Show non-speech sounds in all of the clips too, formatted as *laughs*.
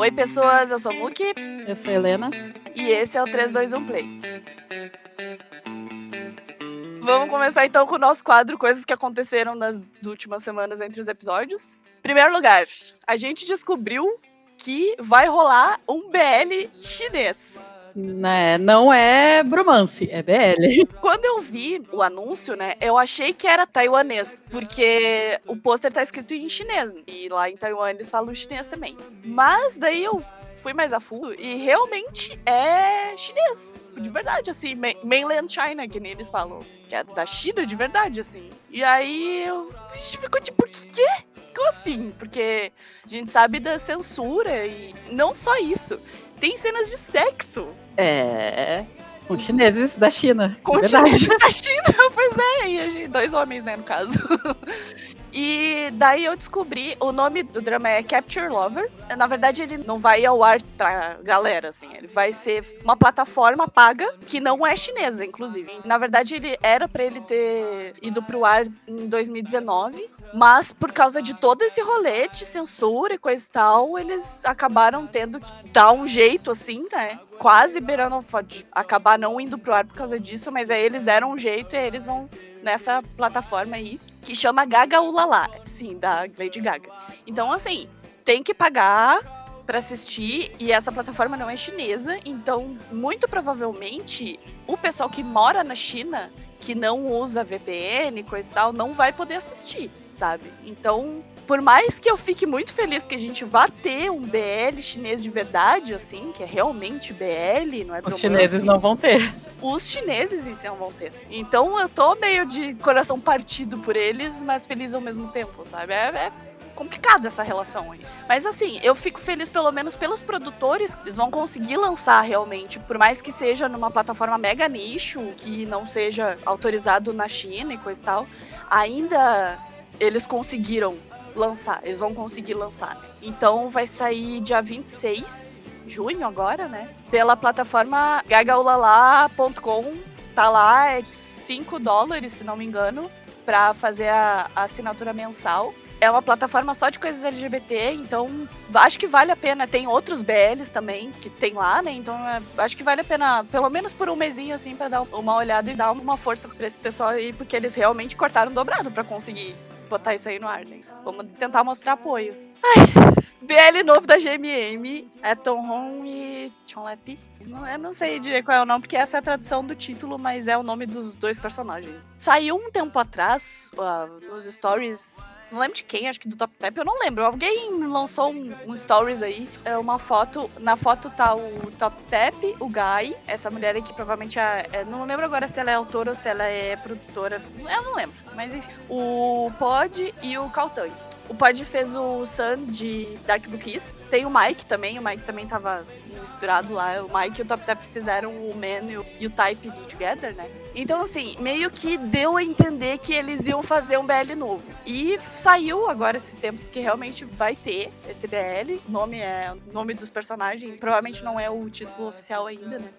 Oi, pessoas, eu sou Muki. Eu sou a Helena. E esse é o 321 Play. Vamos começar então com o nosso quadro Coisas que aconteceram nas últimas semanas entre os episódios. Primeiro lugar, a gente descobriu que vai rolar um BL chinês. Né, não é bromance, é BL. *laughs* Quando eu vi o anúncio, né, eu achei que era taiwanês, porque o pôster tá escrito em chinês, e lá em Taiwan eles falam chinês também. Mas daí eu fui mais a fundo e realmente é chinês, de verdade, assim, mainland China, que nem eles falam, que é da China de verdade, assim. E aí eu ficou tipo, que quê? Como assim? Porque a gente sabe da censura e não só isso tem cenas de sexo. É. Com chineses da China. Com chineses da China, *laughs* pois é. E dois homens, né, no caso. E daí eu descobri, o nome do drama é Capture Lover. Na verdade, ele não vai ao ar pra galera, assim. Ele vai ser uma plataforma paga que não é chinesa, inclusive. Na verdade, ele era para ele ter ido pro ar em 2019, mas por causa de todo esse rolê de censura e coisa e tal, eles acabaram tendo que dar um jeito, assim, né? Quase beirando acabar não indo pro ar por causa disso, mas aí eles deram um jeito e eles vão nessa plataforma aí que chama Gaga Ulala, sim, da Lady Gaga. Então, assim, tem que pagar para assistir e essa plataforma não é chinesa, então muito provavelmente o pessoal que mora na China, que não usa VPN, coisa e tal, não vai poder assistir, sabe? Então por mais que eu fique muito feliz que a gente vá ter um BL chinês de verdade, assim, que é realmente BL, não é Os chineses não vão ter. Os chineses em si não vão ter. Então eu tô meio de coração partido por eles, mas feliz ao mesmo tempo, sabe? É, é complicada essa relação aí. Mas assim, eu fico feliz pelo menos pelos produtores, eles vão conseguir lançar realmente, por mais que seja numa plataforma mega nicho, que não seja autorizado na China e coisa e tal, ainda eles conseguiram lançar, eles vão conseguir lançar. Então vai sair dia 26 de junho agora, né? Pela plataforma gagaulala.com. Tá lá, é 5 dólares, se não me engano, para fazer a, a assinatura mensal é uma plataforma só de coisas LGBT, então acho que vale a pena. Tem outros BLs também que tem lá, né? Então é, acho que vale a pena, pelo menos por um mesinho, assim, pra dar uma olhada e dar uma força pra esse pessoal aí, porque eles realmente cortaram dobrado para conseguir botar isso aí no ar, né? Vamos tentar mostrar apoio. Ai, BL novo da GMM é Tom Hong e Chon Leti. Eu não sei direito qual é o nome, porque essa é a tradução do título, mas é o nome dos dois personagens. Saiu um tempo atrás, uh, nos stories não lembro de quem, acho que do Top Tap, eu não lembro. Alguém lançou um, um stories aí, é uma foto, na foto tá o Top Tap, o Guy, essa mulher aqui provavelmente é, é, não lembro agora se ela é autora ou se ela é produtora, eu não lembro, mas enfim. O Pod e o Kaltang. O Pod fez o Sun de Dark Blue Kiss. Tem o Mike também, o Mike também tava misturado lá. O Mike e o Top Tap fizeram o Man e o, Type Together, né? Então, assim, meio que deu a entender que eles iam fazer um BL novo. E saiu agora esses tempos que realmente vai ter esse BL. O nome é o nome dos personagens. Provavelmente não é o título oficial ainda, né?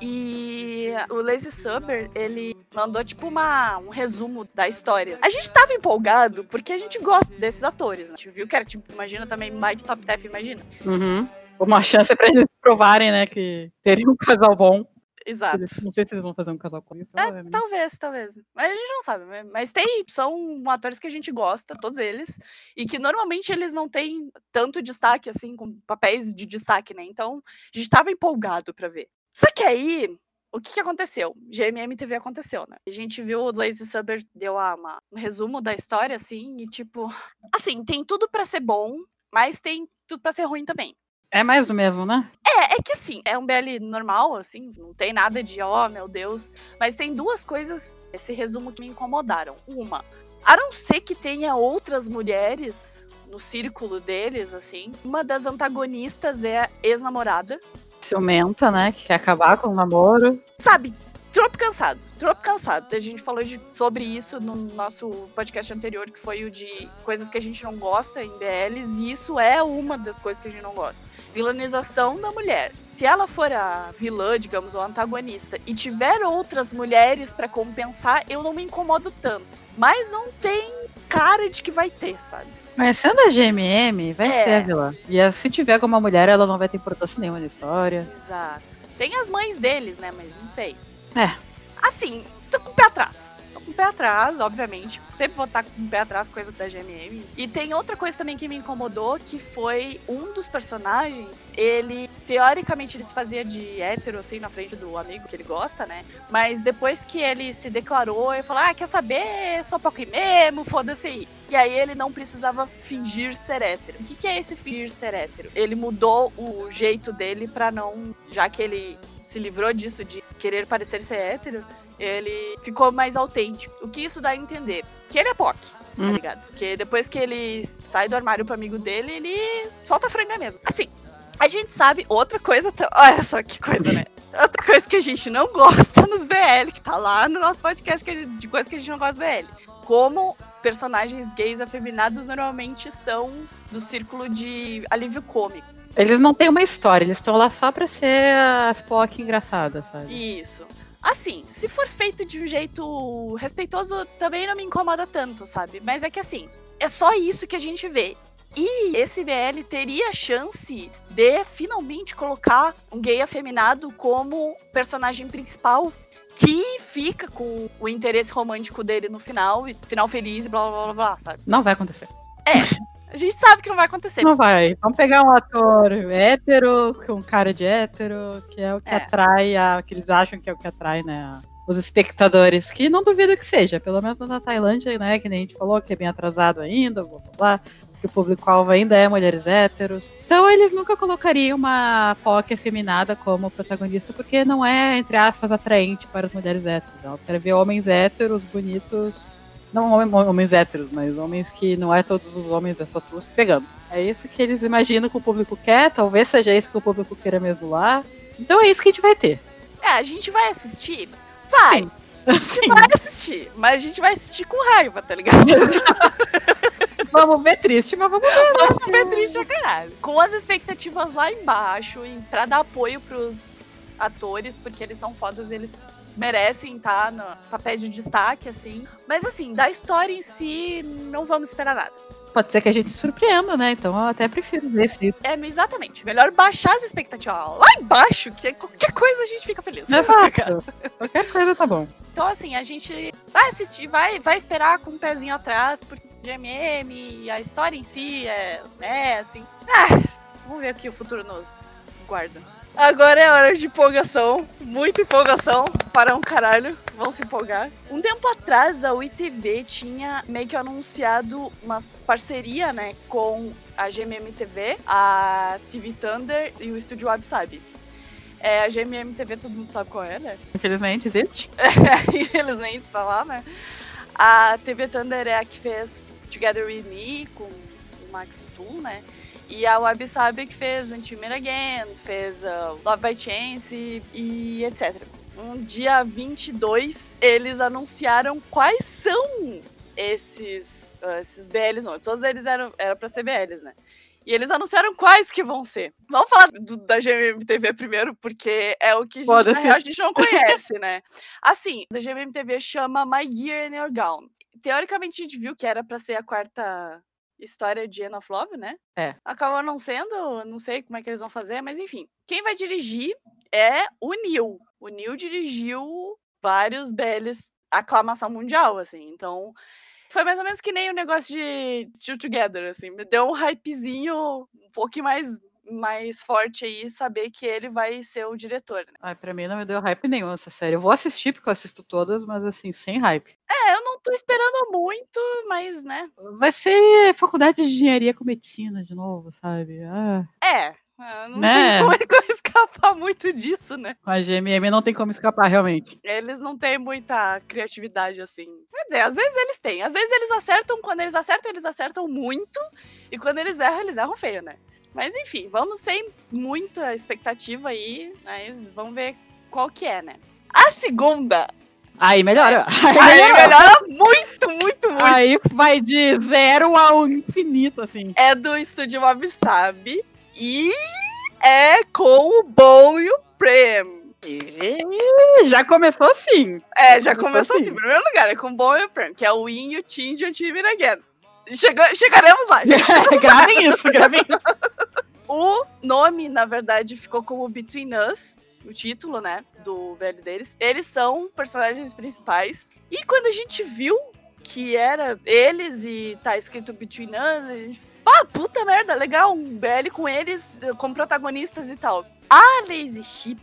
E o Lazy Suber, ele mandou tipo uma, um resumo da história. A gente tava empolgado porque a gente gosta desses atores, né? A gente viu que era tipo, imagina também Mike Top Tap, imagina. Uhum. Uma chance pra eles provarem, né, que teria um casal bom. Exato. não sei se eles vão fazer um casal com É, talvez, talvez. Mas a gente não sabe. Mas tem, são atores que a gente gosta, todos eles, e que normalmente eles não têm tanto destaque, assim, com papéis de destaque, né? Então, a gente tava empolgado pra ver. Só que aí, o que, que aconteceu? GMM TV aconteceu, né? A gente viu o Lazy Suber deu uma, um resumo da história, assim, e tipo. Assim, tem tudo para ser bom, mas tem tudo para ser ruim também. É mais do mesmo, né? É, é que assim, é um BL normal, assim, não tem nada de, ó, oh, meu Deus. Mas tem duas coisas, esse resumo que me incomodaram. Uma, a não ser que tenha outras mulheres no círculo deles, assim. Uma das antagonistas é a ex-namorada, ciumenta, né? Que quer acabar com o namoro. Sabe, tropo cansado, tropo cansado. A gente falou de, sobre isso no nosso podcast anterior, que foi o de coisas que a gente não gosta em BLs, e isso é uma das coisas que a gente não gosta. Vilanização da mulher. Se ela for a vilã, digamos, ou antagonista, e tiver outras mulheres para compensar, eu não me incomodo tanto. Mas não tem cara de que vai ter, sabe? Conhecendo a GMM, vai É. ser a vilã. E se tiver com uma mulher, ela não vai ter importância nenhuma na história. Exato. Tem as mães deles, né? Mas não sei. É. Assim, tô com o pé atrás. Tô com o pé atrás, obviamente. Sempre vou estar com o pé atrás, coisa da GMM. E tem outra coisa também que me incomodou, que foi um dos personagens, ele, teoricamente, ele se fazia de hétero, assim, na frente do amigo que ele gosta, né? Mas depois que ele se declarou, ele falou, ah, quer saber? Sou pouco mesmo, foda-se aí. E aí ele não precisava fingir ser hétero. O que, que é esse fingir ser hétero? Ele mudou o jeito dele pra não. Já que ele se livrou disso de querer parecer ser hétero, ele ficou mais autêntico. O que isso dá a entender? Que ele é POC, tá Uhum. ligado? Porque depois que ele sai do armário pro amigo dele, ele solta a franga mesmo. Assim, a gente sabe outra coisa. *laughs* Olha só que coisa, né? Outra coisa que a gente não gosta nos BL, que tá lá no nosso podcast de coisas que a gente não gosta dos BL. Como personagens gays afeminados normalmente são do círculo de alívio cômico. Eles não têm uma história, eles estão lá só pra ser as POC engraçadas, sabe? Isso. Assim, se for feito de um jeito respeitoso, também não me incomoda tanto, sabe? Mas é que assim, é só isso que a gente vê. E esse BL teria chance de finalmente colocar um gay afeminado como personagem principal que fica com o interesse romântico dele no final, e final feliz blá blá blá blá, sabe? Não vai acontecer. *laughs* A gente sabe que não vai acontecer. Não vai. Vamos pegar um ator hétero, com um cara de hétero, que é o que É. atrai, a, que eles acham que é o que atrai, né? Os espectadores, que não duvido que seja, pelo menos na Tailândia, né? Que nem a gente falou, que é bem atrasado ainda, blá blá blá. Que o público-alvo ainda é mulheres héteros. Então eles nunca colocariam uma POC afeminada como protagonista, porque não é, entre aspas, atraente para as mulheres héteros. Elas querem ver homens héteros, bonitos, não hom- homens héteros, mas homens que não é todos os homens, é só tu pegando. É isso que eles imaginam que o público quer, talvez seja isso que o público queira mesmo lá. Então é isso que a gente vai ter. É, a gente vai assistir? Vai. Sim. Assim, Vai assistir. Mas a gente vai assistir com raiva, tá ligado? *laughs* vamos ver triste, mas vamos ver. Vamos ver triste pra caralho. Com as expectativas lá embaixo, pra dar apoio pros atores, porque eles são fodas, eles merecem estar no papel de destaque, assim. Mas assim, da história em si, não vamos esperar nada. Pode ser que a gente se surpreenda, né? Então eu até prefiro ver esse. É, exatamente. Melhor baixar as expectativas lá embaixo, que qualquer coisa a gente fica feliz. Exato. Qualquer coisa tá bom. Então, assim, a gente vai assistir, vai, vai esperar com um pezinho atrás, porque GMM, a história em si é, é assim. Ah, vamos ver o que o futuro nos guarda. Agora é hora de empolgação, muita empolgação para um caralho, vão se empolgar. Um tempo atrás a UITV tinha meio que anunciado uma parceria, né, com a GMM TV, a TV Thunder e o Estúdio Wabi É, a GMM TV todo mundo sabe qual é, né? Infelizmente existe. *laughs* Infelizmente está lá, né? A TV Thunder é a que fez Together With Me com o Max Tull, né? E a Wabi Sabi que fez Meet Again, fez uh, Love by Chance e, e etc. No dia 22, eles anunciaram quais são esses, uh, esses BLs. Não, todos eles eram era para ser BLs, né? E eles anunciaram quais que vão ser. Vamos falar do- da GMMTV primeiro, porque é o que a gente, na real, a gente não conhece, né? Assim, da GMMTV chama My Gear and Your Gown. Teoricamente, a gente viu que era pra ser a quarta história de End of Love, né? É. Acabou não sendo, não sei como é que eles vão fazer, mas enfim. Quem vai dirigir é o Neil. O Neil dirigiu vários BLs, aclamação mundial, assim. Então, foi mais ou menos que nem o negócio de Still Together, assim. Me deu um hypezinho um pouquinho mais, mais forte aí, saber que ele vai ser o diretor, né? Ai, pra mim não me deu hype nenhum essa série. Eu vou assistir porque eu assisto todas, mas assim, sem hype. É, eu não tô esperando muito, mas, né? Vai ser faculdade de engenharia com medicina de novo, sabe? Ah, É. ah, Não Né? tem como, *laughs* como escapar muito disso, né? com a GMM não tem como escapar realmente. Eles não têm muita criatividade assim. Quer dizer, às vezes eles têm. Às vezes eles acertam, quando eles acertam, eles acertam muito. E quando eles erram, eles erram feio, né? Mas enfim, vamos sem muita expectativa aí, mas vamos ver qual que é, né? A segunda, Aí melhora. Aí, aí melhora. melhora muito, muito, muito. Aí vai de zero ao infinito, assim. É do estúdio Wabi e é com o Bon e o Prem. Já começou assim. É, já Começou começou assim. assim. Em primeiro lugar, é com o Bon e o Prem, que é o Win e o de Until Meet Again. Chega, chegaremos lá. *laughs* gravem isso, gravem isso. O nome, na verdade, ficou como Between Us, o título, né, do BL deles. Eles são personagens principais. E quando a gente viu que era eles e tá escrito Between Us, a gente. Ah, puta merda, legal, um BL com eles como protagonistas e tal. A Lazy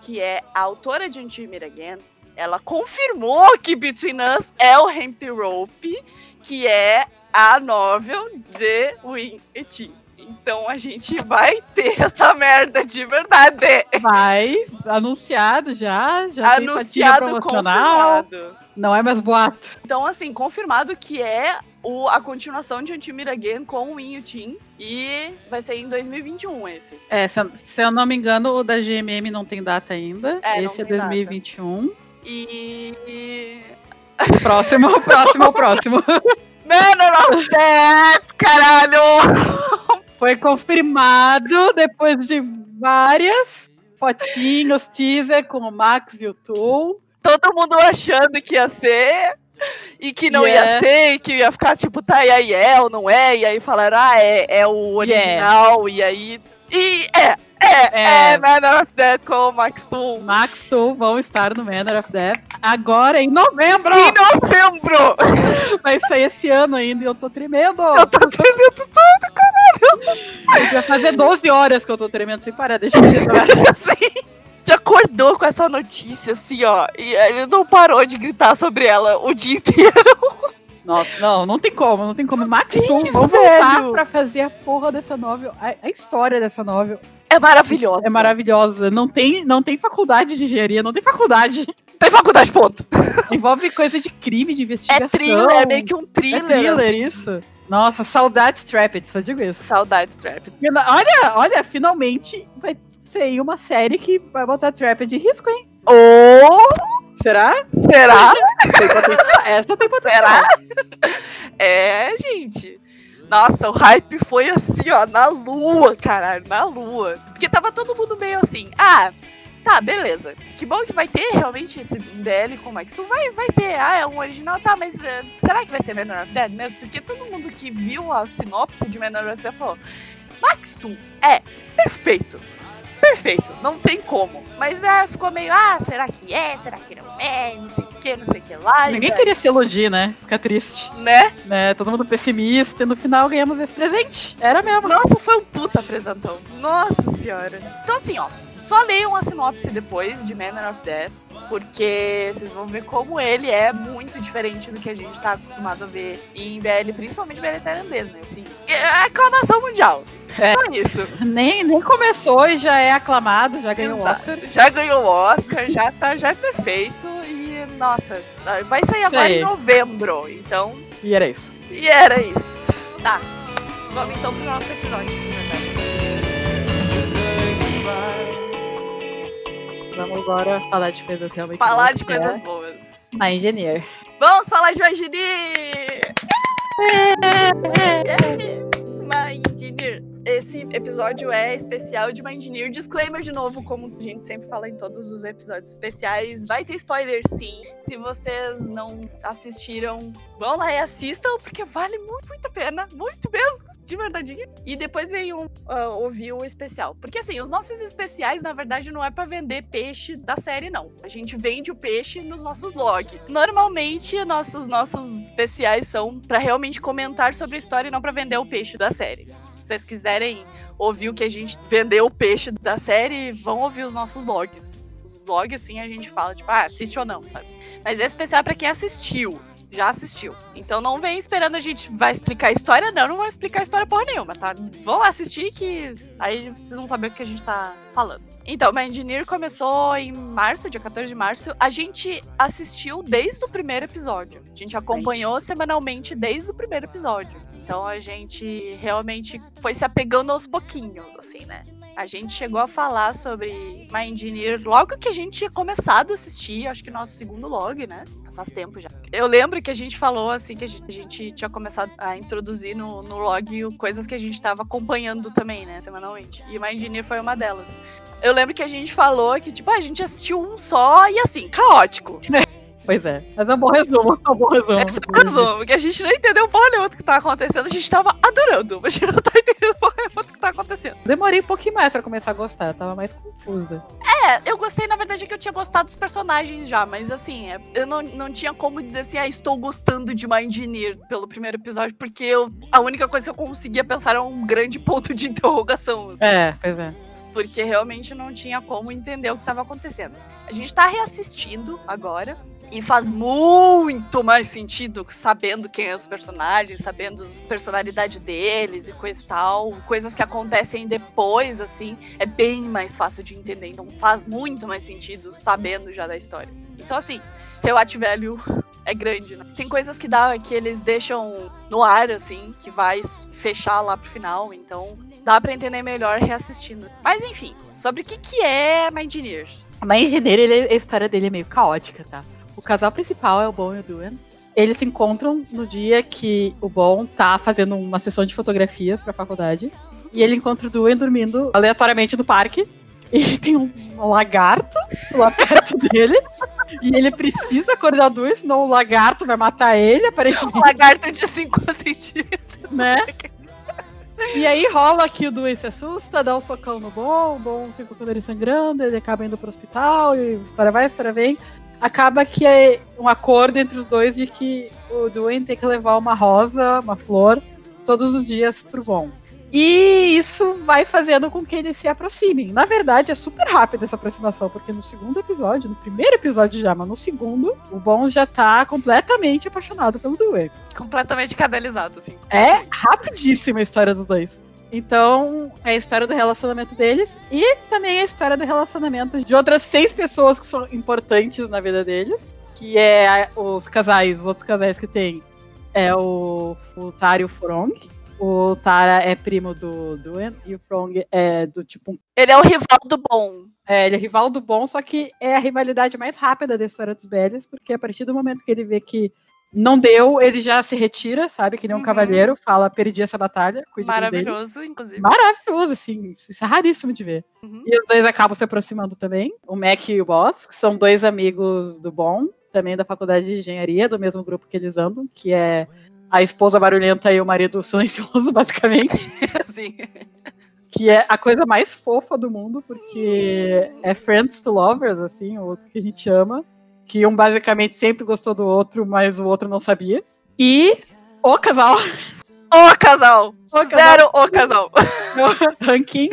que é a autora de Until Meet Again, ela confirmou que Between Us é o Hemp Rope, que é a novel de Win et Então a gente *laughs* vai ter essa merda de verdade. Vai, anunciado já, já anunciado, confirmado. Não é mais boato. Então, assim, confirmado que é o, a continuação de Until Again com o Team. E vai ser em 2021 esse. É, se, se, eu não me engano, o da GMM não tem data ainda. É, esse é 2021. Data. E. Próximo, próximo, próximo. Mano, of Death, caralho! *laughs* Foi confirmado depois de várias fotinhos, teaser com o Max e o Tool todo mundo achando que ia ser e que não yeah. ia ser, e que ia ficar tipo, tá, e aí é ou não é, e aí falaram, ah, é, é o original, yeah. e aí. E é, é, é, é Manor of Death com o Max Tool. Max Tool vão estar no Manor of Death agora em novembro! Em novembro! *laughs* Vai sair esse ano ainda e eu tô tremendo! Eu tô tremendo tudo, caralho! Vai fazer 12 horas que eu tô tremendo sem parar, deixa eu ver. Sim gente acordou com essa notícia, assim, ó. E ele não parou de gritar sobre ela o dia inteiro. Nossa, não, não tem como, não tem como. Max Toon, vamos voltar pra fazer a porra dessa novel. A, a, história dessa novel. É maravilhosa. É maravilhosa. Não tem, não tem faculdade de engenharia, não tem faculdade. Tem faculdade, ponto. Envolve coisa de crime, de investigação. É thriller, é meio que um thriller. É thriller, assim. isso. Nossa, saudades Trapped, só digo isso. Saudades Trapped. Olha, olha, finalmente vai ser uma série que vai botar Trap de risco, hein? Oh! Será? Será? *laughs* Essa tem potencial. Será? É, gente. Nossa, o hype foi assim, ó, na lua, caralho, na lua. Porque tava todo mundo meio assim, ah, tá, beleza. Que bom que vai ter realmente esse DL com o Max. Tu vai, vai ter, ah, é um original, tá, mas uh, será que vai ser Menor of Dead mesmo? Porque todo mundo que viu a sinopse de Menor of Dead falou, Max Tu é perfeito perfeito, não tem como. Mas é, ficou meio, ah, será que é? Será que não é? Não sei o que, não sei o que lá. Ninguém queria se iludir, né? Fica triste. Né? né? Todo mundo pessimista e no final ganhamos esse presente. Era mesmo. Nossa, foi um puta apresentão. Nossa senhora. Então assim, ó, só leiam a sinopse depois de Manner of Death porque vocês vão ver como ele é muito diferente do que a gente tá acostumado a ver em BL, principalmente BL tailandês, né? Assim, é aclamação mundial. É. Só isso. Nem, nem começou e já é aclamado, já ganhou o Oscar. Já ganhou o Oscar, já tá já é perfeito e, nossa, vai sair agora em novembro, então... E era isso. E era isso. Tá, vamos então pro nosso episódio, verdade. Vamos agora falar de coisas realmente Falar boas, de coisas é boas. My Engineer. Vamos falar de My Engineer! My Engineer. Esse episódio é especial de My Engineer. Disclaimer de novo, como a gente sempre fala em todos os episódios especiais. Vai ter spoiler sim. Se vocês não assistiram, vão lá e assistam, porque vale muito, muito a pena. Muito mesmo de verdade. E depois veio uh, ouvir especial. Porque assim, os nossos especiais, na verdade, não é para vender peixe da série, não. A gente vende o peixe nos nossos logs. Normalmente, nossos, nossos especiais são para realmente comentar sobre a história e não para vender o peixe da série. Se vocês quiserem ouvir o que a gente vendeu o peixe da série, vão ouvir os nossos logs. Os logs, assim, a gente fala, tipo, ah, assiste ou não, sabe? Mas é especial para quem assistiu já assistiu. Então não vem esperando a gente vai explicar a história, não, não vai explicar a história porra nenhuma, tá? Vão lá assistir que aí vocês vão saber o que a gente tá falando. Então, My Engineer começou em março, dia 14 de março. A gente assistiu desde o primeiro episódio. A gente acompanhou semanalmente desde o primeiro episódio. Então a gente realmente foi se apegando aos pouquinhos, assim, né? A gente chegou a falar sobre My Engineer logo que a gente tinha começado a assistir, acho que nosso segundo log, né? faz tempo já. Eu lembro que a gente falou assim que a gente, tinha começado a introduzir no, no log coisas que a gente estava acompanhando também, né, semanalmente. E My Engineer foi uma delas. Eu lembro que a gente falou que, tipo, a gente assistiu um só e assim, caótico. *laughs* Pois é. Mas é um bom resumo. É um bom resumo. Esse é o resumo, porque a gente não entendeu porra nenhuma do que tá acontecendo. A gente tava adorando, mas a gente não tá entendendo porra nenhuma do que tá acontecendo. Demorei um pouquinho mais pra começar a gostar. Eu tava mais confusa. É, eu gostei, na verdade, que eu tinha gostado dos personagens já, mas assim, é, eu não, não tinha como dizer assim, ah, estou gostando de Mindnir pelo primeiro episódio, porque eu, a única coisa que eu conseguia pensar era um grande ponto de interrogação. assim. É, pois é. porque realmente não tinha como entender o que estava acontecendo. A gente tá reassistindo agora e faz muito mais sentido sabendo quem é os personagens, sabendo a personalidade deles e coisa e tal, coisas que acontecem depois assim, é bem mais fácil de entender, então faz muito mais sentido sabendo já da história. Então assim, Rewatch Value é grande, né? Tem coisas que dá que eles deixam no ar assim, que vai fechar lá pro final, então dá pra entender melhor reassistindo. Mas enfim, sobre o que, que é Mindneer. Mas engenheiro, ele, a história dele é meio caótica, tá? O casal principal é o Bon e o Duan. Eles se encontram no dia que o Bon tá fazendo uma sessão de fotografias pra faculdade. E ele encontra o Duan dormindo aleatoriamente no parque. E *laughs* tem um, lagarto lá perto *laughs* dele. E ele precisa acordar o Duan, senão o lagarto vai matar ele, aparentemente. Um *laughs* lagarto de 5 centímetros. né? E aí rola que o Dewey se assusta, dá um socão no Bom, o Bom fica com ele sangrando, ele acaba indo pro hospital, e história vai, história vem. Acaba que é um acordo entre os dois de que o Dwayne tem que levar uma rosa, uma flor, todos os dias pro Bom. E isso vai fazendo com que eles se aproximem. Na verdade, é super rápida essa aproximação, porque no segundo episódio, no primeiro episódio já, mas no segundo, o Bom já tá completamente apaixonado pelo Dwayne. Completamente canalizado, assim. É rapidíssima a história dos dois. Então, é a história do relacionamento deles e também a história do relacionamento de outras seis pessoas que são importantes na vida deles, que é os casais, os outros casais que tem é o Futari e o Frong. O Tara é primo do Duen e o Frong é do tipo Ele é o rival do bom. é, ele é rival do bom, só que é a rivalidade mais rápida da história dos Bellies, porque a partir do momento que ele vê que não deu, ele já se retira, sabe? Que nem um Uhum. cavaleiro, fala, perdi essa batalha. Maravilhoso, inclusive. Maravilhoso, assim, isso é raríssimo de ver. Uhum. E os dois acabam se aproximando também, o Mac e o Boss, que são dois amigos do Bom, também da faculdade de engenharia, do mesmo grupo que eles andam, que é a esposa barulhenta e o marido *laughs* silencioso, basicamente. *laughs* Assim. que é a coisa mais fofa do mundo, porque é friends to lovers, assim, o outro que a gente ama, que um basicamente sempre gostou do outro, mas o outro não sabia. E o casal, O casal! O Zero o casal! *laughs* o Ranking,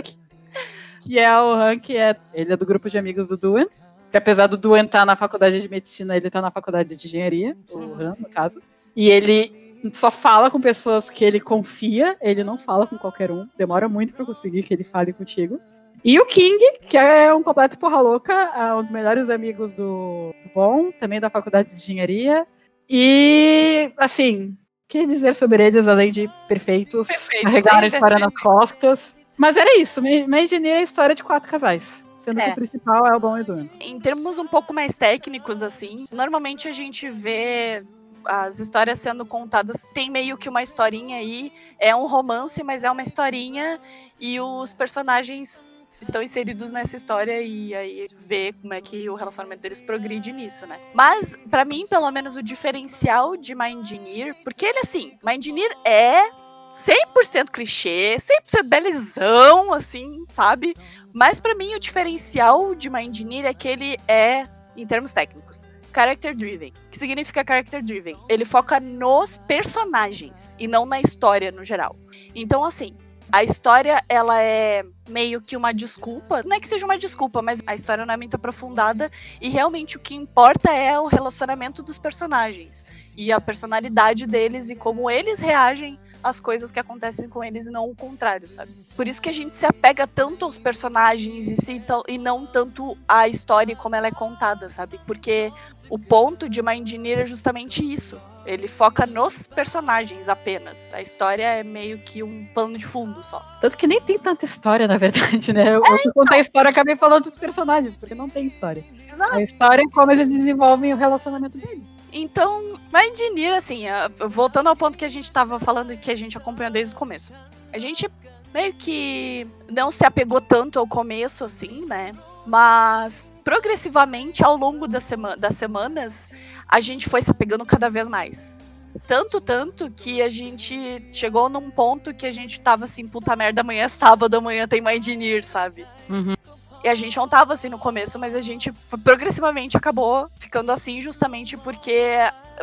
que é o Rank, é, ele é do grupo de amigos do Duen, que apesar do Duen estar na faculdade de medicina, ele tá na faculdade de engenharia, o Han, no caso. E ele só fala com pessoas que ele confia, ele não fala com qualquer um. Demora muito pra conseguir que ele fale contigo. E o King, que é um completo porra louca, é um dos melhores amigos do, do Bom, também da faculdade de engenharia. E, assim, o que dizer sobre eles, além de perfeitos, Perfeitos, carregar a é, história nas costas. Mas era isso, é a história de quatro casais. Sendo É. que o principal é o Bom e o Duno. Em termos um pouco mais técnicos, assim, normalmente a gente vê as histórias sendo contadas, tem meio que uma historinha aí, é um romance, mas é uma historinha, e os personagens estão inseridos nessa história e aí vê como é que o relacionamento deles progride nisso, né? Mas, pra mim, pelo menos, o diferencial de Mindneer, porque ele, assim, Mindneer é 100% clichê, 100% belezão, assim, sabe? Mas pra mim o diferencial de Mindneer é que ele é, em termos técnicos, character driven. O que significa character driven? Ele foca nos personagens e não na história no geral. Então assim, a história ela é meio que uma desculpa, não é que seja uma desculpa, mas a história não é muito aprofundada e realmente o que importa é o relacionamento dos personagens e a personalidade deles e como eles reagem às coisas que acontecem com eles e não o contrário, sabe? Por isso que a gente se apega tanto aos personagens e, se, e não tanto à história e como ela é contada, sabe? Porque o ponto de Mindneer é justamente isso. Ele foca nos personagens apenas. A história é meio que um pano de fundo só. Tanto que nem tem tanta história, na verdade, né? Eu, eu fui contar a história, acabei falando dos personagens, porque não tem história. Exato. A história é como eles desenvolvem o relacionamento deles. Então, Mindneer, assim, a- voltando ao ponto que a gente tava falando e que a gente acompanhou desde o começo. A gente meio que não se apegou tanto ao começo, assim, né? Mas progressivamente, ao longo das, sema das semanas, a gente foi se apegando cada vez mais. Tanto, tanto que a gente chegou num ponto que a gente tava assim, puta merda, amanhã é sábado, amanhã tem mais dinheiro, sabe? Uhum. E a gente não tava assim no começo, mas a gente progressivamente acabou ficando assim justamente porque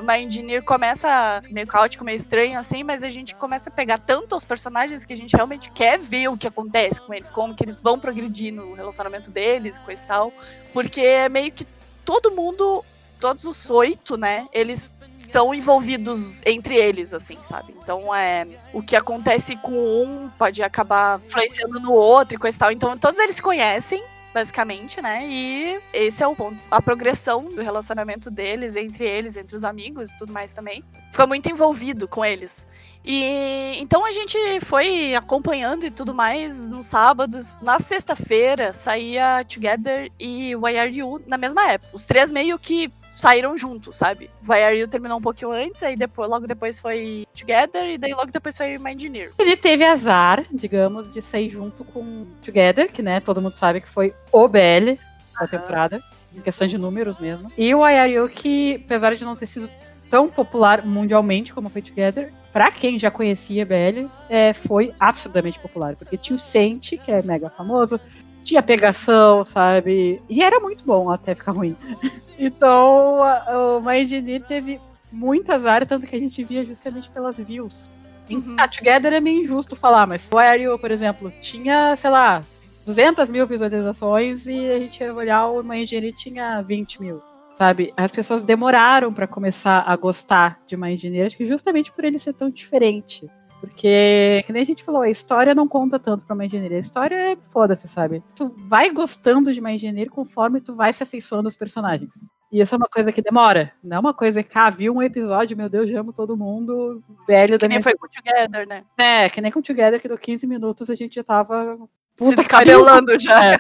My Engineer começa meio caótico, meio estranho assim, mas a gente começa a pegar tanto os personagens que a gente realmente quer ver o que acontece com eles, como que eles vão progredir no relacionamento deles, coisa e tal. Porque é meio que todo mundo, todos os oito, né, eles estão envolvidos entre eles, assim, sabe? Então, é, o que acontece com um pode acabar influenciando no outro e coisa e tal. Então, todos eles se conhecem, basicamente, né? E esse é o ponto. A progressão do relacionamento deles, entre eles, entre os amigos e tudo mais também. Fica muito envolvido com eles. E então a gente foi acompanhando e tudo mais nos sábados. Na sexta-feira saía Together e Why Are You na mesma época. Os três meio que saíram juntos, sabe? Vai Are You terminou um pouquinho antes, aí depois, logo depois foi Together, e daí logo depois foi My Engineer. Ele teve azar, digamos, de sair junto com Together, que né, todo mundo sabe que foi o BL da temporada, em questão de números mesmo. E o Ayario, que apesar de não ter sido tão popular mundialmente como foi Together, pra quem já conhecia BL, é, foi absurdamente popular, porque tinha o Sente, que é mega famoso, tinha pegação, sabe? E era muito bom até ficar ruim. *laughs* Então, a, o My Engineer teve muito azar, tanto que a gente via justamente pelas views. Uhum. A Together é meio injusto falar, mas o You, por exemplo, tinha, sei lá, 200 mil visualizações e a gente ia olhar o My Engineer tinha 20 mil, sabe? As pessoas demoraram para começar a gostar de My Engineer, acho que justamente por ele ser tão diferente. Porque, que nem a gente falou, a história não conta tanto pra uma engenharia. A história é foda-se, sabe? Tu vai gostando de uma engenharia conforme tu vai se afeiçoando aos personagens. E isso é uma coisa que demora. Não é uma coisa que, ah, viu um episódio, meu Deus, amo todo mundo, velho que da minha... foi com Together, né? É, que nem com Together, que deu 15 minutos a gente já tava... Puta se descabelando já. É.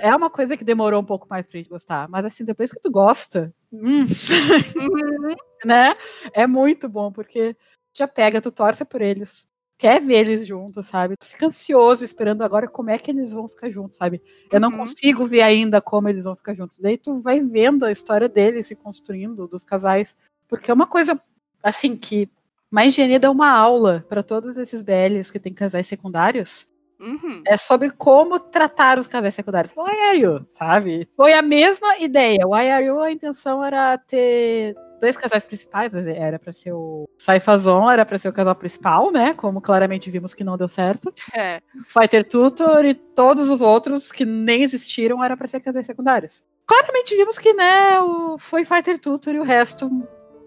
é. uma coisa que demorou um pouco mais pra gente gostar. Mas assim, depois que tu gosta, hum, uhum. *laughs* né? É muito bom, porque já pega, tu torce por eles, quer ver eles juntos, sabe? Tu fica ansioso esperando agora como é que eles vão ficar juntos, sabe? Eu não uhum. consigo ver ainda como eles vão ficar juntos. Daí tu vai vendo a história deles se construindo, dos casais, porque é uma coisa assim que mais engenharia dá uma aula para todos esses BLs que tem casais secundários. Uhum. É sobre como tratar os casais secundários. Why are you? Sabe? Foi a mesma ideia. Why are you? A intenção era ter dois casais principais, era para ser o Saifazon, era para ser o casal principal, né? Como claramente vimos que não deu certo. É. Fighter Tutor e todos os outros que nem existiram era para ser casais secundários. Claramente vimos que, né, o, foi Fighter Tutor e o resto,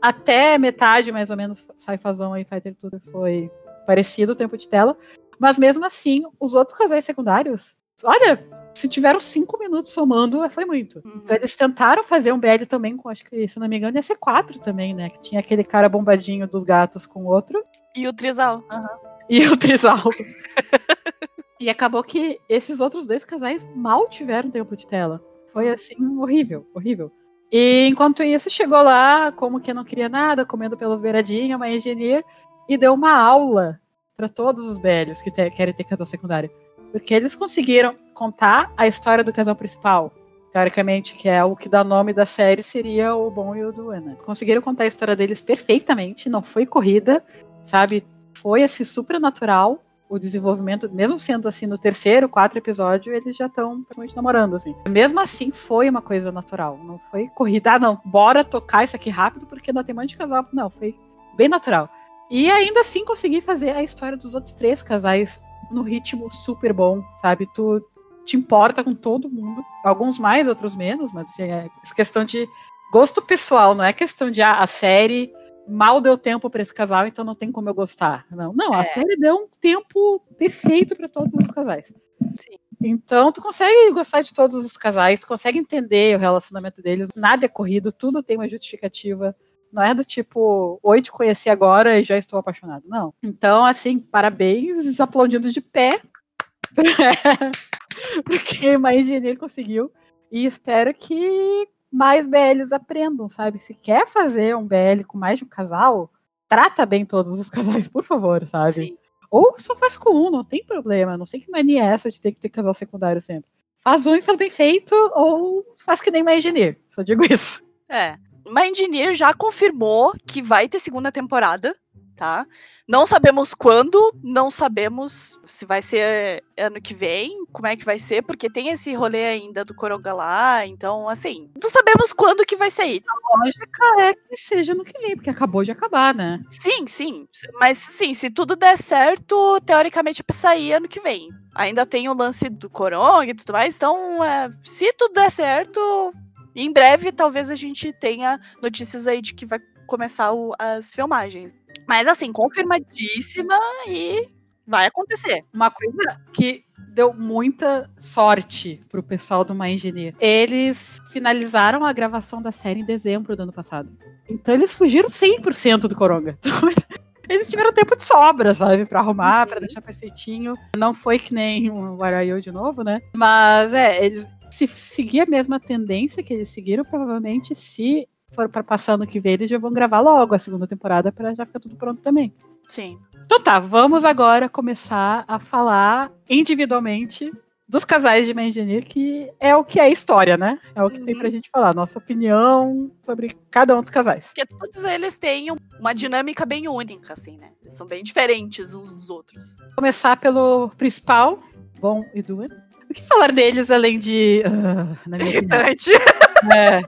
até metade mais ou menos, Saifazon e Fighter Tutor foi parecido o tempo de tela. Mas mesmo assim, os outros casais secundários, olha, se tiveram cinco minutos somando, foi muito. Uhum. Então eles tentaram fazer um BL também com, acho que, se não me engano, ia ser quatro também, né? Que tinha aquele cara bombadinho dos gatos com o outro. E o Trisal. Uhum. E o Trisal. *laughs* e acabou que esses outros dois casais mal tiveram tempo de tela. Foi assim, horrível, horrível. E enquanto isso, chegou lá, como que não queria nada, comendo pelas beiradinhas, uma engenheira, e deu uma aula para todos os BLs que te, querem ter casal secundário. Porque eles conseguiram contar a história do casal principal. Teoricamente, que é o que dá nome da série, seria o bom e o do Ana. Conseguiram contar a história deles perfeitamente, não foi corrida, sabe? Foi assim, super natural o desenvolvimento, mesmo sendo assim no terceiro, quarto episódio, eles já estão praticamente namorando, assim. Mesmo assim, foi uma coisa natural. Não foi corrida, ah, não, bora tocar isso aqui rápido, porque não tem monte de casal. Não, foi bem natural. E ainda assim consegui fazer a história dos outros três casais no ritmo super bom, sabe? Tu te importa com todo mundo, alguns mais, outros menos, mas assim, é questão de gosto pessoal, não é questão de ah, a série mal deu tempo para esse casal, então não tem como eu gostar. Não, não, é. a série deu um tempo perfeito para todos os casais. Sim. Então, tu consegue gostar de todos os casais, tu consegue entender o relacionamento deles, nada é corrido, tudo tem uma justificativa. Não é do tipo, oi, te conheci agora e já estou apaixonado. Não. Então, assim, parabéns, aplaudindo de pé. *laughs* Porque mais engenheiro conseguiu. E espero que mais BLs aprendam, sabe? Se quer fazer um BL com mais de um casal, trata bem todos os *laughs* casais, por favor, sabe? Sim. Ou só faz com um, não tem problema. Não sei que mania é essa de ter que ter casal secundário sempre. Faz um e faz bem feito, ou faz que nem uma engineer. Só digo isso. É. My Engineer já confirmou que vai ter segunda temporada, tá? Não sabemos quando, não sabemos se vai ser ano que vem, como é que vai ser, porque tem esse rolê ainda do Coronga lá, então, assim, não sabemos quando que vai sair. A lógica é que seja no que vem, porque acabou de acabar, né? Sim, sim, mas sim, se tudo der certo, teoricamente é pra sair ano que vem. Ainda tem o lance do Coronga e tudo mais, então, é, se tudo der certo, em breve talvez a gente tenha notícias aí de que vai começar o, as filmagens. Mas assim, confirmadíssima e vai acontecer. Uma coisa que deu muita sorte pro pessoal do My Engineer. Eles finalizaram a gravação da série em dezembro do ano passado. Então eles fugiram 100% do Coronga. *laughs* Então, eles tiveram tempo de sobra, sabe? Pra arrumar, uhum. pra deixar perfeitinho. Não foi que nem o Warayo de novo, né? Mas é, eles se seguir a mesma tendência que eles seguiram, provavelmente se for para passar ano que vem, eles já vão gravar logo a segunda temporada para já ficar tudo pronto também. Sim. Então tá, vamos agora começar a falar individualmente dos casais de Engineer, que é o que é história, né? É o que uhum. tem pra gente falar, nossa opinião sobre cada um dos casais. Porque todos eles têm uma dinâmica bem única, assim, né? Eles são bem diferentes uns dos outros. Vou começar pelo principal, Bom e Duan. O que falar deles além de. Uh, na minha Irritante. *laughs* É.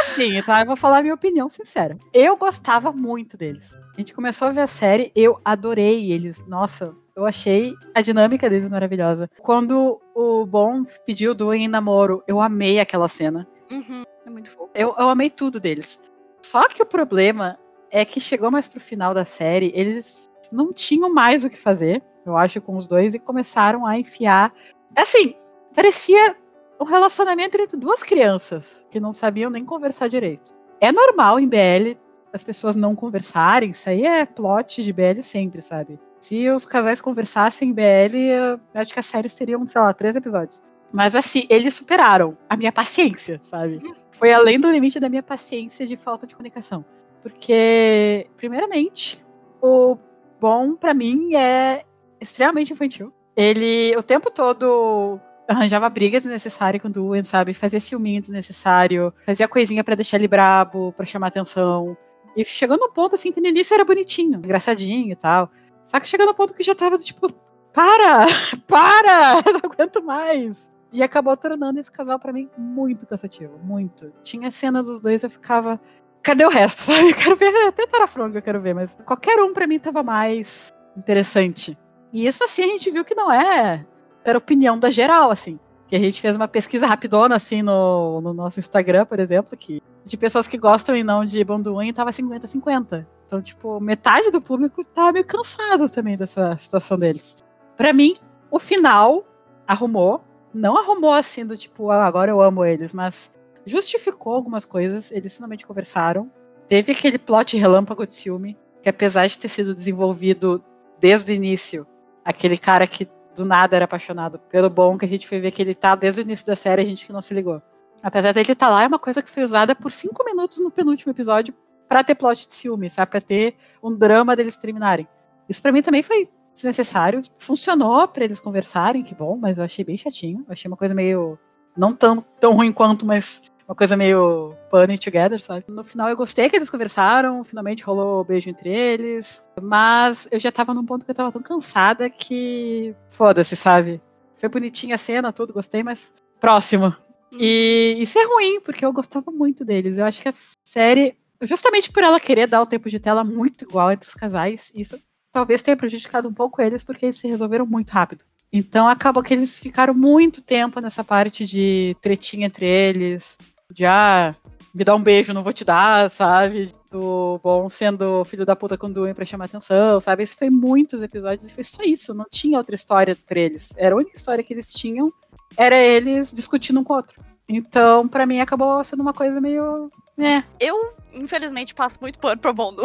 Assim, tá? Eu vou falar a minha opinião sincera. Eu gostava muito deles. A gente começou a ver a série, eu adorei eles. Nossa, eu achei a dinâmica deles maravilhosa. Quando o Bon pediu do em namoro, eu amei aquela cena. Uhum, é muito fofo. Eu, eu amei tudo deles. Só que o problema é que chegou mais pro final da série, eles não tinham mais o que fazer, eu acho, com os dois, e começaram a enfiar. Assim, parecia um relacionamento entre duas crianças que não sabiam nem conversar direito. É normal em BL as pessoas não conversarem, isso aí é plot de BL sempre, sabe? Se os casais conversassem em BL, eu acho que as séries teriam, sei lá, três episódios. Mas assim, eles superaram a minha paciência, sabe? Foi além do limite da minha paciência de falta de comunicação. Porque, primeiramente, o bom para mim é extremamente infantil. Ele o tempo todo arranjava brigas desnecessárias quando o Owen, sabe? Fazia ciúminho desnecessário, fazia coisinha para deixar ele brabo, para chamar atenção. E chegou no ponto, assim, que no início era bonitinho, engraçadinho e tal. Só que chegou no ponto que já tava, tipo, para! *laughs* Para! *laughs* Não aguento mais! E acabou tornando esse casal para mim muito cansativo, muito. Tinha cena dos dois, eu ficava. Cadê o resto? *laughs* Eu quero ver até Tarafronga, eu quero ver, mas qualquer um para mim tava mais interessante. E isso assim a gente viu que não é era opinião da geral, assim. Que a gente fez uma pesquisa rapidona, assim, no, no nosso Instagram, por exemplo, que de pessoas que gostam e não de Bonduin tava 50-50. Então, tipo, metade do público tava meio cansado também dessa situação deles. Para mim, o final arrumou. Não arrumou assim do tipo, ah, agora eu amo eles, mas justificou algumas coisas. Eles finalmente conversaram. Teve aquele plot relâmpago de ciúme, que apesar de ter sido desenvolvido desde o início, aquele cara que do nada era apaixonado pelo bom, que a gente foi ver que ele tá desde o início da série, a gente que não se ligou. Apesar dele estar tá lá, é uma coisa que foi usada por cinco minutos no penúltimo episódio para ter plot de ciúme, sabe? Pra ter um drama deles terminarem. Isso para mim também foi desnecessário. Funcionou para eles conversarem, que bom, mas eu achei bem chatinho. Eu achei uma coisa meio. Não tão, tão ruim quanto, mas uma coisa meio Bunny Together, sabe? No final eu gostei que eles conversaram, finalmente rolou o um beijo entre eles, mas eu já tava num ponto que eu tava tão cansada que. Foda-se, sabe? Foi bonitinha a cena, tudo, gostei, mas. Próximo. E isso é ruim, porque eu gostava muito deles. Eu acho que a série, justamente por ela querer dar o tempo de tela muito igual entre os casais, isso talvez tenha prejudicado um pouco eles, porque eles se resolveram muito rápido. Então acabou que eles ficaram muito tempo nessa parte de tretinha entre eles, de ah, me dá um beijo, não vou te dar, sabe? Do bom sendo filho da puta com Duen pra chamar atenção, sabe? Esse foi muitos episódios e foi só isso, não tinha outra história pra eles. Era a única história que eles tinham, era eles discutindo um com o outro. Então, para mim, acabou sendo uma coisa meio. É. Eu, infelizmente, passo muito pano pro Bondo.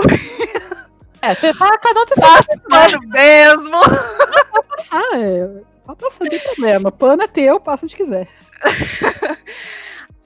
É, tá, cada um tem seu pano mesmo. Pode passar, é. Pode passar, não tem problema. Pano é teu, passa onde quiser.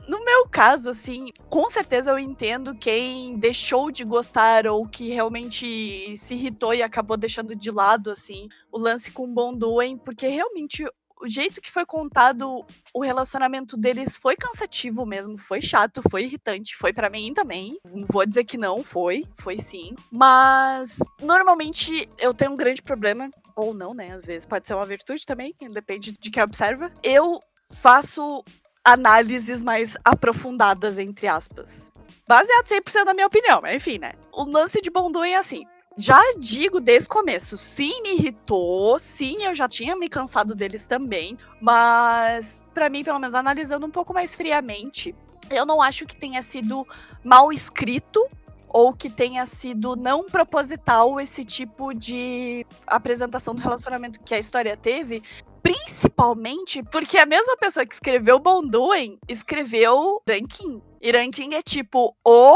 no meu caso, assim, com certeza eu entendo quem deixou de gostar ou que realmente se irritou e acabou deixando de lado, assim, o lance com o Bonduen, porque realmente o jeito que foi contado o relacionamento deles foi cansativo mesmo, foi chato, foi irritante, foi para mim também. Não vou dizer que não, foi, foi sim. Mas normalmente eu tenho um grande problema, ou não, né? Às vezes pode ser uma virtude também, depende de quem observa. Eu faço análises mais aprofundadas, entre aspas. Baseado 100% na minha opinião, mas enfim, né? O lance de Bonduen é assim já digo desde o começo, sim, me irritou, sim, eu já tinha me cansado deles também, mas para mim, pelo menos analisando um pouco mais friamente, eu não acho que tenha sido mal escrito ou que tenha sido não proposital esse tipo de apresentação do relacionamento que a história teve, principalmente porque a mesma pessoa que escreveu Bonduen escreveu Ranking. E Ranking é tipo o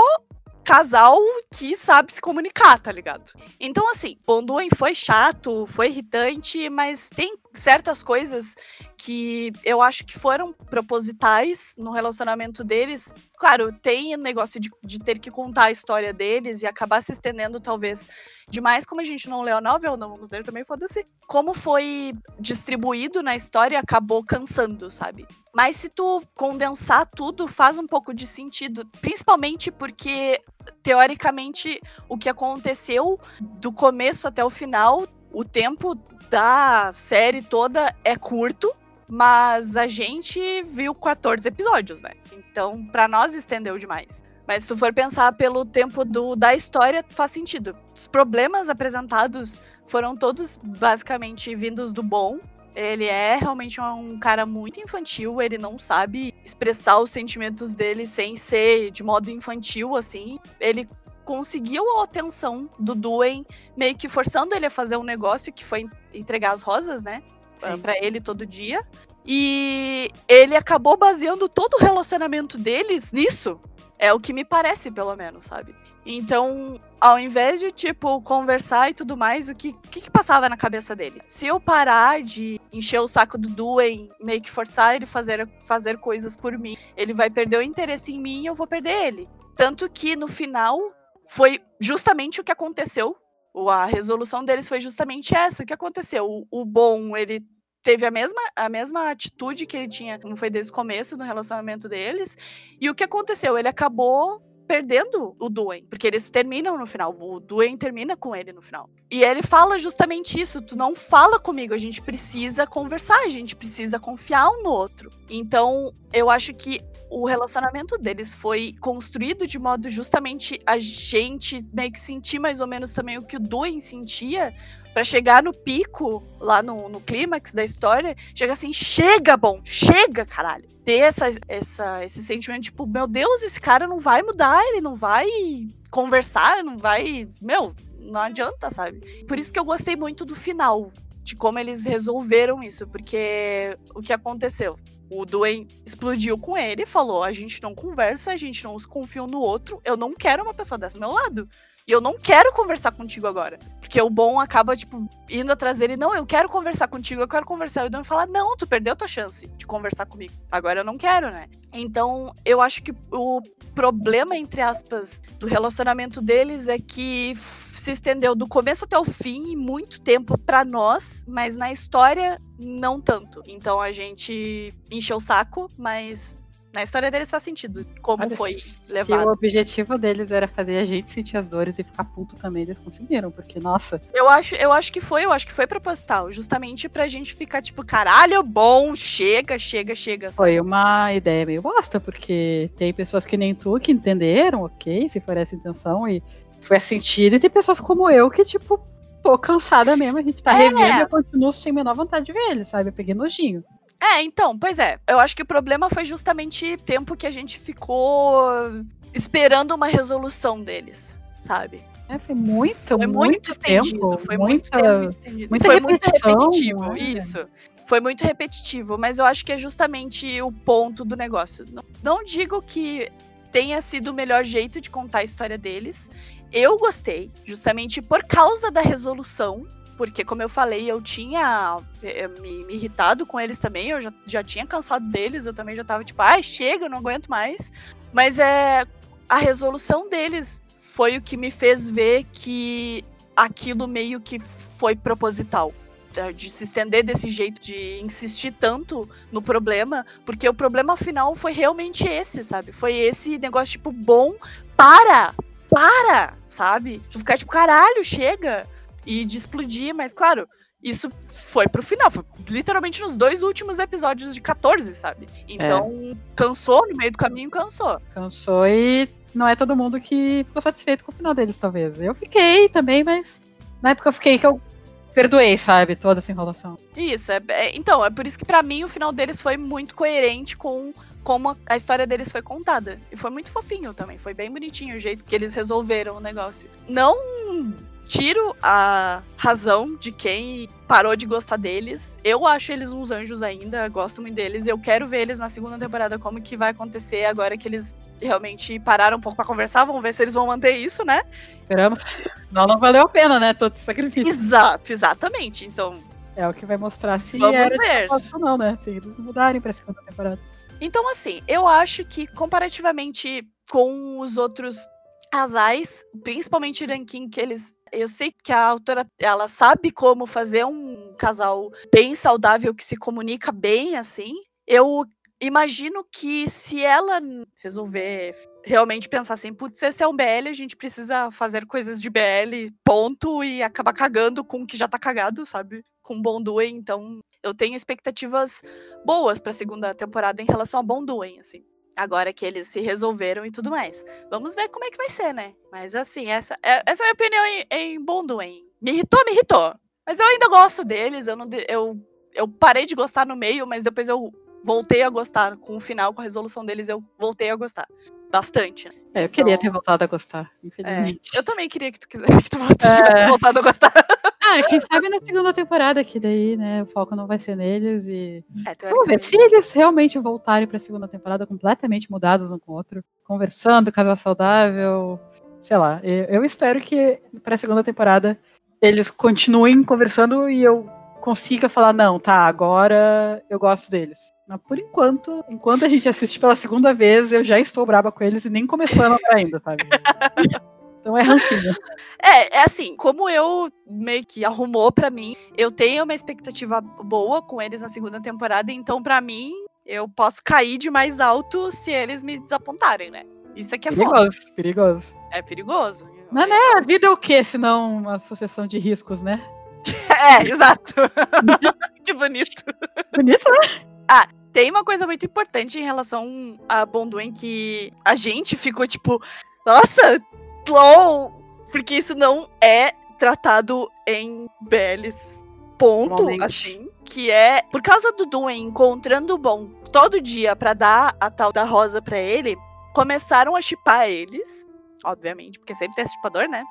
casal que sabe se comunicar, tá ligado? Então, assim, Bonduen foi chato, foi irritante, mas tem certas coisas que eu acho que foram propositais no relacionamento deles. Claro, tem o negócio de, de ter que contar a história deles e acabar se estendendo, talvez, demais. Como a gente não leu a não vamos ler também, foda-se. Como foi distribuído na história, acabou cansando, sabe? Mas se tu condensar tudo, faz um pouco de sentido. Principalmente porque, teoricamente, o que aconteceu do começo até o final, o tempo da série toda é curto, mas a gente viu 14 episódios, né? Então, para nós estendeu demais. Mas se tu for pensar pelo tempo do, da história, faz sentido. Os problemas apresentados foram todos basicamente vindos do bom. Ele é realmente um cara muito infantil, ele não sabe expressar os sentimentos dele sem ser de modo infantil, assim. Ele conseguiu a atenção do Duen, meio que forçando ele a fazer um negócio que foi entregar as rosas, né? para ele todo dia. E ele acabou baseando todo o relacionamento deles nisso. É o que me parece, pelo menos, sabe? Então, ao invés de, tipo, conversar e tudo mais, o que, que, que passava na cabeça dele? Se eu parar de encher o saco do Duen, meio que forçar ele fazer fazer coisas por mim, ele vai perder o interesse em mim e eu vou perder ele. Tanto que no final foi justamente o que aconteceu. A resolução deles foi justamente essa. O que aconteceu? O, bom, ele teve a mesma, a mesma atitude que ele tinha, não foi desde o começo no relacionamento deles. E o que aconteceu? Ele acabou perdendo o Duen, porque eles terminam no final. O Duen termina com ele no final. E ele fala justamente isso: tu não fala comigo, a gente precisa conversar, a gente precisa confiar um no outro. Então, eu acho que o relacionamento deles foi construído de modo justamente a gente meio que sentir mais ou menos também o que o Duen sentia para chegar no pico, lá no, no clímax da história, chega assim, chega, bom, chega, caralho. Ter essa, essa, esse sentimento, tipo, meu Deus, esse cara não vai mudar, ele não vai conversar, não vai. Meu, não adianta, sabe? Por isso que eu gostei muito do final, de como eles resolveram isso, porque o que aconteceu? O Dwayne explodiu com ele, falou: a gente não conversa, a gente não se confia um no outro, eu não quero uma pessoa dessa ao meu lado. E eu não quero conversar contigo agora. Porque o bom acaba, tipo, indo atrás dele. Não, eu quero conversar contigo, eu quero conversar. E o Dom fala: Não, tu perdeu tua chance de conversar comigo. Agora eu não quero, né? Então, eu acho que o problema, entre aspas, do relacionamento deles é que se estendeu do começo até o fim, muito tempo para nós, mas na história não tanto. Então a gente encheu o saco, mas na história deles faz sentido como Olha, foi levado. Se o objetivo deles era fazer a gente sentir as dores e ficar puto também, eles conseguiram, porque, nossa. Eu acho, eu acho que foi, eu acho que foi proposital, justamente pra gente ficar tipo, caralho, bom, chega, chega, chega. Sabe? Foi uma ideia meio bosta, porque tem pessoas que nem tu que entenderam, ok, se for essa intenção, e foi sentido, e tem pessoas como eu que, tipo, tô cansada mesmo, a gente tá é. revendo e eu continuo sem a menor vontade de ver ele, sabe? Eu peguei nojinho. É, então, pois é. Eu acho que o problema foi justamente o tempo que a gente ficou esperando uma resolução deles, sabe? É, foi muito, foi muito, muito estendido. Foi muita, muito tempo estendido. Muita foi muito repetitivo, né? isso. Foi muito repetitivo, mas eu acho que é justamente o ponto do negócio. Não, não digo que tenha sido o melhor jeito de contar a história deles. Eu gostei, justamente por causa da resolução porque, como eu falei, eu tinha eh, me, me irritado com eles também, eu já, já tinha cansado deles, eu também já tava tipo, ai, chega, eu não aguento mais. Mas é a resolução deles foi o que me fez ver que aquilo meio que foi proposital de se estender desse jeito, de insistir tanto no problema, porque o problema final foi realmente esse, sabe? Foi esse negócio, tipo, bom, para! Para! Sabe? De ficar, tipo, caralho, chega! E de explodir, mas claro, isso foi pro final, foi literalmente nos dois últimos episódios de 14, sabe? Então, é. cansou no meio do caminho, cansou. Cansou e não é todo mundo que ficou satisfeito com o final deles, talvez. Eu fiquei também, mas na época eu fiquei que eu perdoei, sabe, toda essa enrolação. Isso, é, é então, é por isso que para mim o final deles foi muito coerente com como a história deles foi contada. E foi muito fofinho também, foi bem bonitinho o jeito que eles resolveram o negócio. Não tiro a razão de quem parou de gostar deles. Eu acho eles uns anjos ainda, gosto muito deles. Eu quero ver eles na segunda temporada como que vai acontecer agora que eles realmente pararam um pouco para conversar. Vamos ver se eles vão manter isso, né? Esperamos. Não, não valeu a pena, né? Todo esse sacrifício. Exato, exatamente. Então. É o que vai mostrar se Vamos era ver. não, né? Se eles mudarem pra segunda temporada. Então, assim, eu acho que comparativamente com os outros casais, principalmente Rankin, que eles. Eu sei que a autora ela sabe como fazer um casal bem saudável que se comunica bem, assim. Eu imagino que se ela resolver realmente pensar assim, putz, esse é um BL, a gente precisa fazer coisas de BL, ponto, e acabar cagando com o que já tá cagado, sabe? Com Bonduem, então eu tenho expectativas boas pra segunda temporada em relação a Bonduem, assim. Agora que eles se resolveram e tudo mais. Vamos ver como é que vai ser, né? Mas assim, essa, é, essa é a minha opinião em, em Bonduem. Me irritou, me irritou. Mas eu ainda gosto deles, eu não eu, eu parei de gostar no meio, mas depois eu voltei a gostar. Com o final, com a resolução deles, eu voltei a gostar. Bastante. Né? É, eu queria então, ter voltado a gostar, infelizmente. É, eu também queria que tu, quisesse, que tu tivesse é. *laughs* voltado a gostar. Ah, quem sabe na segunda temporada, que daí, né, o foco não vai ser neles e. É, Vamos ver. Se eles realmente voltarem pra segunda temporada completamente mudados um com o outro, conversando, casal saudável, sei lá. Eu, espero que pra segunda temporada eles continuem conversando e eu consiga falar, não, tá, agora eu gosto deles. Mas por enquanto, enquanto a gente assiste pela segunda vez, eu já estou braba com eles e nem começou a ainda, sabe? *laughs* Então é rancinho. *laughs* É, é assim, como eu meio que arrumou para mim, eu tenho uma expectativa boa com eles na segunda temporada, então para mim, eu posso cair de mais alto se eles me desapontarem, né? Isso aqui é perigoso, foda. perigoso. É perigoso. Mas né, a vida é o quê, se não uma sucessão de riscos, né? *laughs* É, exato. *laughs* que bonito. Bonito, né? Ah, tem uma coisa muito importante em relação a Bonduen que a gente ficou tipo, nossa, LOL! Porque isso não é tratado em BLs. Ponto, assim. Que é, por causa do Duen encontrando o Bom todo dia para dar a tal da rosa para ele, começaram a chipar eles, obviamente, porque sempre tem chipador, né?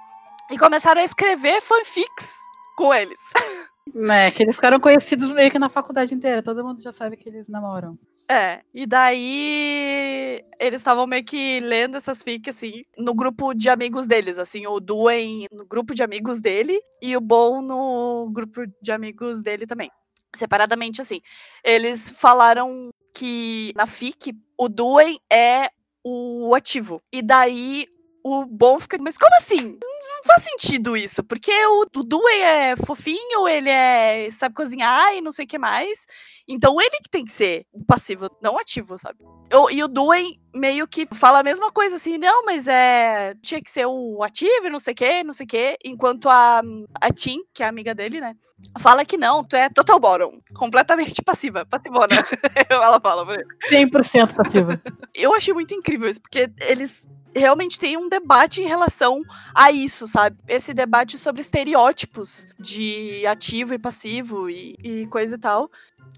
E começaram a escrever fanfics com eles. *laughs* É, que eles ficaram conhecidos meio que na faculdade inteira. Todo mundo já sabe que eles namoram. É, e daí eles estavam meio que lendo essas fics, assim, no grupo de amigos deles, assim, o Duen no grupo de amigos dele e o Bon no grupo de amigos dele também. Separadamente, assim. Eles falaram que na FIC o Duen é o ativo. E daí o Bon fica. Mas como assim? Não faz sentido isso, porque o, Duen é fofinho, ele é sabe cozinhar e não sei o que mais. Então ele que tem que ser o passivo, não ativo, sabe? Eu, e o Duen meio que fala a mesma coisa, assim, não, mas é. Tinha que ser o ativo e não sei o que, não sei o que. Enquanto a, a Tim, que é a amiga dele, né? Fala que não, tu é total bottom. Completamente passiva, passivona. *laughs* Ela fala ele. 100% passiva. Eu achei muito incrível isso, porque eles realmente tem um debate em relação a isso, sabe? Esse debate sobre estereótipos de ativo e passivo e, e coisa e tal.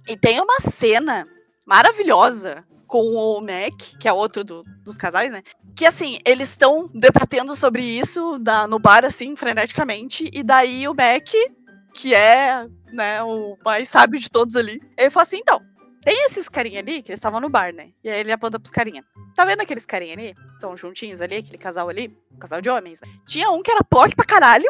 E tem uma cena maravilhosa com o Mac, que é outro do, dos casais, né? Que assim, eles estão debatendo sobre isso da, no bar, assim, freneticamente, e daí o Mac, que é né, o mais sábio de todos ali, ele fala assim: então, tem esses carinha ali que eles estavam no bar, né? E aí ele aponta pros carinha. Tá vendo aqueles carinha ali? Estão juntinhos ali, aquele casal ali? casal de homens, né? Tinha um que era POC pra caralho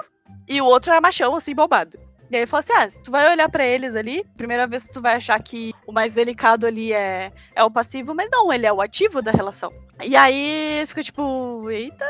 e o outro era machão, assim, bobado. E aí fala assim: ah, se tu vai olhar pra eles ali, primeira vez tu vai achar que o mais delicado ali é, é o passivo, mas não, ele é o ativo da relação. E aí fica tipo, eita.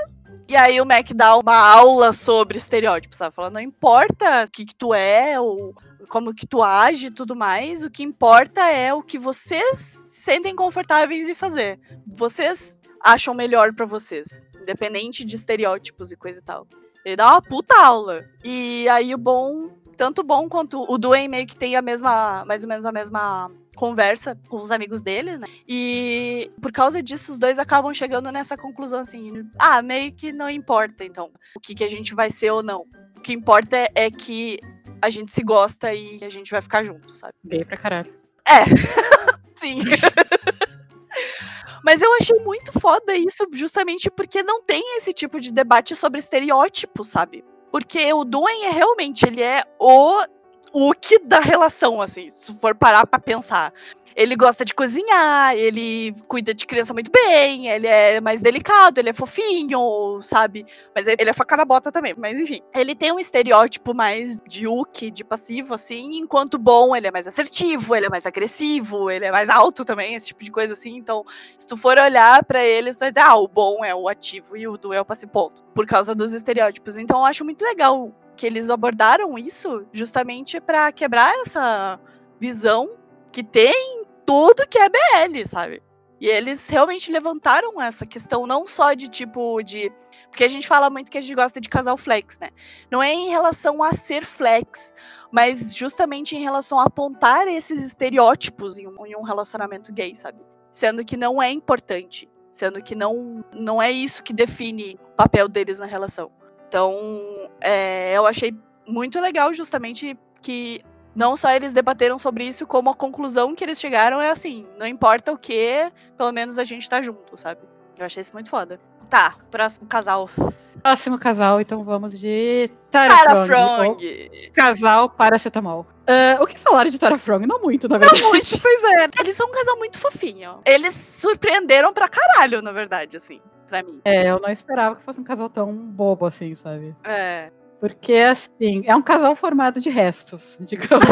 E aí o Mac dá uma aula sobre estereótipos, sabe? Falando, não importa o que, que tu é, ou como que tu age e tudo mais, o que importa é o que vocês sentem confortáveis em fazer. Vocês acham melhor para vocês, independente de estereótipos e coisa e tal. Ele dá uma puta aula. E aí o bom, tanto bom quanto o Dwayne meio que tem a mesma, mais ou menos a mesma conversa com os amigos dele, né? E por causa disso, os dois acabam chegando nessa conclusão assim: ah, meio que não importa, então, o que, que a gente vai ser ou não. O que importa é que a gente se gosta e a gente vai ficar junto, sabe? Gay pra caralho. É. *laughs* Sim. Mas eu achei muito foda isso, justamente porque não tem esse tipo de debate sobre estereótipo, sabe? Porque o Dwayne é realmente, ele é o o que da relação, assim, se for parar pra pensar. Ele gosta de cozinhar, ele cuida de criança muito bem, ele é mais delicado, ele é fofinho, sabe? Mas ele é faca na bota também, mas enfim. Ele tem um estereótipo mais de Uki, de passivo, assim, enquanto bom, ele é mais assertivo, ele é mais agressivo, ele é mais alto também, esse tipo de coisa assim. Então, se tu for olhar para ele, você vai dizer, ah, o bom é o ativo e o do é o passivo, ponto. Por causa dos estereótipos. Então, eu acho muito legal que eles abordaram isso justamente para quebrar essa visão que tem tudo que é BL, sabe? E eles realmente levantaram essa questão não só de tipo de porque a gente fala muito que a gente gosta de casal flex, né? Não é em relação a ser flex, mas justamente em relação a apontar esses estereótipos em um, relacionamento gay, sabe? Sendo que não é importante, sendo que não não é isso que define o papel deles na relação. Então, é, eu achei muito legal justamente que não só eles debateram sobre isso, como a conclusão que eles chegaram é assim: não importa o que, pelo menos a gente tá junto, sabe? Eu achei isso muito foda. Tá, próximo casal. Próximo casal, então vamos de Tara, Tara Frong. Frong. Casal paracetamol. Uh, o que falaram de Tara Frong? Não muito, na verdade. Não muito, *laughs* pois é. Eles são um casal muito fofinho. Eles surpreenderam pra caralho, na verdade, assim, pra mim. É, eu não esperava que fosse um casal tão bobo assim, sabe? É. Porque, assim, é um casal formado de restos, *laughs* digamos.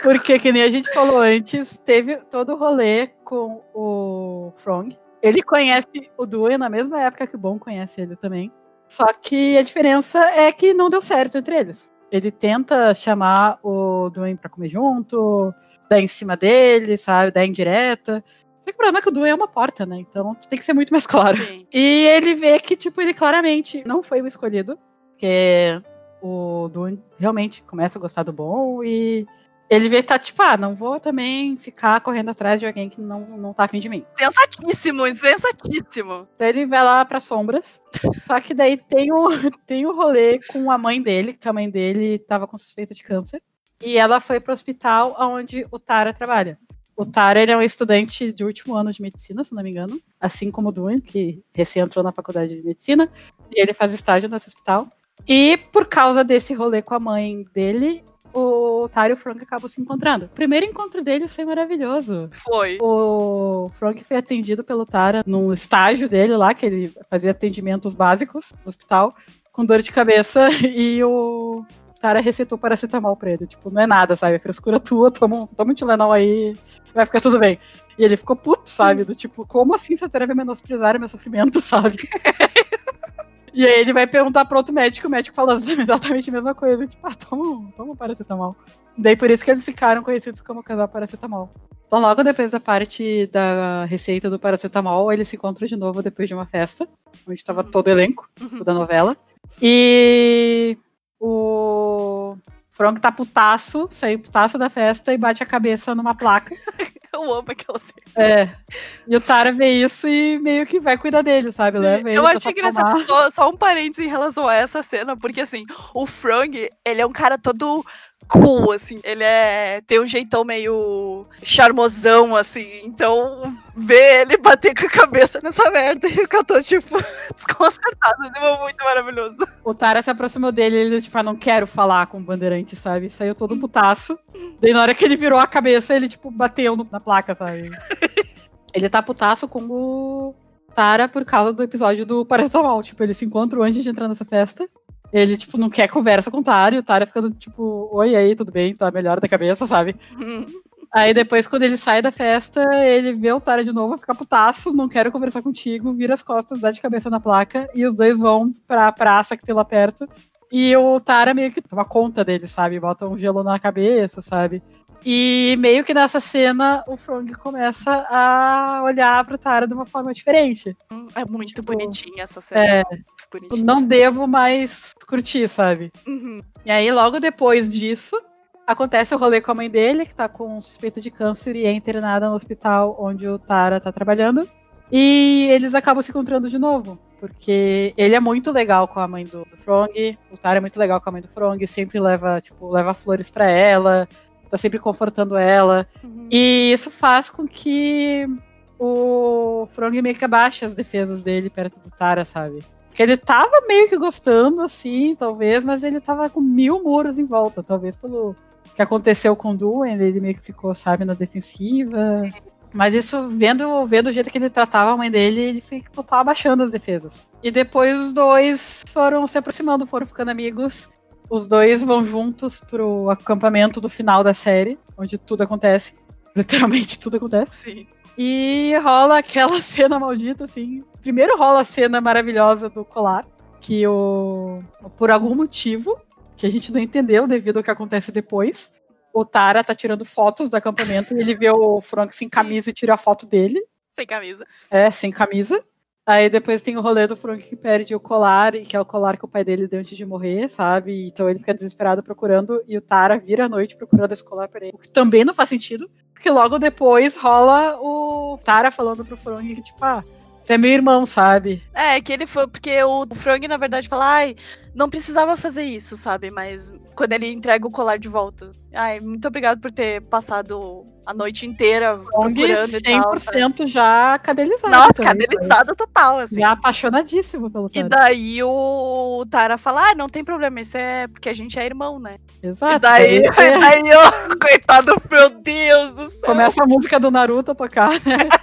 Porque, que nem a gente falou antes, teve todo o rolê com o Frong. Ele conhece o Dwayne na mesma época que o Bon conhece ele também. Só que a diferença é que não deu certo entre eles. Ele tenta chamar o Dwayne pra comer junto, dar em cima dele, sabe? Dar indireta. Só que o problema é que o Dwayne é uma porta, né? Então tem que ser muito mais claro. Sim. E ele vê que, tipo, ele claramente não foi o escolhido. Porque o Dune realmente começa a gostar do bom e ele vê tá tipo, ah, não vou também ficar correndo atrás de alguém que não, não tá afim de mim. Sensatíssimo, sensatíssimo. Então ele vai lá para sombras. Só que daí tem o, *laughs* tem o rolê com a mãe dele, que a mãe dele tava com suspeita de câncer. E ela foi pro hospital onde o Tara trabalha. O Tara ele é um estudante de último ano de medicina, se não me engano. Assim como o Dune, que recém entrou na faculdade de medicina. E ele faz estágio nesse hospital. E por causa desse rolê com a mãe dele, o Tara e o Frank acabam se encontrando. O primeiro encontro deles foi maravilhoso. Foi. O Frank foi atendido pelo Tara num estágio dele lá, que ele fazia atendimentos básicos no hospital, com dor de cabeça, *laughs* e o Tara receitou paracetamol pra ele. Tipo, não é nada, sabe? É frescura tua, toma, um- toma um Tilenol aí, vai ficar tudo bem. E ele ficou puto, sabe? Do tipo, como assim você deve menosprezar o meu sofrimento, *laughs* sabe? *laughs* E aí ele vai perguntar pro outro médico, o médico fala *laughs* exatamente a mesma coisa. Tipo, ah, toma, toma paracetamol. Daí por isso que eles ficaram conhecidos como casal paracetamol. Então logo depois da parte da receita do paracetamol, eles se encontram de novo depois de uma festa, onde estava todo o elenco da novela. E o Frank tá putaço, saiu putaço da festa e bate a cabeça numa placa. *laughs* *laughs* Eu amo aquela cena. É. E o Tara vê isso e meio que vai cuidar dele, sabe? Leva Eu achei engraçado, só, só um parênteses em relação a essa cena, porque assim, o Frog, ele é um cara todo cool, assim. Ele é. tem um jeitão meio charmosão, assim. Então, ver ele bater com a cabeça nessa merda *laughs* e eu tô, tipo, *laughs* desconcertado. Assim, muito maravilhoso. O Tara se aproximou dele e ele, tipo, ah, não quero falar com o bandeirante, sabe? Saiu todo putaço. Daí na hora que ele virou a cabeça, ele, tipo, bateu no- na placa, sabe? *laughs* ele tá putaço com o Tara por causa do episódio do paracetamol. Tipo, eles se encontram antes de entrar nessa festa. Ele, tipo, não quer conversa com o e o Tara ficando, tipo, oi aí, tudo bem? Tá melhor da cabeça, sabe? *laughs* Aí depois, quando ele sai da festa, ele vê o Tara de novo, fica putaço, não quero conversar contigo, vira as costas, dá de cabeça na placa, e os dois vão pra praça que tem lá perto. E o Tara meio que toma conta dele, sabe? Bota um gelo na cabeça, sabe? E meio que nessa cena, o Frong começa a olhar pro Tara de uma forma diferente. É muito Tipo, bonitinha essa cena. É, Muito bonitinha. não devo mais curtir, sabe? Uhum. E aí, logo depois disso, acontece o rolê com a mãe dele, que tá com suspeita de câncer e é internada no hospital onde o Tara tá trabalhando. E eles acabam se encontrando de novo. Porque ele é muito legal com a mãe do, do Frong, o Tara é muito legal com a mãe do Frong, sempre leva, tipo, leva flores pra ela, tá sempre confortando ela. Uhum. E isso faz com que o Frong meio que abaixe as defesas dele perto do Tara, sabe? Porque ele tava meio que gostando, assim, talvez, mas ele tava com mil muros em volta, talvez pelo que aconteceu com o Duen, ele meio que ficou, sabe, na defensiva. Sim. Mas isso, vendo, vendo o jeito que ele tratava a mãe dele, ele ficou tava abaixando as defesas. E depois os dois foram se aproximando, foram ficando amigos. Os dois vão juntos pro acampamento do final da série, onde tudo acontece. *laughs* Literalmente tudo acontece. Sim. E rola aquela *laughs* cena maldita, assim. Primeiro rola a cena maravilhosa do colar, que o. Por algum motivo, que a gente não entendeu devido ao que acontece depois, o Tara tá tirando fotos do acampamento e ele vê o Frank sem camisa e tira a foto dele. Sem camisa. É, sem camisa. Aí depois tem o rolê do Frank que perde o colar, que é o colar que o pai dele deu antes de morrer, sabe? Então ele fica desesperado procurando, e o Tara vira à noite procurando esse colar pra ele. O que também não faz sentido, porque logo depois rola o Tara falando pro Frank que, tipo, ah, é meu irmão, sabe? É, que ele foi. Porque o Frog, na verdade, fala, ai, não precisava fazer isso, sabe? Mas quando ele entrega o colar de volta. Ai, muito obrigado por ter passado a noite inteira Frank procurando e tal. sabe? 100% já cadelizado. Nossa, sabe? cadelizado total, assim. Já apaixonadíssimo pelo E Tara. daí o Tara fala, ah, não tem problema, isso é porque a gente é irmão, né? Exato. e daí, *laughs* e daí eu, coitado, meu Deus do céu. Começa a música do Naruto a tocar, né? *laughs*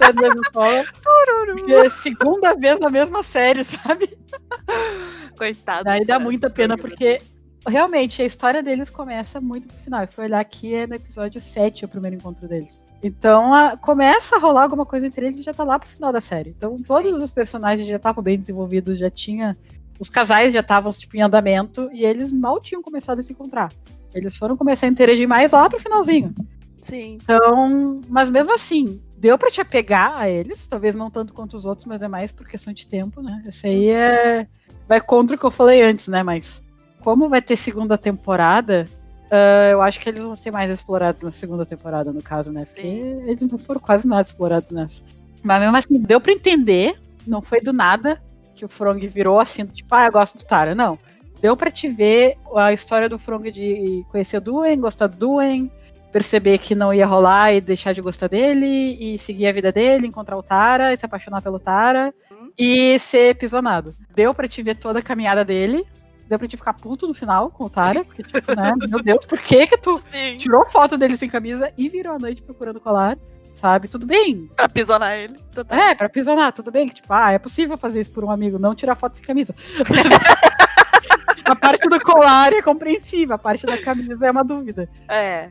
Porque é segunda vez na mesma série, sabe? *laughs* Coitado. Daí dá muita pena, porque realmente a história deles começa muito pro final. Eu fui olhar aqui, é no episódio 7 o primeiro encontro deles. Então a- começa a rolar alguma coisa entre eles e já tá lá pro final da série. Então todos os personagens já estavam bem desenvolvidos, já tinha. Os casais já estavam tipo, em andamento e eles mal tinham começado a se encontrar. Eles foram começar a interagir mais lá pro finalzinho. Sim. Então, mas mesmo assim, deu pra te apegar a eles, talvez não tanto quanto os outros, mas é mais por questão de tempo, né? Esse aí é vai contra o que eu falei antes, né? Mas como vai ter segunda temporada, ah, eu acho que eles vão ser mais explorados na segunda temporada, no caso, né? Porque Sim. eles não foram quase nada explorados nessa. Mas mesmo assim, deu pra entender, não foi do nada que o Frong virou assim, tipo, ah, eu gosto do Tara. Não. Deu pra te ver a história do Frong de conhecer o Duen, gostar do Duen, perceber que não ia rolar e deixar de gostar dele, e seguir a vida dele, encontrar o Tara, e se apaixonar pelo Tara, Uhum. e ser pisonado. Deu pra te ver toda a caminhada dele, deu pra te ficar puto no final com o Tara, porque, tipo, né, *laughs* meu Deus, por que que tu Sim. tirou foto dele sem camisa e virou a noite procurando colar, sabe? Tudo bem, Pra pisonar ele. Total. é, pra pisonar, tudo bem, tipo, ah, é possível fazer isso por um amigo, não tirar foto sem camisa. *laughs* *laughs* a parte do colar é compreensível, a parte da camisa é uma dúvida. É.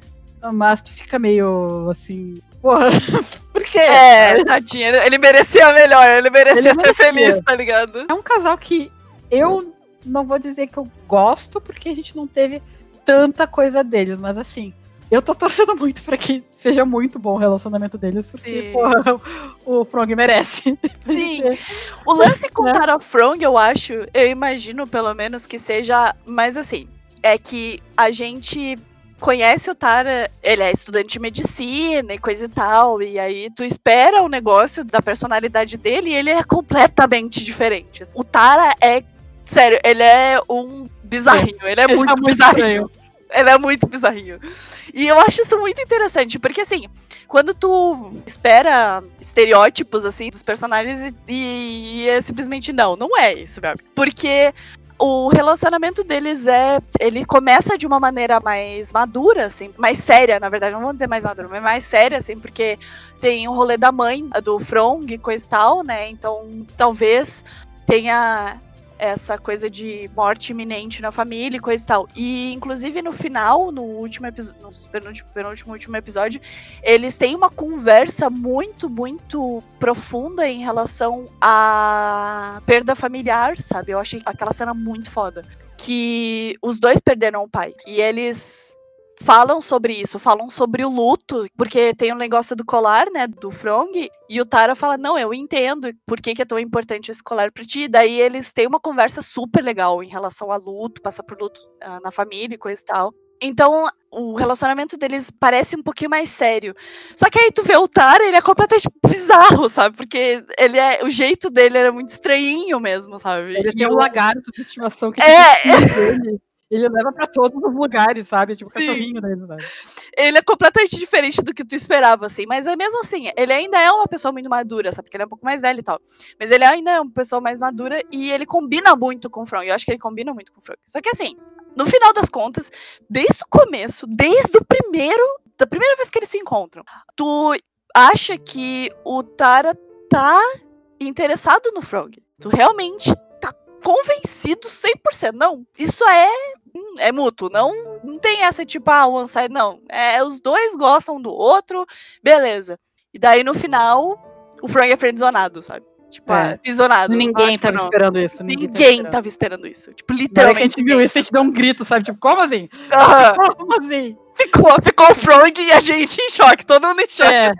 Mas tu fica meio assim. Porra, *laughs* por quê? É, tadinho. Ele, merecia melhor, ele merecia Ele ser merecia. feliz, tá ligado? É um casal que eu não vou dizer que eu gosto, porque a gente não teve tanta coisa deles, mas assim. Eu tô torcendo muito pra que seja muito bom o relacionamento deles, porque, Sim. porra, *laughs* o Frog merece. *laughs* Sim. O lance com Né? Tara Frong, eu acho, eu imagino pelo menos que seja mais assim. É que a gente conhece o Tara, ele é estudante de medicina e coisa e tal, e aí tu espera o negócio da personalidade dele e ele é completamente diferente. assim. O Tara é, sério, ele é um bizarrinho, ele é Ele muito tá muito bizarrinho. estranho. Ele é muito bizarrinho. E eu acho isso muito interessante, porque assim, quando tu espera estereótipos, assim, dos personagens e, e é simplesmente não, não é isso, meu amigo. Porque o relacionamento deles é. Ele começa de uma maneira mais madura, assim, mais séria, na verdade, não vamos dizer mais madura, mas mais séria, assim, porque tem o rolê da mãe, do Frong, coisa e tal, né? Então, talvez tenha essa coisa de morte iminente na família e coisa e tal. E, inclusive, no final, no último episódio, no penúltimo, penúltimo último episódio, eles têm uma conversa muito, muito profunda em relação à perda familiar, sabe? Eu achei aquela cena muito foda. Que os dois perderam o pai. E eles falam sobre isso, falam sobre o luto, porque tem o um negócio do colar, né, do Frong, e o Tara fala, não, eu entendo por que, que é tão importante esse colar pra ti, daí eles têm uma conversa super legal em relação a luto, passar por luto uh, na família e coisa e tal. Então, o relacionamento deles parece um pouquinho mais sério. Só que aí tu vê o Tara, ele é completamente bizarro, sabe? Porque ele é, o jeito dele era muito estranhinho mesmo, sabe? Ele e tem um lagarto de estimação que é, *laughs* dele. Ele leva para todos os lugares, sabe? Tipo, Sim. cachorrinho dele, sabe? Ele é completamente diferente do que tu esperava, assim. Mas é mesmo assim, ele ainda é uma pessoa muito madura, sabe? Porque ele é um pouco mais velho e tal. Mas ele ainda é uma pessoa mais madura e ele combina muito com o Frank. Eu acho que ele combina muito com o Frank. Só que assim, no final das contas, desde o começo, desde o primeiro. Da primeira vez que eles se encontram, tu acha que o Tara tá interessado no Frog. Tu realmente convencido 100%. Não, isso é hum, é mútuo, não, não tem essa tipo, ah, one side, não. É, os dois gostam do outro, beleza. E daí no final, o Frank é friendzonado, sabe? Tipo, é. Ah, pisonado. Ninguém tava não. esperando isso. Ninguém, ninguém tava, tava, esperando isso. Tipo, literalmente. que a gente viu isso, a gente deu um grito, sabe? Tipo, como assim? *laughs* Como assim? Ficou, ficou o Frank e a gente em choque, todo mundo em choque. É.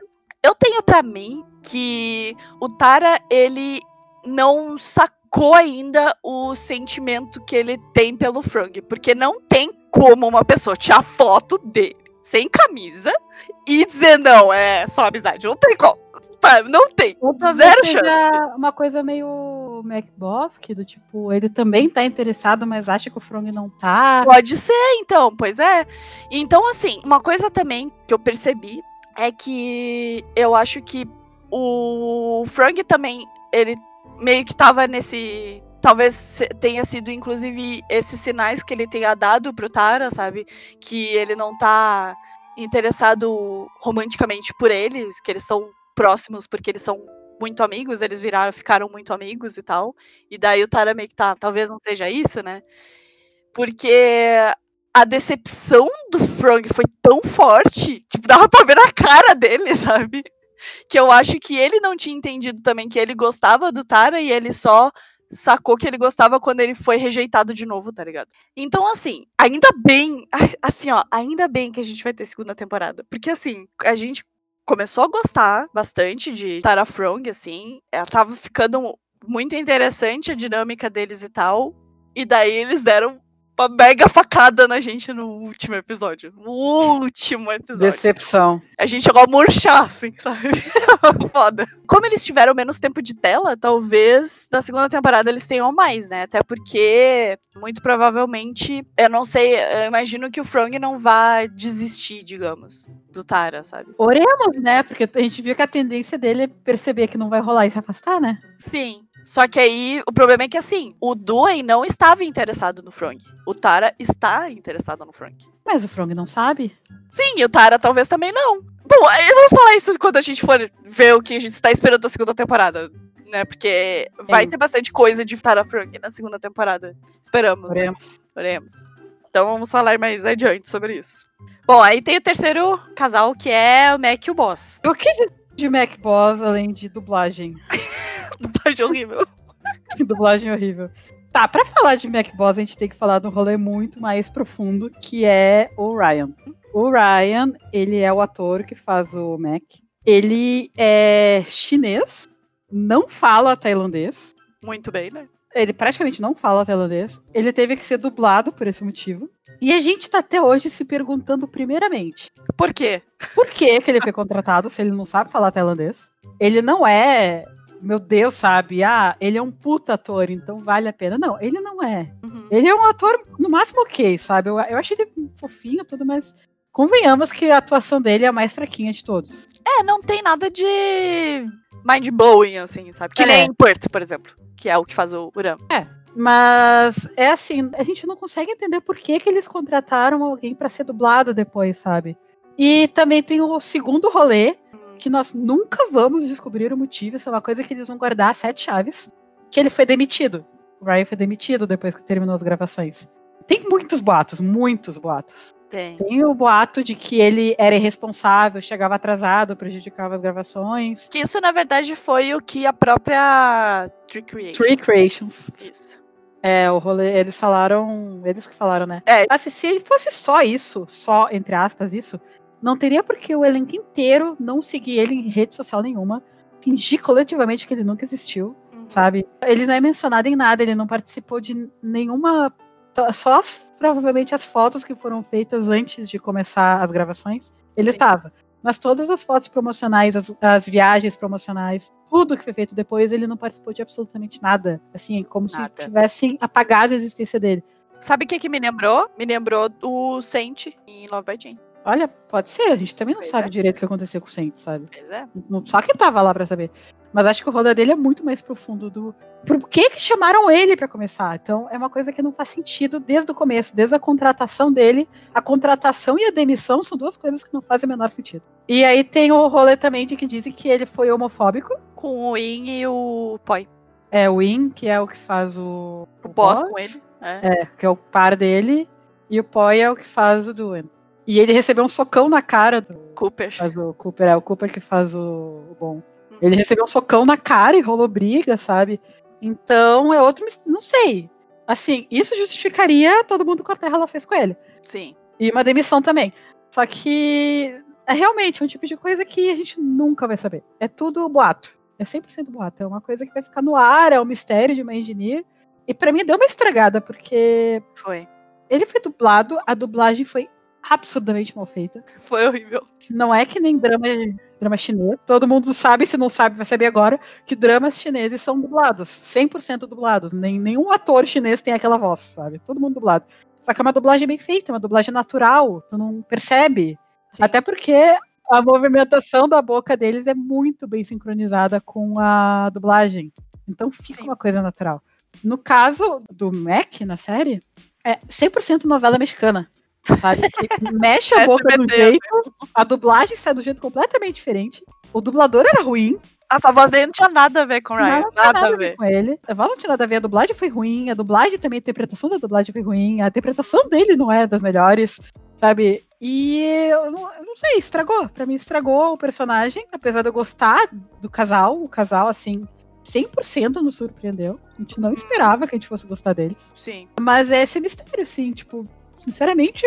Eu tenho para mim que o Tara, ele não sacou sacou ainda o sentimento que ele tem pelo Frog. Porque não tem como uma pessoa tirar foto dele sem camisa e dizer, não, é só amizade. Não tem como. Não tem. Zero chance. Uma coisa meio Mac que do tipo, ele também tá interessado, mas acha que o Frog não tá. Pode ser, então, pois é. Então, assim, uma coisa também que eu percebi é que eu acho que o Frog também, ele meio que tava nesse. Talvez tenha sido, inclusive, esses sinais que ele tenha dado pro Tara, sabe? Que ele não tá interessado romanticamente por eles, que eles são próximos porque eles são muito amigos, eles viraram, ficaram muito amigos e tal. E daí o Tara meio que tá, talvez não seja isso, né? Porque a decepção do Frog foi tão forte, tipo, dava pra ver na cara dele, *laughs* sabe? *laughs* que eu acho que ele não tinha entendido também que ele gostava do Tara e ele só sacou que ele gostava quando ele foi rejeitado de novo, tá ligado? Então, assim, ainda bem, assim, ó, ainda bem que a gente vai ter segunda temporada. Porque, assim, a gente começou a gostar bastante de Tara Frong, assim, ela tava ficando muito interessante a dinâmica deles e tal. E daí eles deram uma mega facada na gente no último episódio. No último episódio. Decepção. A gente chegou a murchar, assim, *laughs* sabe? Foda. Como eles tiveram menos tempo de tela, talvez na segunda temporada eles tenham mais, né? Até porque, muito provavelmente, eu não sei, eu imagino que o Frong não vai desistir, digamos, do Tara, sabe? Oremos, né? Porque a gente viu que a tendência dele é perceber que não vai rolar e se afastar, né? Sim. Só que aí o problema é que assim, o Duen não estava interessado no Frong. O Tara está interessado no Frank. Mas o Frog não sabe? Sim, e o Tara talvez também não. Bom, eu vou falar isso quando a gente for ver o que a gente está esperando da segunda temporada. Né, porque vai Sim. ter bastante coisa de Tara Frank na segunda temporada. Esperamos. Oremos. Né? Oremos. Então vamos falar mais adiante sobre isso. Bom, aí tem o terceiro casal, que é o Mac e o Boss. O que de Mac Boss, além de dublagem? *laughs* dublagem horrível. *laughs* dublagem horrível. Tá, pra falar de Mac Boss, a gente tem que falar de um rolê muito mais profundo, que é o Ryan. O Ryan, ele é o ator que faz o Mac. Ele é chinês, não fala tailandês. Muito bem, né? Ele praticamente não fala tailandês. Ele teve que ser dublado por esse motivo. E a gente tá até hoje se perguntando, primeiramente, por quê? Por que, que ele foi contratado se ele não sabe falar tailandês? Ele não é meu Deus, sabe? Ah, ele é um puta ator, então vale a pena. Não, ele não é. Uhum. Ele é um ator, no máximo, ok, sabe? Eu, eu achei ele fofinho tudo, mas convenhamos que a atuação dele é a mais fraquinha de todos. É, não tem nada de mind-blowing, assim, sabe? Que é. nem Perth, por exemplo, que é o que faz o Uram. É. Mas é assim, a gente não consegue entender por que, que eles contrataram alguém para ser dublado depois, sabe? E também tem o segundo rolê, que nós nunca vamos descobrir o motivo. Isso é uma coisa que eles vão guardar sete chaves. Que ele foi demitido. o Ryan foi demitido depois que terminou as gravações. Tem muitos boatos, muitos boatos. Tem. Tem o boato de que ele era irresponsável, chegava atrasado, prejudicava as gravações. Que isso, na verdade, foi o que a própria Tree Creation. Tree Creations. Isso. É, o rolê, eles falaram. Eles que falaram, né? É. Se, se fosse só isso, só, entre aspas, isso, não teria por que o elenco inteiro não seguir ele em rede social nenhuma, fingir coletivamente que ele nunca existiu, Uhum. sabe? Ele não é mencionado em nada, ele não participou de nenhuma. Só as- provavelmente as fotos que foram feitas antes de começar as gravações, ele estava. Mas todas as fotos promocionais, as, as viagens promocionais, tudo que foi feito depois, ele não participou de absolutamente nada. Assim, como Nada. se tivessem apagado a existência dele. Sabe o que, que me lembrou? Me lembrou o Saint em Love by Chance. Olha, pode ser, a gente também não Pois sabe é. direito o que aconteceu com o Saint, sabe? Pois é. Só quem tava lá pra saber. Mas acho que o roda dele é muito mais profundo do. Por que que chamaram ele pra começar? Então é uma coisa que não faz sentido desde o começo, desde a contratação dele. A contratação e a demissão são duas coisas que não fazem o menor sentido. E aí tem o rolê também de que dizem que ele foi homofóbico. Com o In e o Poi. É o In, que é o que faz o. O boss com ele. É. É, que é o par dele. E o Poi é o que faz o Duen. E ele recebeu um socão na cara do, Cooper. faz o Cooper, é o Cooper que faz o, o bom. Ele recebeu um socão na cara e rolou briga, sabe? Então é outro. Não sei. Assim, isso justificaria todo mundo que a Terra ela fez com ele. Sim. E uma demissão também. Só que é realmente um tipo de coisa que a gente nunca vai saber. É tudo boato. É 100% boato. É uma coisa que vai ficar no ar, é um mistério de uma engineer. E pra mim deu uma estragada, porque Foi. ele foi dublado, a dublagem foi absurdamente mal feita. Foi horrível. Não é que nem drama, drama chinês. Todo mundo sabe, se não sabe, vai saber agora, que dramas chineses são dublados. 100% dublados. Nem, nenhum ator chinês tem aquela voz, sabe? Todo mundo dublado. Só que é uma dublagem bem feita, uma dublagem natural. Tu não percebe. Sim. Até porque a movimentação da boca deles é muito bem sincronizada com a dublagem. Então fica Sim. uma coisa natural. No caso do Mac na série, é 100% novela mexicana. Sabe? Que *laughs* mexe a boca do SBT, jeito, a dublagem sai do jeito completamente diferente. O dublador era ruim, Essa voz dele não tinha nada a ver com o Ryan. não tinha Nada, a ver. com ele. A voz não tinha nada a ver, a dublagem foi ruim, a dublagem também, a interpretação da dublagem foi ruim, a interpretação dele não é das melhores, sabe? E eu não, eu não sei, estragou. Pra mim, estragou o personagem, apesar de eu gostar do casal, o casal, assim, 100% nos surpreendeu. A gente não esperava que a gente fosse gostar deles. Sim. Mas é esse mistério, assim, tipo, sinceramente,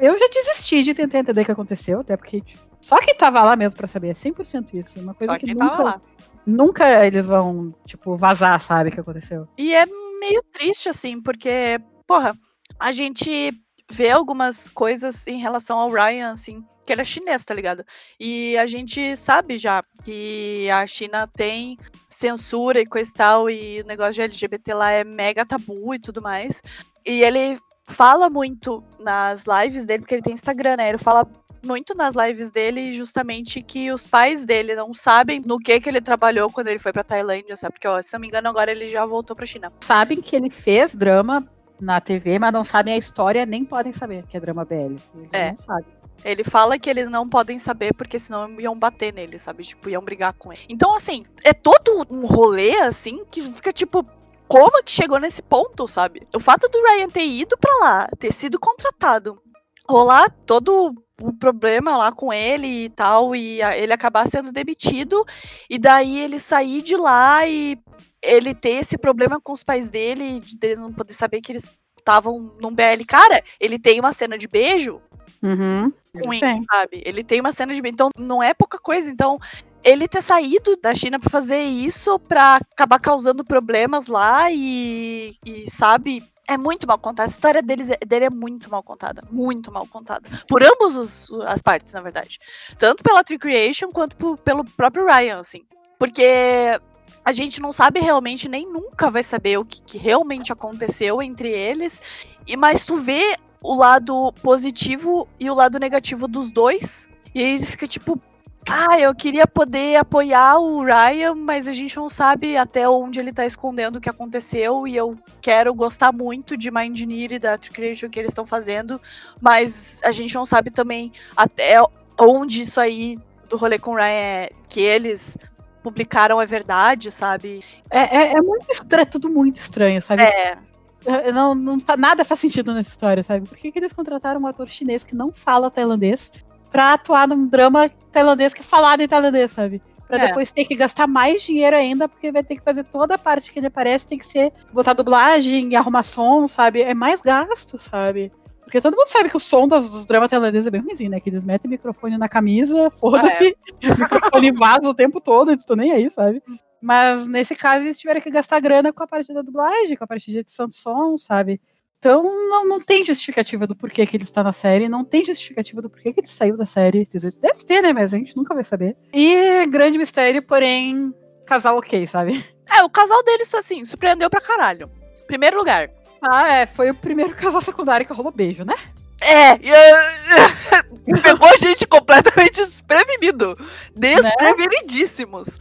eu já desisti de tentar entender o que aconteceu, até porque tipo, só quem tava lá mesmo pra saber, é 100% isso. Uma coisa Só que nunca, nunca eles vão, tipo, vazar, sabe, o que aconteceu. E é meio triste, assim, porque, porra, a gente vê algumas coisas em relação ao Ryan, assim, que ele é chinês, tá ligado? E a gente sabe já que a China tem censura e coisa e tal, e o negócio de LGBT lá é mega tabu e tudo mais. E ele fala muito nas lives dele, porque ele tem Instagram, né? Ele fala muito nas lives dele justamente que os pais dele não sabem no que que ele trabalhou quando ele foi pra Tailândia, sabe? Porque, ó, se eu não me engano, agora ele já voltou pra China. Sabem que ele fez drama na TV, mas não sabem a história, nem podem saber que é drama BL. Eles É. não sabem. Ele fala que eles não podem saber porque senão iam bater nele, sabe? Tipo, iam brigar com ele. Então, assim, é todo um rolê, assim, que fica tipo. Como que chegou nesse ponto, sabe? O fato do Ryan ter ido pra lá, ter sido contratado, rolar todo o problema lá com ele e tal, e ele acabar sendo demitido, e daí ele sair de lá e ele ter esse problema com os pais dele, de eles não poder saber que eles estavam num BL. Cara, ele tem uma cena de beijo Uhum. ruim, Tem. sabe? Ele tem uma cena de então não é pouca coisa. Então, ele ter saído da China pra fazer isso, pra acabar causando problemas lá e, e sabe, é muito mal contada. A história é- dele é muito mal contada, muito mal contada. Por ambos os, as partes, na verdade. Tanto pela Tree Creation quanto po- pelo próprio Ryan, assim. Porque a gente não sabe realmente, nem nunca vai saber o que, que realmente aconteceu entre eles. E mas tu vê o lado positivo e o lado negativo dos dois. E aí fica tipo, ah, eu queria poder apoiar o Ryan, mas a gente não sabe até onde ele tá escondendo o que aconteceu. E eu quero gostar muito de Mind Engineer e da Creation que eles estão fazendo, mas a gente não sabe também até onde isso aí do rolê com o Ryan é que eles publicaram é verdade, sabe? É, é, é muito estranho, é tudo muito estranho, sabe? É. É, Não, não, fa- nada faz sentido nessa história, sabe? Por que, que eles contrataram um ator chinês que não fala tailandês pra atuar num drama tailandês que é falado em tailandês, sabe? Pra É. depois ter que gastar mais dinheiro ainda, porque vai ter que fazer toda a parte que ele aparece, tem que ser botar dublagem e arrumar som, sabe? É mais gasto, sabe? Porque todo mundo sabe que o som dos, dos dramas tailandeses é bem ruimzinho, né? Que eles metem microfone na camisa, *laughs* foda-se, o microfone vaza o tempo todo, eles estão nem aí, sabe? Mas nesse caso eles tiveram que gastar grana com a parte da dublagem, com a parte de edição de som, sabe? Então não, não tem justificativa do porquê que ele está na série, não tem justificativa do porquê que ele saiu da série. Quer dizer, deve ter, né? Mas a gente nunca vai saber. E grande mistério, porém, casal ok, sabe? É, o casal deles, assim, surpreendeu pra caralho. Primeiro lugar. Ah, é, foi o primeiro casal secundário que rolou beijo, né? É, eh, *laughs* pegou a gente completamente desprevenido. Desprevenidíssimos.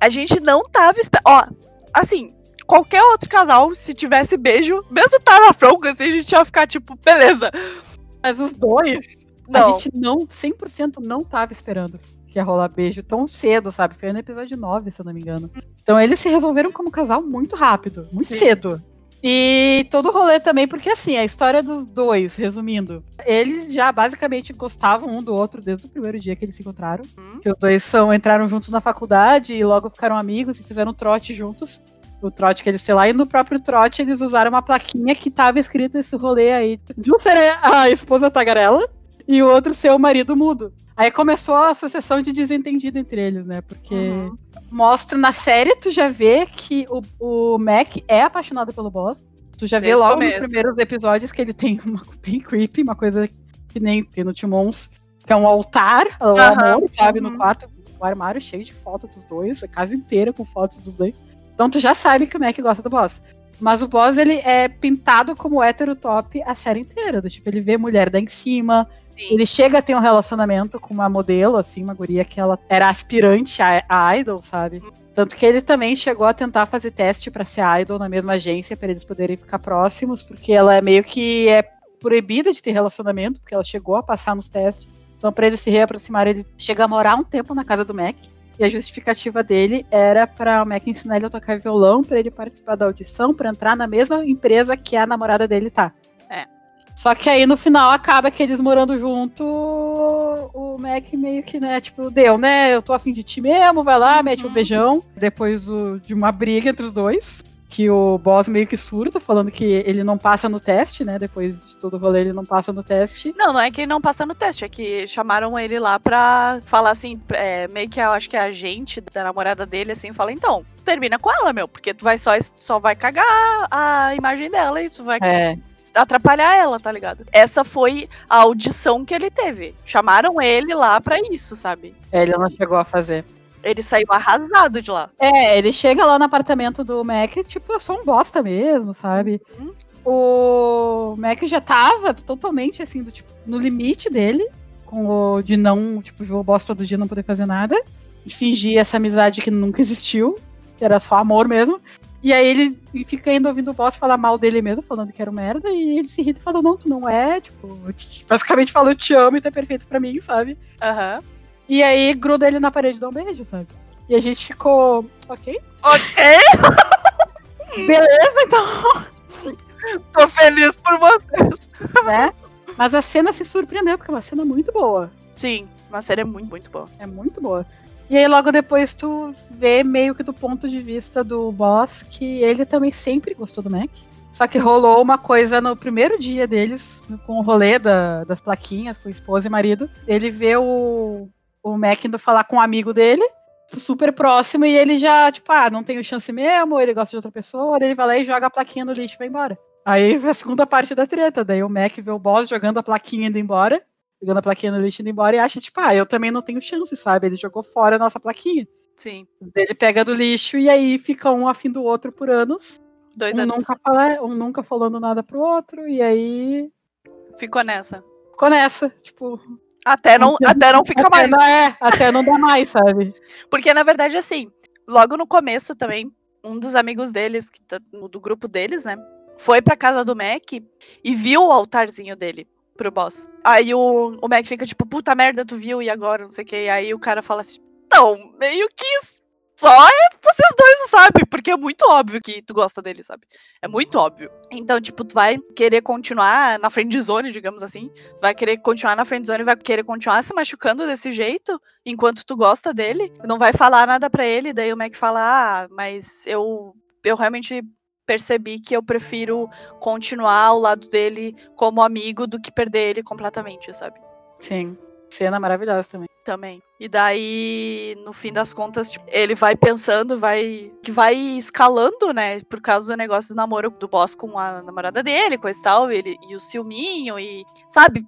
A gente não tava esperando. Ó, assim, qualquer outro casal, se tivesse beijo, mesmo tá na fronga, assim, a gente ia ficar tipo, beleza. Mas os dois, Não. a gente não, 100% não tava esperando que ia rolar beijo tão cedo, sabe? Foi no episódio 9, se eu não me engano. Então eles se resolveram como casal muito rápido, muito Sim. cedo. E todo o rolê também, porque assim, a história dos dois, resumindo, eles já basicamente gostavam um do outro desde o primeiro dia que eles se encontraram. Hum. Que os dois são, entraram juntos na faculdade e logo ficaram amigos e fizeram trote juntos. O trote que eles, sei lá, e no próprio trote eles usaram uma plaquinha que tava escrito esse rolê aí. De um ser a esposa tagarela e o outro ser o marido mudo. Aí começou a sucessão de desentendido entre eles, né? Porque Uhum. mostra na série, tu já vê que o, o Mac é apaixonado pelo boss. Tu já vê Desde o logo nos primeiros episódios que ele tem *laughs* uma bem creepy, uma coisa que nem tem no Timons, que é um altar, o Aham, amor, sabe, uhum. no quarto, o armário cheio de fotos dos dois, a casa inteira com fotos dos dois. Então tu já sabe que o Mac gosta do boss. Mas o boss, ele é pintado como hétero top a série inteira. Do tipo, ele vê mulher dar em cima, Sim. ele chega a ter um relacionamento com uma modelo, assim, uma guria que ela era aspirante a, a idol, sabe? Tanto que ele também chegou a tentar fazer teste pra ser idol na mesma agência, pra eles poderem ficar próximos, porque ela é meio que é proibida de ter relacionamento, porque ela chegou a passar nos testes. Então, pra eles se reaproximarem, ele chega a morar um tempo na casa do Mac. E a justificativa dele era para o Mac ensinar ele a tocar violão, pra ele participar da audição, pra entrar na mesma empresa que a namorada dele tá. É. Só que aí no final acaba que eles morando junto, o Mac meio que, né, tipo, deu, né? Eu tô afim de ti mesmo, vai lá, mete um Uhum. beijão. Depois o- de uma briga entre os dois. Que o boss meio que surta, falando que ele não passa no teste, né? Depois de todo o rolê, ele não passa no teste. Não, não é que ele não passa no teste, é que chamaram ele lá pra falar assim, é, meio que eu acho que a agente da namorada dele, assim, fala, então, termina com ela, meu, porque tu vai só, só vai cagar a imagem dela e tu vai É. atrapalhar ela, tá ligado? Essa foi a audição que ele teve. Chamaram ele lá pra isso, sabe? Ele não chegou a fazer. Ele saiu arrasado de lá. É, ele chega lá no apartamento do Mac, tipo, eu sou um bosta mesmo, sabe? Uhum. O Mac já tava totalmente, assim, do, tipo, no limite dele, com o de não, tipo, o boss todo dia e não poder fazer nada. De fingir essa amizade que nunca existiu, que era só amor mesmo. E aí ele fica indo ouvindo o boss falar mal dele mesmo, falando que era um merda, e ele se irrita e fala, não, tu não é, tipo, basicamente fala, eu te amo e tu é perfeito pra mim, sabe? Aham. E aí gruda ele na parede e dá um beijo, sabe? E a gente ficou, ok, Ok, *laughs* beleza, então, tô feliz por vocês. né? Mas a cena se surpreendeu, porque é uma cena muito boa. Sim, uma série muito, muito boa. É muito boa. E aí logo depois tu vê meio que do ponto de vista do boss que ele também sempre gostou do Mac. Só que rolou uma coisa no primeiro dia deles, com o rolê da- das plaquinhas, com esposa e marido. Ele vê o, o Mac indo falar com um amigo dele, super próximo, e ele já, tipo, ah, não tenho chance mesmo, ele gosta de outra pessoa, ele vai lá e joga a plaquinha no lixo e vai embora. Aí *laughs* vem a segunda parte da treta, daí o Mac vê o boss jogando a plaquinha indo embora, jogando a plaquinha no lixo e indo embora, e acha, tipo, ah, eu também não tenho chance, sabe? Ele jogou fora a nossa plaquinha. Sim, Ele pega do lixo e aí fica um afim do outro por anos. dois Um anos. nunca, fala, um nunca falando nada pro outro, e aí Ficou nessa. ficou nessa, tipo. Até não, até não fica até mais. Não é, até não dá mais, *laughs* sabe? Porque, na verdade, assim, logo no começo também, um dos amigos deles, que tá- do grupo deles, né? Foi pra casa do Mac e viu o altarzinho dele pro boss. Aí o, o Mac fica tipo, puta merda, tu viu, e agora? Não sei o que. Aí o cara fala assim, não, meio que. Só é vocês dois sabem, porque é muito óbvio que tu gosta dele, sabe? É muito óbvio. Então, tipo, tu vai querer continuar na friend zone, digamos assim. Tu vai querer continuar na friend zone, vai querer continuar se machucando desse jeito, enquanto tu gosta dele. Não vai falar nada para ele, daí o Mac fala: "Ah, mas eu eu realmente percebi que eu prefiro continuar ao lado dele como amigo do que perder ele completamente, sabe? Sim. Cena maravilhosa também. Também. E daí, no fim das contas, tipo, ele vai pensando, vai. que vai escalando, né? Por causa do negócio do namoro do boss com a namorada dele, coisa e tal, ele, e o ciúminho, e. Sabe?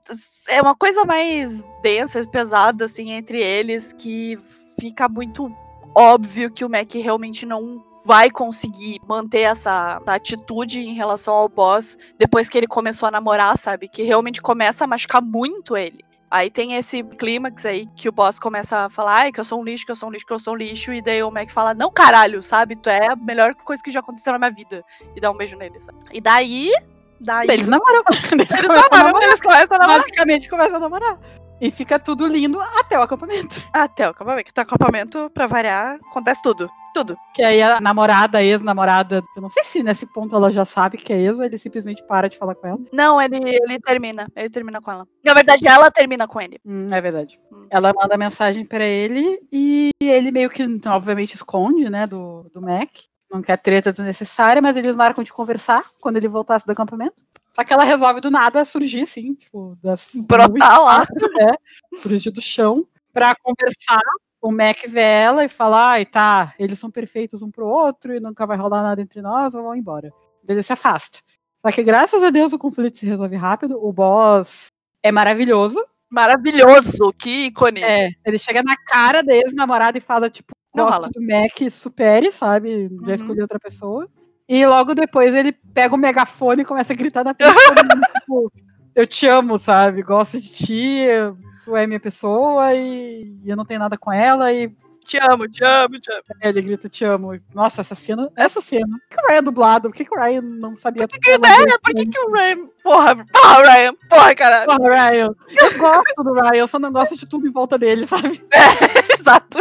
É uma coisa mais densa, pesada, assim, entre eles, que fica muito óbvio que o Mac realmente não vai conseguir manter essa, essa, atitude em relação ao boss depois que ele começou a namorar, sabe? Que realmente começa a machucar muito ele. Aí tem esse clímax aí que o boss começa a falar, ai, que eu sou um lixo, que eu sou um lixo, que eu sou um lixo, e daí o Mac fala, não, caralho, sabe? Tu é a melhor coisa que já aconteceu na minha vida. E dá um beijo nele, sabe? E daí. daí... Eles namoram. *laughs* *laughs* Eles, eles namoram, eles começam a namorar. Basicamente começam a namorar. E fica tudo lindo até o acampamento. Até o acampamento. Que tá acampamento, pra variar, acontece tudo. Tudo. Que aí a namorada, a ex-namorada, eu não sei se nesse ponto ela já sabe que é ex ou ele simplesmente para de falar com ela. Não, ele, ele termina. Ele termina com ela. Na verdade, ela termina com ele. Hum, é verdade. Hum. Ela manda mensagem para ele e ele meio que, obviamente, esconde, né, do, do Mac. Não quer treta desnecessária, mas eles marcam de conversar quando ele voltasse do acampamento. Só que ela resolve do nada surgir, assim, tipo, das. Brotar lá. *laughs* É, surgir do chão pra conversar o Mac vê ela e fala, ai, tá, eles são perfeitos um pro outro e nunca vai rolar nada entre nós, vamos embora. Ele se afasta. Só que graças a Deus o conflito se resolve rápido, o boss é maravilhoso. Maravilhoso, que ícone. É, ele chega na cara da ex-namorada e fala, tipo, gosto do Mac, supere, sabe? Já uhum. escolhi outra pessoa. E logo depois ele pega o megafone e começa a gritar na frente *laughs* tipo, eu te amo, sabe? Gosto de ti, tu é minha pessoa e, eu não tenho nada com ela e. Te amo, te amo, te amo. É, ele grita, te amo. Nossa, essa cena. Essa cena. Por que o Ryan é dublado? Por que, que o Ryan não sabia? Por que, que, né? Por que, que o Ryan. Porra, porra, Ryan. Porra, caralho. Porra, Ryan. Eu gosto do Ryan, eu só não gosto de tudo em volta dele, sabe? *laughs* É, exato.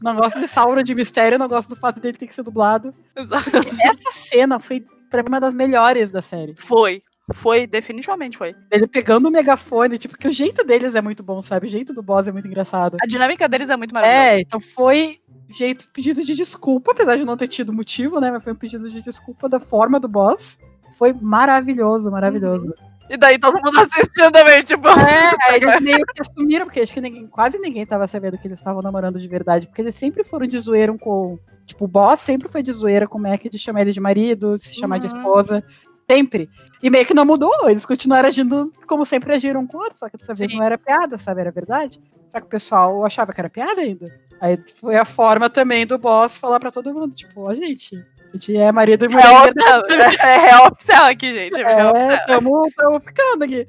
Não gosto de Saura de mistério, não gosto do fato dele ter que ser dublado. Exato. Essa cena foi pra mim uma das melhores da série. Foi. Foi, definitivamente foi. Ele pegando o megafone, tipo, que o jeito deles é muito bom, sabe? O jeito do boss é muito engraçado. A dinâmica deles é muito maravilhosa. É, então foi jeito, pedido de desculpa, apesar de não ter tido motivo, né? Mas foi um pedido de desculpa da forma do boss. Foi maravilhoso, maravilhoso. Uhum. E daí todo mundo assistindo também, tipo. É, *laughs* eles meio que assumiram, porque acho que ninguém, quase ninguém tava sabendo que eles estavam namorando de verdade, porque eles sempre foram de zoeira com. Tipo, o boss sempre foi de zoeira com o Mac de chamar ele de marido, se chamar uhum. de esposa. Sempre. E meio que não mudou, eles continuaram agindo como sempre agiram com outros, só que dessa vez Sim. não era piada, sabe? Era verdade. Só que o pessoal achava que era piada ainda. Aí foi a forma também do boss falar pra todo mundo, tipo, ó, oh, gente, a gente é marido e mulher. *laughs* É, é, é oficial aqui, gente. É, é tamo, tamo ficando aqui.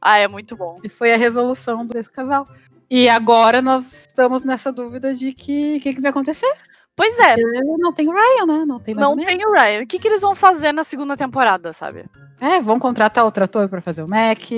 Ah, é muito bom. E foi a resolução desse casal. E agora nós estamos nessa dúvida de que o que, que vai acontecer. Pois é. Não tem o Ryan, né? Não tem Não tem o Ryan. O que, que eles vão fazer na segunda temporada, sabe? É, vão contratar outro ator para fazer o Mac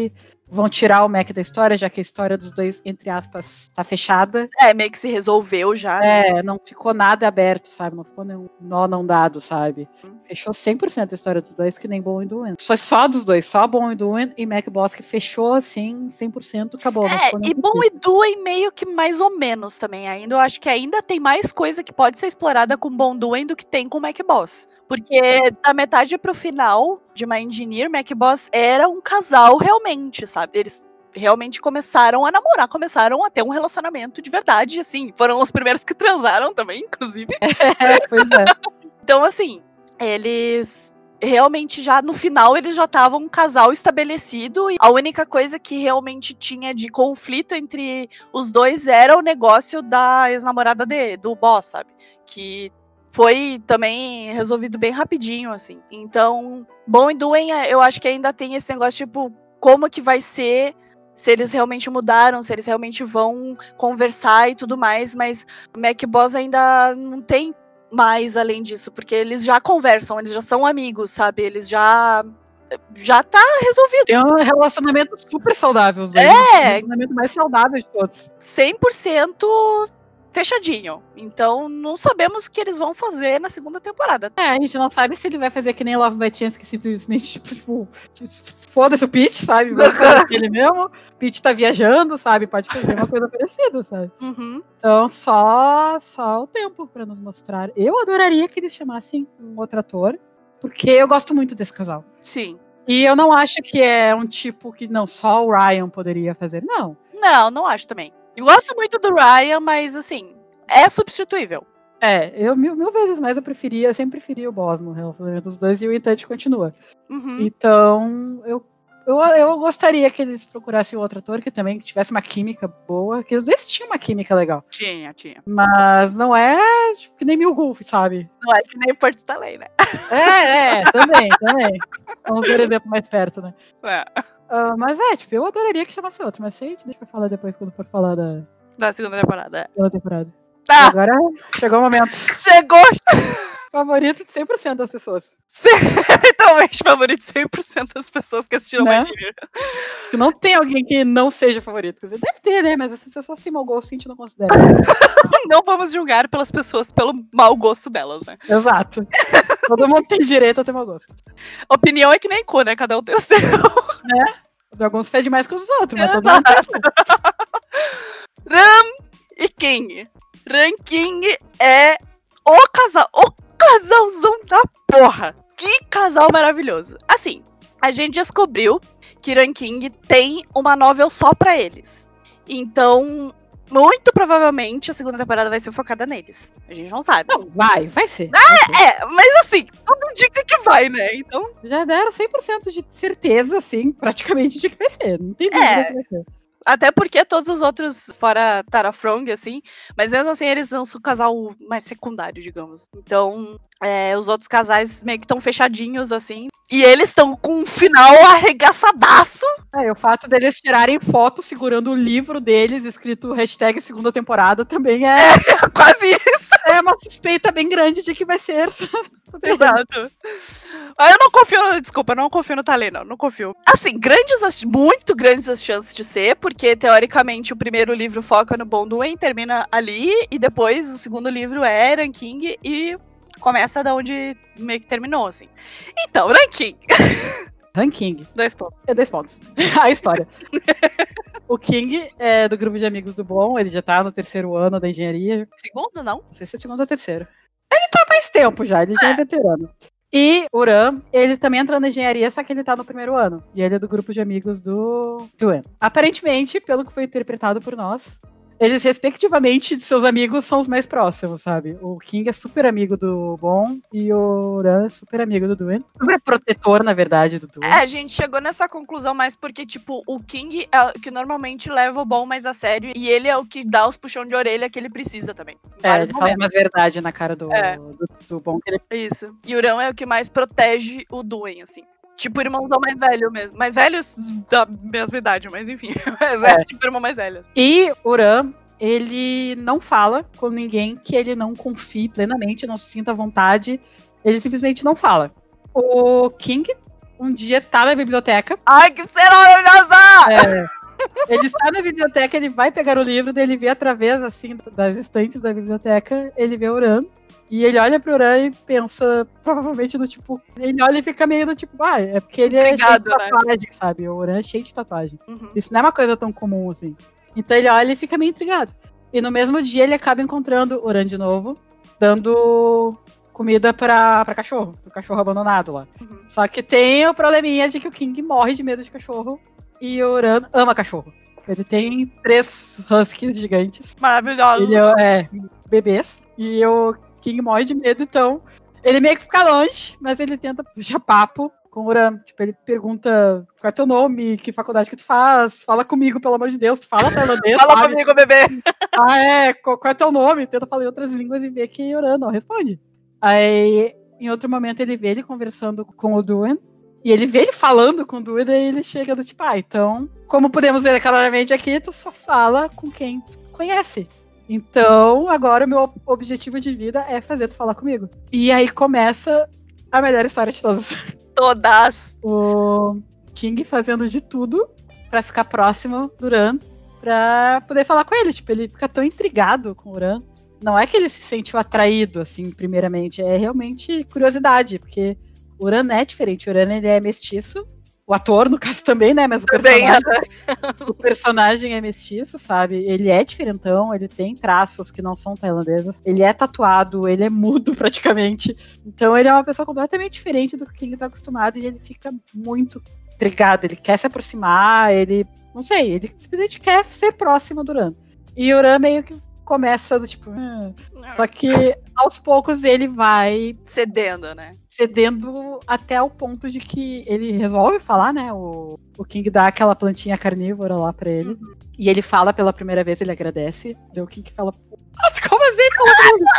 vão tirar o Mac da história, já que a história dos dois, entre aspas, tá fechada. É, meio que se resolveu já. Né? É, não ficou nada aberto, sabe? Não ficou nenhum nó não dado, sabe? Hum. Fechou 100% a história dos dois, que nem Bom e Duin. Só, só dos dois, só Bom e Duin e Mac Boss, que fechou assim, 100%, acabou. É, e Bom e Duin meio que mais ou menos também ainda. Eu acho que ainda tem mais coisa que pode ser explorada com Bom Duin do que tem com Mac Boss. Porque da metade pro final de Engineer, Mac Boss era um casal realmente, sabe? Eles realmente começaram a namorar, começaram a ter um relacionamento de verdade, assim. Foram os primeiros que transaram também, inclusive. *laughs* É, pois é. *laughs* então, assim, eles realmente já no final eles já estavam um casal estabelecido e a única coisa que realmente tinha de conflito entre os dois era o negócio da ex-namorada do boss, sabe? Que foi também resolvido bem rapidinho, assim. Então, bom e Duen, eu acho que ainda tem esse negócio, tipo, como que vai ser se eles realmente mudaram, se eles realmente vão conversar e tudo mais, mas o Mac Boss ainda não tem mais além disso, porque eles já conversam, eles já são amigos, sabe? Eles já já tá resolvido. Tem um relacionamento super saudável, né? É, um relacionamento mais saudável de todos. 100% fechadinho. Então, não sabemos o que eles vão fazer na segunda temporada. É, a gente não sabe se ele vai fazer que nem Love by Chance, que simplesmente, *laughs* tipo, foda-se o Pete, sabe? Ele mesmo. Pete tá viajando, sabe? Pode fazer uma coisa parecida, sabe? Uhum. Então, só, só o tempo pra nos mostrar. Eu adoraria que eles chamassem um outro ator, porque eu gosto muito desse casal. Sim. E eu não acho que é um tipo que não só o Ryan poderia fazer, não. Não, não acho também. Eu gosto muito do Ryan, mas assim, é substituível. É, eu mil, mil vezes mais eu preferia, eu sempre preferia o Boss no relacionamento dos dois e o Intante continua. Uhum. Então, eu, eu, eu gostaria que eles procurassem outro ator que também tivesse uma química boa, que dois tinham uma química legal. Tinha, tinha. Mas não é tipo, que nem Mil Golf, sabe? Não é que nem Porto Staley, né? É, é, também, também. Vamos ver exemplo mais perto, né? É. Uh, mas é, tipo, eu adoraria que chamasse outro, mas sei, deixa pra falar depois quando for falar da Da segunda temporada. é. segunda temporada. Tá, Agora chegou o momento. chegou! Favorito de 100% das pessoas. Certamente *laughs* favorito 100% das pessoas que assistiram Né? Que não tem alguém que não seja favorito. Quer dizer, deve ter, né? Mas essas pessoas têm mau gosto e a gente não considera. *laughs* Não vamos julgar pelas pessoas pelo mau gosto delas, né? Exato. Todo mundo tem direito a ter mau gosto. Opinião é que nem cu, né? Cada um tem o seu. De alguns fede mais que os outros, mas todo mundo tem. Ram e King. Ranking é o casal, o casalzão da porra. Que casal maravilhoso. Assim, a gente descobriu que Ranking tem uma novel só pra eles. Então, muito provavelmente a segunda temporada vai ser focada neles. A gente não sabe. Não, vai, vai ser. É, mas assim, tudo indica que vai, né? Então, Já deram 100% de certeza, assim, praticamente, de que vai ser. Não tem dúvida É. que vai ser. Até porque todos os outros, fora Tara Frong, assim, mas mesmo assim eles são o casal mais secundário, digamos. Então, é, os outros casais meio que estão fechadinhos, assim. E eles estão com um final arregaçadaço. É, o fato deles tirarem foto segurando o livro deles, escrito hashtag segunda temporada, também é, *laughs* Quase isso. É uma suspeita bem grande de que vai ser. essa- essa pessoa. Exato. Mas eu não confio, desculpa, não confio no Talê, não, confio. Assim, grandes, as- muito grandes as chances de ser, porque teoricamente o primeiro livro foca no Bonduen, termina ali, e depois o segundo livro é Ranking e começa da onde meio que terminou, assim. Então, Ranking, *laughs* Ranking. dois pontos. É 10 pontos. *laughs* A história. *laughs* o King é do grupo de amigos do Bom, ele já tá no terceiro ano da engenharia. Segundo, não? Não sei se é segundo ou terceiro. Ele tá há mais tempo já, ele já é veterano. E o Ram, ele também entra na engenharia, só que ele tá no primeiro ano. E ele é do grupo de amigos do Tuen. Aparentemente, pelo que foi interpretado por nós, eles, respectivamente, de seus amigos, são os mais próximos, sabe? O King é super amigo do Bom e o Ram é super amigo do Duen. Super protetor, na verdade, do Duen. É, a gente chegou nessa conclusão mais porque, tipo, o King é o que normalmente leva o bom mais a sério e ele é o que dá os puxão de orelha que ele precisa também. É, ele fala momentos. umas verdade na cara do, É. do, do Bom. Que ele Isso. E o Urão é o que mais protege o Duen, assim. Tipo, irmãozão mais velho mesmo. Mais velhos da mesma idade, mas enfim. *laughs* Mas é, É. tipo, irmão mais velho. E o Ram, ele não fala com ninguém que ele não confie plenamente, não se sinta à vontade. Ele simplesmente não fala. O King, um dia, tá na biblioteca. Ai, que cena maravilhosa! é, ele está na biblioteca, ele vai pegar o livro, daí ele vê através, assim, das estantes da biblioteca, ele vê o Ram. E ele olha pro Ram e pensa, provavelmente do tipo. Ele olha e fica meio do tipo, ah, é porque ele é cheio de né? tatuagem, sabe? O Ram é cheio de tatuagem. Uhum. Isso não é uma coisa tão comum assim. Então ele olha e fica meio intrigado. E no mesmo dia ele acaba encontrando o Oran de novo, dando comida pra, pra cachorro, pro cachorro abandonado lá. Uhum. Só que tem o probleminha de que o King morre de medo de cachorro e o Oran ama cachorro. Ele tem três huskies gigantes. Maravilhosa. Ele é, é, bebês. E o King morre de medo, então ele meio que fica longe, mas ele tenta puxar papo com o Uram. Tipo, ele pergunta qual é teu nome, que faculdade que tu faz, fala comigo, pelo amor de Deus, tu fala tailandês, *laughs* Fala sabe? comigo, bebê. *laughs* Ah, é, qual, qual é teu nome? Tenta falar em outras línguas e vê que Uran não responde. Aí, em outro momento, ele vê ele conversando com o Duan, e ele vê ele falando com o Duan, e ele chega do tipo, ah, então, como podemos ver claramente aqui, tu só fala com quem tu conhece. Então, agora o meu objetivo de vida é fazer tu falar comigo. E aí começa a melhor história de todas. *laughs* Todas. O King fazendo de tudo pra ficar próximo do Ran pra poder falar com ele. Tipo, ele fica tão intrigado com o Uran. Não é que ele se sentiu atraído, assim, primeiramente. É realmente curiosidade, porque o Uran é diferente. O Uran, ele é mestiço. O ator, no caso, também, né? Mas o personagem, *laughs* o personagem é mestiço, sabe? Ele é diferentão, ele tem traços que não são tailandeses. Ele é tatuado, ele é mudo *laughs* praticamente. Então ele é uma pessoa completamente diferente do que ele tá acostumado e ele fica muito intrigado. Ele quer se aproximar, ele. Não sei, ele simplesmente quer ser próximo do Uran. E o Uran meio que começa do tipo. Hum. Só que aos poucos ele vai. Cedendo, né? Cedendo até o ponto de que ele resolve falar, né? O, o King dá aquela plantinha carnívora lá pra ele. Uhum. E ele fala pela primeira vez, ele agradece. Daí o King fala. Como assim? Como assim?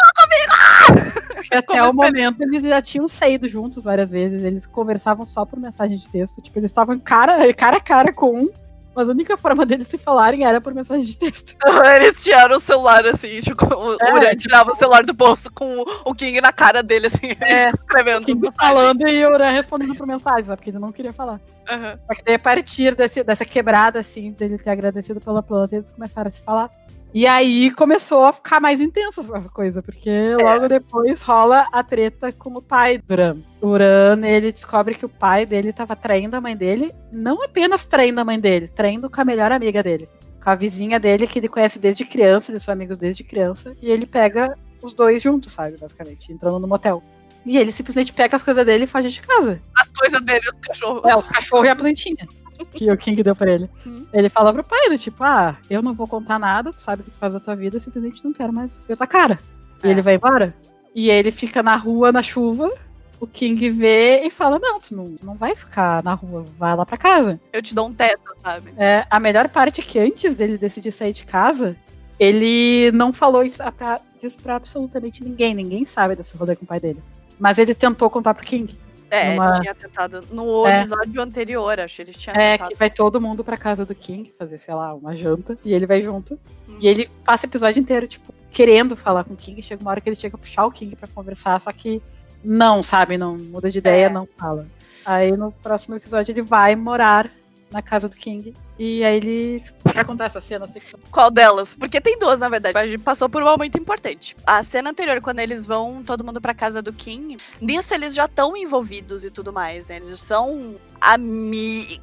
*laughs* Até o momento eles já tinham saído juntos várias vezes. Eles conversavam só por mensagem de texto. Tipo, eles estavam cara, cara a cara com um mas a única forma deles se falarem era por mensagem de texto. *laughs* Eles tiraram o celular, assim, tipo, o é, Uran tirava o celular do bolso com o King na cara dele, assim, é, *laughs* escrevendo. O King falando e o Uran respondendo por mensagem, sabe? Porque ele não queria falar. Uhum. Só que daí, a partir desse, dessa quebrada, assim, dele ter agradecido pela planta, eles começaram a se falar. E aí começou a ficar mais intensa essa coisa, porque logo é. depois rola a treta com o pai do Uran. O Uran, ele descobre que o pai dele estava traindo a mãe dele, não apenas traindo a mãe dele, traindo com a melhor amiga dele. Com a vizinha dele, que ele conhece desde criança, eles são amigos desde criança, e ele pega os dois juntos, sabe, basicamente, entrando no motel. E ele simplesmente pega as coisas dele e faz de casa. As coisas dele, os cachorros. É, os cachorros e a plantinha que o King deu pra ele. Hum. Ele fala pro pai, do tipo, ah, eu não vou contar nada, tu sabe o que tu faz da tua vida, simplesmente não quero mais ver tua cara. É. E ele vai embora. E ele fica na rua, na chuva, o King vê e fala: Não, tu não, não vai ficar na rua, vai lá pra casa. Eu te dou um teto, sabe? É, a melhor parte é que antes dele decidir sair de casa, ele não falou isso pra, disso pra absolutamente ninguém. Ninguém sabe desse rolê com o pai dele. Mas ele tentou contar pro King. É, numa... ele tinha tentado no é. episódio anterior, acho que ele tinha É, tentado. que vai todo mundo pra casa do King fazer, sei lá, uma janta, e ele vai junto. Hum. E ele passa o episódio inteiro, tipo, querendo falar com o King, chega uma hora que ele chega a puxar o King pra conversar, só que não, sabe, não muda de ideia, é. não fala. Aí no próximo episódio ele vai morar na casa do King. E aí ele. Vai contar essa cena? Assim. Qual delas? Porque tem duas, na verdade. A gente passou por um momento importante. A cena anterior, quando eles vão todo mundo pra casa do King, nisso eles já estão envolvidos e tudo mais, né? Eles são amigos.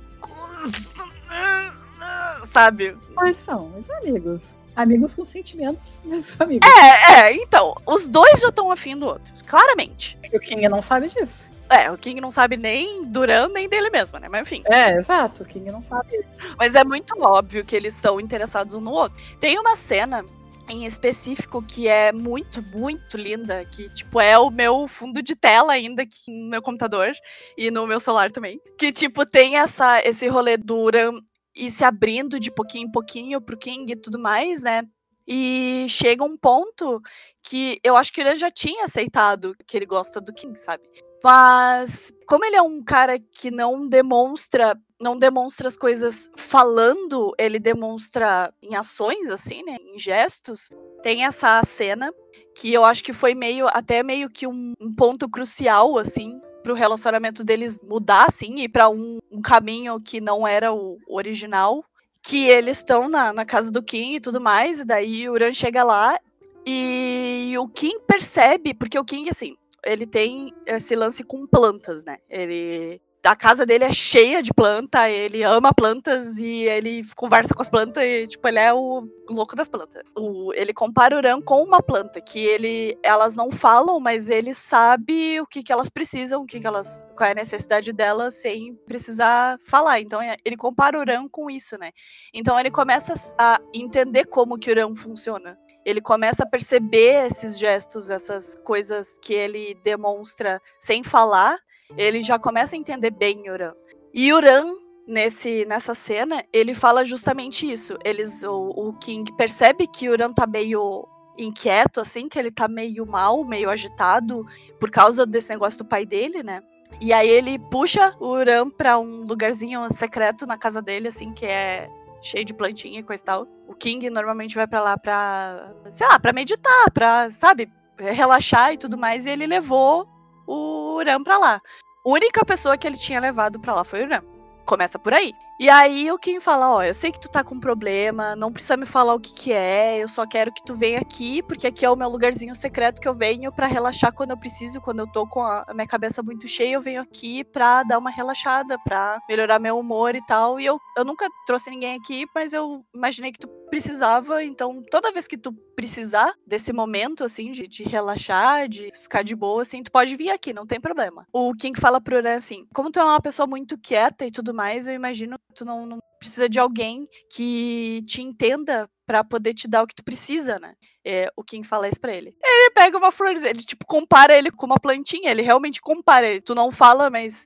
Sabe? Quais são? Os amigos. Amigos com sentimentos, *laughs* mas amigos. É, é, então. Os dois já estão afim do outro. Claramente. E o King não sabe disso. É, o King não sabe nem Duran nem dele mesmo, né? Mas enfim. É, exato, o King não sabe. Mas é muito óbvio que eles são interessados um no outro. Tem uma cena em específico que é muito, muito linda, que, tipo, é o meu fundo de tela ainda aqui no meu computador e no meu celular também. Que, tipo, tem essa, esse rolê Duran e se abrindo de pouquinho em pouquinho pro King e tudo mais, né? E chega um ponto que eu acho que ele já tinha aceitado que ele gosta do King, sabe? Mas como ele é um cara que não demonstra, não demonstra as coisas falando, ele demonstra em ações assim, né, em gestos. Tem essa cena que eu acho que foi meio até meio que um, um ponto crucial assim pro relacionamento deles mudar assim e para um, um caminho que não era o original que eles estão na, na casa do Kim e tudo mais, e daí o Uran chega lá e o Kim percebe, porque o King, assim, ele tem esse lance com plantas, né? Ele a casa dele é cheia de planta, ele ama plantas e ele conversa com as plantas e, tipo, ele é o louco das plantas. O, ele compara o Uran com uma planta, que ele, elas não falam, mas ele sabe o que, que elas precisam, o que, que elas, qual é a necessidade delas sem precisar falar. Então, é, ele compara o Uran com isso, né? Então, ele começa a entender como que o Uran funciona ele começa a perceber esses gestos, essas coisas que ele demonstra sem falar, ele já começa a entender bem Uran. E Uran, nesse, nessa cena, ele fala justamente isso. Eles, o, o King percebe que Uran tá meio inquieto, assim, que ele tá meio mal, meio agitado, por causa desse negócio do pai dele, né? E aí ele puxa o Uran pra um lugarzinho secreto na casa dele, assim, que é cheio de plantinha e coisa e tal. O King normalmente vai para lá pra, sei lá, pra meditar, pra, sabe, relaxar e tudo mais. E ele levou o Uran pra lá. A única pessoa que ele tinha levado pra lá foi o Uran. Começa por aí. E aí o Kim fala, ó, eu sei que tu tá com problema, não precisa me falar o que que é, eu só quero que tu venha aqui, porque aqui é o meu lugarzinho secreto que eu venho para relaxar quando eu preciso, quando eu tô com a minha cabeça muito cheia, eu venho aqui pra dar uma relaxada, pra melhorar meu humor e tal. E eu, eu nunca trouxe ninguém aqui, mas eu imaginei que tu precisava, então toda vez que tu precisar desse momento, assim, de, de relaxar, de ficar de boa, assim, tu pode vir aqui, não tem problema. O King fala pro Uran assim, como tu é uma pessoa muito quieta e tudo mais, eu imagino que tu não, não precisa de alguém que te entenda para poder te dar o que tu precisa, né? É, o King fala isso pra ele. Ele pega uma florzinha, ele tipo compara ele com uma plantinha, ele realmente compara ele. Tu não fala, mas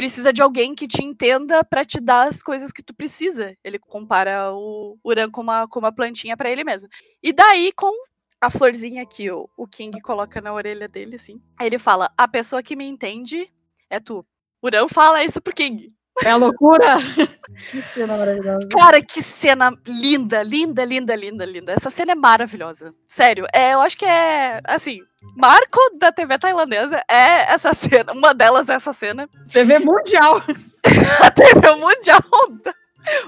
precisa de alguém que te entenda para te dar as coisas que tu precisa. Ele compara o Uran com uma, com uma plantinha para ele mesmo. E daí, com a florzinha que o, o King coloca na orelha dele, assim, ele fala: A pessoa que me entende é tu. Uran fala isso pro King. É a loucura! que cena maravilhosa. Cara, que cena linda, linda, linda, linda, linda. Essa cena é maravilhosa. Sério, é, eu acho que é, assim, marco da TV tailandesa é essa cena. Uma delas é essa cena. TV mundial. *laughs* a TV mundial.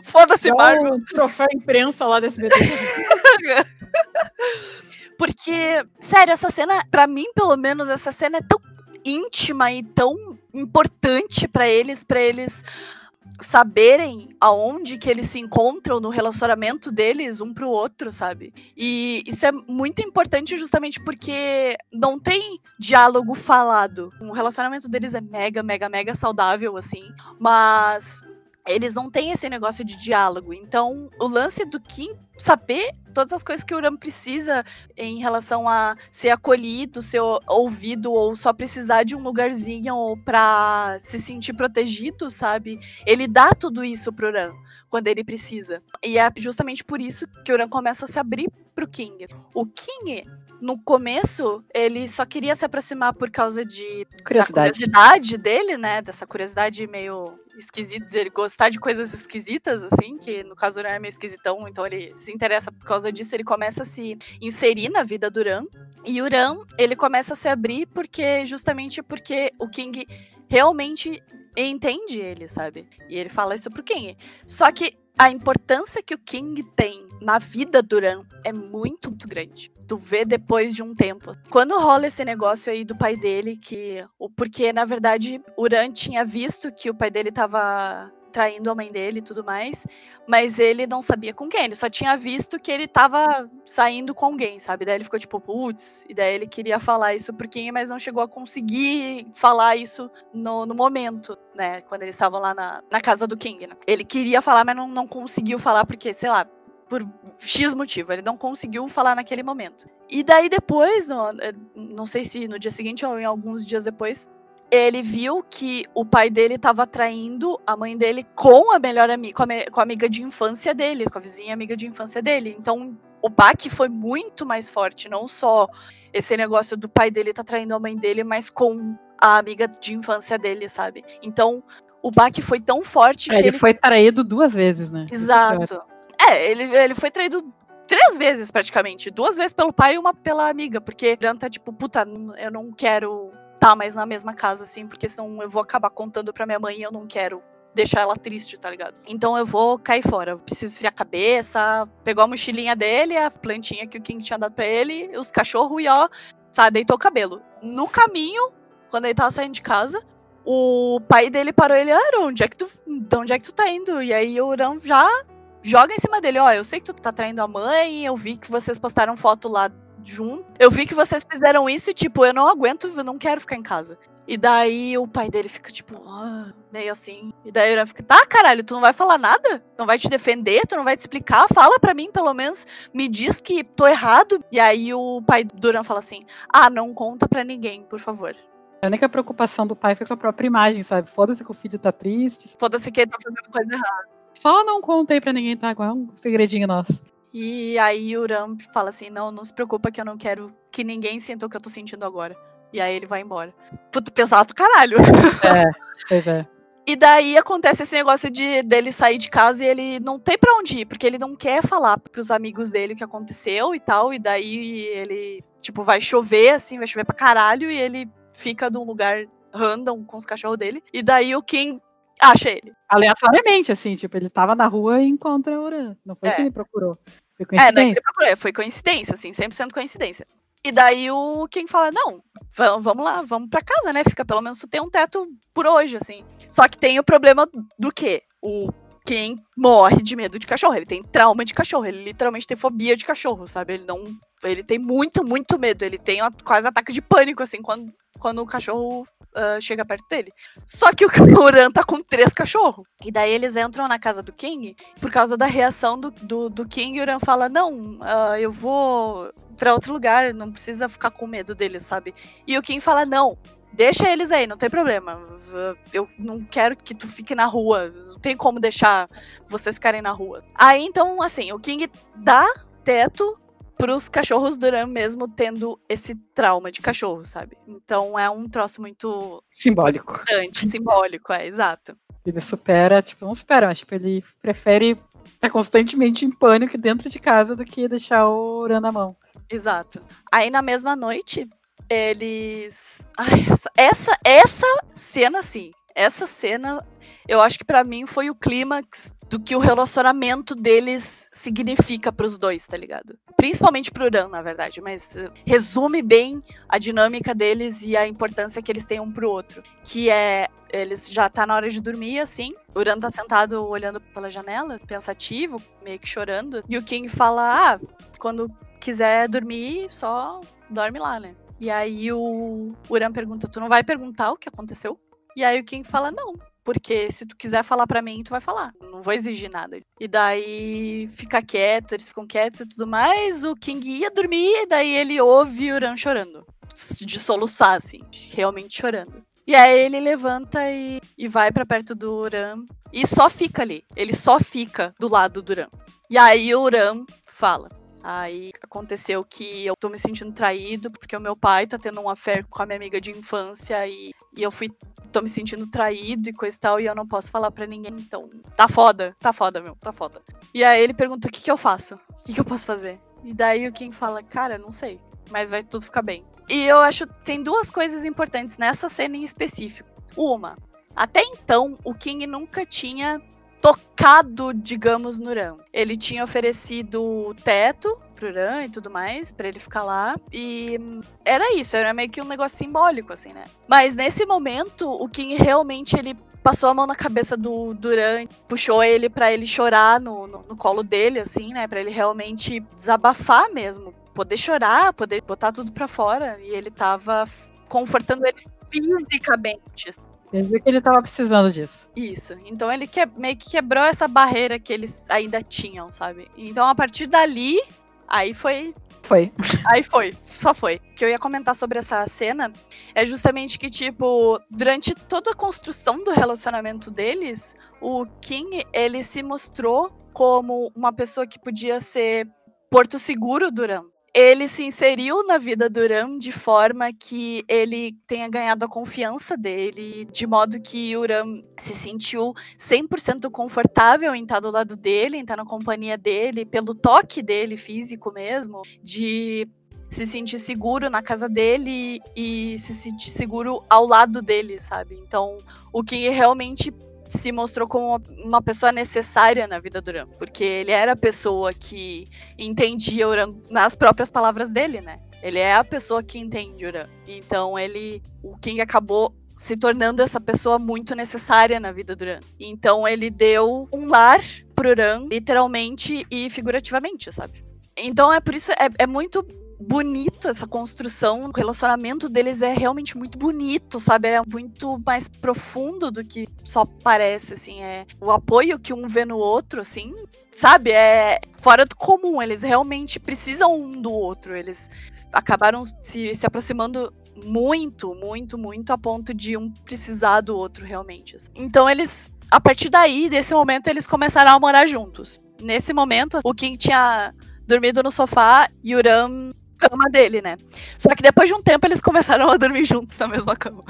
Foda-se, Marco. Um troféu imprensa lá desse BT. *laughs* Porque, sério, essa cena, para mim, pelo menos, essa cena é tão íntima e tão importante para eles, para eles saberem aonde que eles se encontram no relacionamento deles um pro outro, sabe? E isso é muito importante justamente porque não tem diálogo falado. O relacionamento deles é mega, mega, mega saudável, assim, mas eles não têm esse negócio de diálogo. Então, o lance do Kim saber todas as coisas que o Uram precisa em relação a ser acolhido, ser ouvido ou só precisar de um lugarzinho para se sentir protegido, sabe? Ele dá tudo isso pro Uram quando ele precisa. E é justamente por isso que o Uram começa a se abrir pro King. O King no começo, ele só queria se aproximar por causa de curiosidade, curiosidade dele, né? Dessa curiosidade meio esquisita, dele gostar de coisas esquisitas, assim, que no caso o Uran é meio esquisitão, então ele se interessa por causa disso, ele começa a se inserir na vida do Uran. E o Uran, ele começa a se abrir porque, justamente porque o King realmente entende ele, sabe? E ele fala isso pro King. Só que a importância que o King tem na vida do Uran é muito, muito grande. Tu vê depois de um tempo. Quando rola esse negócio aí do pai dele, que. Porque, na verdade, Uran tinha visto que o pai dele tava traindo a mãe dele e tudo mais, mas ele não sabia com quem, ele só tinha visto que ele tava saindo com alguém, sabe? Daí ele ficou tipo, putz, e daí ele queria falar isso por quem, mas não chegou a conseguir falar isso no, no momento, né? Quando eles estavam lá na, na casa do King, né? Ele queria falar, mas não, não conseguiu falar porque, sei lá, por X motivo, ele não conseguiu falar naquele momento. E daí depois, no, eh, não sei se no dia seguinte ou em alguns dias depois, ele viu que o pai dele estava traindo a mãe dele com a melhor amiga, com, com a, amiga de infância dele, com a vizinha amiga de infância dele. Então, o baque foi muito mais forte, não só esse negócio do pai dele tá traindo a mãe dele, mas com a amiga de infância dele, sabe? Então, o baque foi tão forte é, que ele, ele foi traído duas vezes, né? Exato. É, ele, ele foi traído três vezes praticamente. Duas vezes pelo pai e uma pela amiga. Porque ele tá tipo, puta, eu não quero tá mais na mesma casa, assim, porque senão eu vou acabar contando pra minha mãe e eu não quero deixar ela triste, tá ligado? Então eu vou cair fora. Eu preciso esfriar a cabeça. Pegou a mochilinha dele, a plantinha que o King tinha dado pra ele, os cachorros e ó, sabe, deitou o cabelo. No caminho, quando ele tava saindo de casa, o pai dele parou ele, ah, onde é que tu, de onde é que tu tá indo? E aí o Urão já joga em cima dele, ó, eu sei que tu tá traindo a mãe, eu vi que vocês postaram foto lá junto. Eu vi que vocês fizeram isso e, tipo, eu não aguento, eu não quero ficar em casa. E daí o pai dele fica, tipo, oh, meio assim. E daí ele fica, tá, caralho, tu não vai falar nada? Não vai te defender? Tu não vai te explicar? Fala pra mim, pelo menos, me diz que tô errado. E aí o pai do Duran fala assim: ah, não conta pra ninguém, por favor. A única preocupação do pai foi com a própria imagem, sabe? Foda-se que o filho tá triste. Foda-se que ele tá fazendo coisa errada. Só não contei pra ninguém, tá? É um segredinho nosso. E aí o Uram fala assim: não, não se preocupa que eu não quero que ninguém sinta o que eu tô sentindo agora. E aí ele vai embora. Puta, pesado pra caralho. É, pois é. *laughs* E daí acontece esse negócio de dele sair de casa e ele não tem para onde ir, porque ele não quer falar pros amigos dele o que aconteceu e tal. E daí ele, tipo, vai chover, assim, vai chover pra caralho, e ele fica num lugar random com os cachorros dele. E daí o King acha ele. Aleatoriamente, assim, tipo, ele tava na rua e encontra o Uran. Não foi É. que ele procurou. Foi É, não é que coincidência. ele procurou, foi coincidência, assim, 100% coincidência. E daí o quem fala, não, va- vamos lá, vamos pra casa, né? Fica pelo menos tu tem um teto por hoje, assim. Só que tem o problema do quê? O quem morre de medo de cachorro, ele tem trauma de cachorro, ele literalmente tem fobia de cachorro, sabe? Ele não, ele tem muito, muito medo, ele tem quase ataque de pânico, assim, quando, quando o cachorro ah, chega perto dele. Só que o Uran tá com três cachorros. E daí eles entram na casa do King, por causa da reação do, do, do King, o Uran fala, não, ah, eu vou pra outro lugar, não precisa ficar com medo deles, sabe? E o King fala, não, deixa eles aí, não tem problema. Eu não quero que tu fique na rua, não tem como deixar vocês ficarem na rua. Aí então, assim, o King dá teto pros cachorros do Uran mesmo tendo esse trauma de cachorro, sabe? Então é um troço muito Simbólico. importante, simbólico, é, exato. Ele supera, tipo, não supera, mas tipo, ele prefere estar constantemente em pânico dentro de casa do que deixar o Uran na mão. Exato. Aí na mesma noite, eles. Ai, essa, essa, essa cena, sim. Essa cena, eu acho que pra mim foi o clímax do que o relacionamento deles significa pros dois, tá ligado? Principalmente pro Uran, na verdade, mas eh, resume bem a dinâmica deles e a importância que eles têm um pro outro. Que é, eles já tá na hora de dormir, assim. O Uran tá sentado olhando pela janela, pensativo, meio que chorando. E o King fala: Ah, quando quiser dormir, só dorme lá, né? E aí o Uran pergunta: Tu não vai perguntar o que aconteceu? E aí o King fala: Não, porque se tu quiser falar pra mim, tu vai falar. Não vou exigir nada. E daí fica quieto, eles ficam quietos e tudo mais. O King ia dormir, e daí ele ouve o Uran chorando. De soluçar, assim, realmente chorando. E aí ele levanta e, e vai pra perto do Uran. E só fica ali. Ele só fica do lado do Uran. E aí o Uran fala. Aí aconteceu que eu tô me sentindo traído porque o meu pai tá tendo um affair com a minha amiga de infância e, e eu fui tô me sentindo traído e coisa e tal e eu não posso falar pra ninguém. Então, tá foda, tá foda, meu, tá foda. E aí ele pergunta o que que eu faço? O que que eu posso fazer? E daí o Kim fala, cara, não sei, mas vai tudo ficar bem. E eu acho tem duas coisas importantes nessa cena em específico. Uma, até então o King nunca tinha tocado, digamos, no Ram. Ele tinha oferecido teto pro Ram e tudo mais, pra ele ficar lá. E era isso, era meio que um negócio simbólico, assim, né? Mas nesse momento, o King realmente ele passou a mão na cabeça do Duran, puxou ele pra ele chorar no, no, no colo dele, assim, né? Pra ele realmente desabafar mesmo. Poder chorar, poder botar tudo pra fora. E ele tava confortando ele fisicamente. assim. Ele viu que ele tava precisando disso. Isso. Então ele que, meio que quebrou essa barreira que eles ainda tinham, sabe? Então a partir dali, aí foi. Foi. *laughs* Aí foi. Só foi. O que eu ia comentar sobre essa cena é justamente que, tipo, durante toda a construção do relacionamento deles, o King, ele se mostrou como uma pessoa que podia ser porto seguro do Ram. Ele se inseriu na vida do Ram de forma que ele tenha ganhado a confiança dele, de modo que o Ram se sentiu 100% confortável em estar do lado dele, em estar na companhia dele, pelo toque dele físico mesmo, de se sentir seguro na casa dele e se sentir seguro ao lado dele, sabe? Então, o que realmente se mostrou como uma- pessoa necessária na vida do Uran, porque ele era a pessoa que entendia o Uran nas próprias palavras dele, né? Ele é a pessoa que entende o Uran. Então ele, o King acabou se tornando essa pessoa muito necessária na vida do Uran. Então ele deu um lar pro Uran, literalmente e figurativamente, sabe? Então é por isso é, é muito bonito essa construção. O relacionamento deles é realmente muito bonito, sabe? É muito mais profundo do que só parece, assim. É o apoio que um vê no outro, assim, sabe? É fora do comum. Eles realmente precisam um do outro. Eles acabaram se, se aproximando muito, muito, muito a ponto de um precisar do outro realmente. assim. Então eles, a partir daí, desse momento, eles começaram a morar juntos. Nesse momento, o King tinha dormido no sofá e o Ram cama dele, né? Só que depois de um tempo eles começaram a dormir juntos na mesma cama.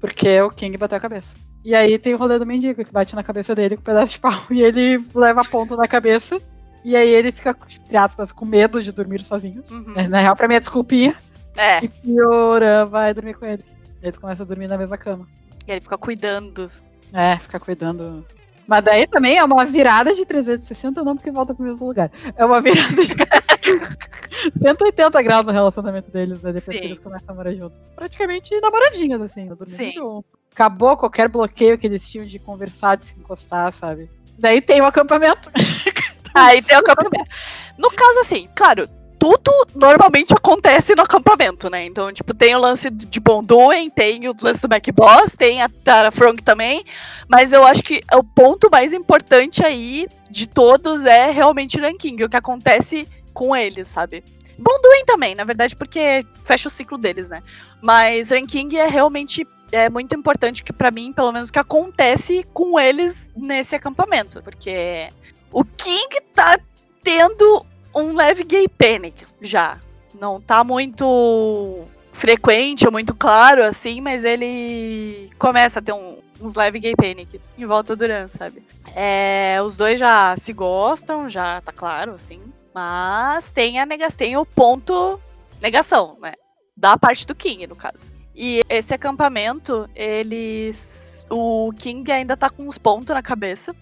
Porque o King bateu a cabeça. E aí tem o rolê do mendigo que bate na cabeça dele com um pedaço de pau. E ele leva ponto na cabeça. E aí ele fica, entre aspas, com medo de dormir sozinho. Uhum. Na real, pra mim é desculpinha. É, E Oran vai dormir com ele. Eles começam a dormir na mesma cama. e ele fica cuidando É, ficar cuidando. Mas daí também é uma virada de 360, não porque volta pro mesmo lugar. É uma virada de *laughs* 180 graus no relacionamento deles, né? Depois Sim. que eles começam a namorar juntos. Praticamente namoradinhos, assim, dormindo Sim. junto. Acabou qualquer bloqueio que eles tinham de conversar, de se encostar, sabe? Daí tem o acampamento. *laughs* Aí tem o acampamento. No caso, assim, claro, tudo normalmente acontece no acampamento, né? Então, tipo, tem o lance de Bonduen, tem o lance do Mac Boss, tem a Tara Frank também. Mas eu acho que o ponto mais importante aí de todos é realmente o ranking, o que acontece com eles, sabe? Bonduen também, na verdade, porque fecha o ciclo deles, né? Mas ranking é realmente é muito importante que para mim, pelo menos, o que acontece com eles nesse acampamento, porque o King tá tendo um leve gay panic já. Não tá muito frequente ou muito claro assim, mas ele começa a ter um- uns leve gay panic em volta do Duran, sabe? É, os dois já se gostam, já tá claro, assim. Mas tem a nega tem o ponto negação, né? Da parte do King, no caso. E esse acampamento, eles. O King ainda tá com uns pontos na cabeça.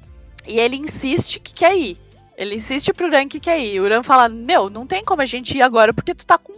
E ele insiste que quer ir. Ele insiste pro Uran que quer ir. O Uran fala: Meu, não tem como a gente ir agora, porque tu tá com.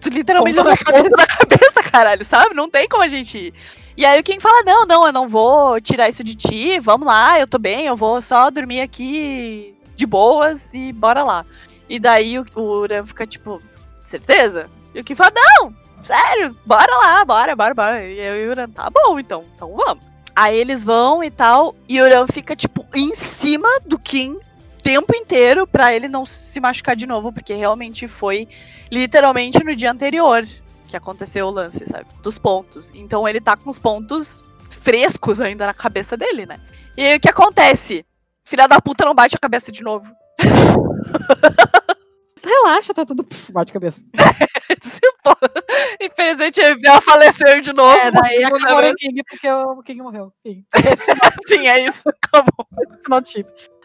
Tu literalmente Ponto tá com na cabeça, caralho, sabe? Não tem como a gente ir. E aí o King fala: Não, não, eu não vou tirar isso de ti. Vamos lá, eu tô bem, eu vou só dormir aqui de boas e bora lá. E daí o, Uran fica tipo: Certeza? E o King fala: Não, sério, bora lá, bora, bora, bora. E aí o Uran, tá bom, então, então vamos. Aí eles vão e tal, e o Uran fica, tipo, em cima do Kim tempo inteiro pra ele não se machucar de novo, porque realmente foi literalmente no dia anterior que aconteceu o lance, sabe? Dos pontos. Então ele tá com os pontos frescos ainda na cabeça dele, né? E aí o que acontece? Filha da puta não bate a cabeça de novo. *laughs* *laughs* Relaxa, tá tudo pff, bate cabeça. *laughs* Infelizmente, ela faleceu de novo. É, daí acabou o King porque o King morreu. Enfim, Sim, é isso. Acabou.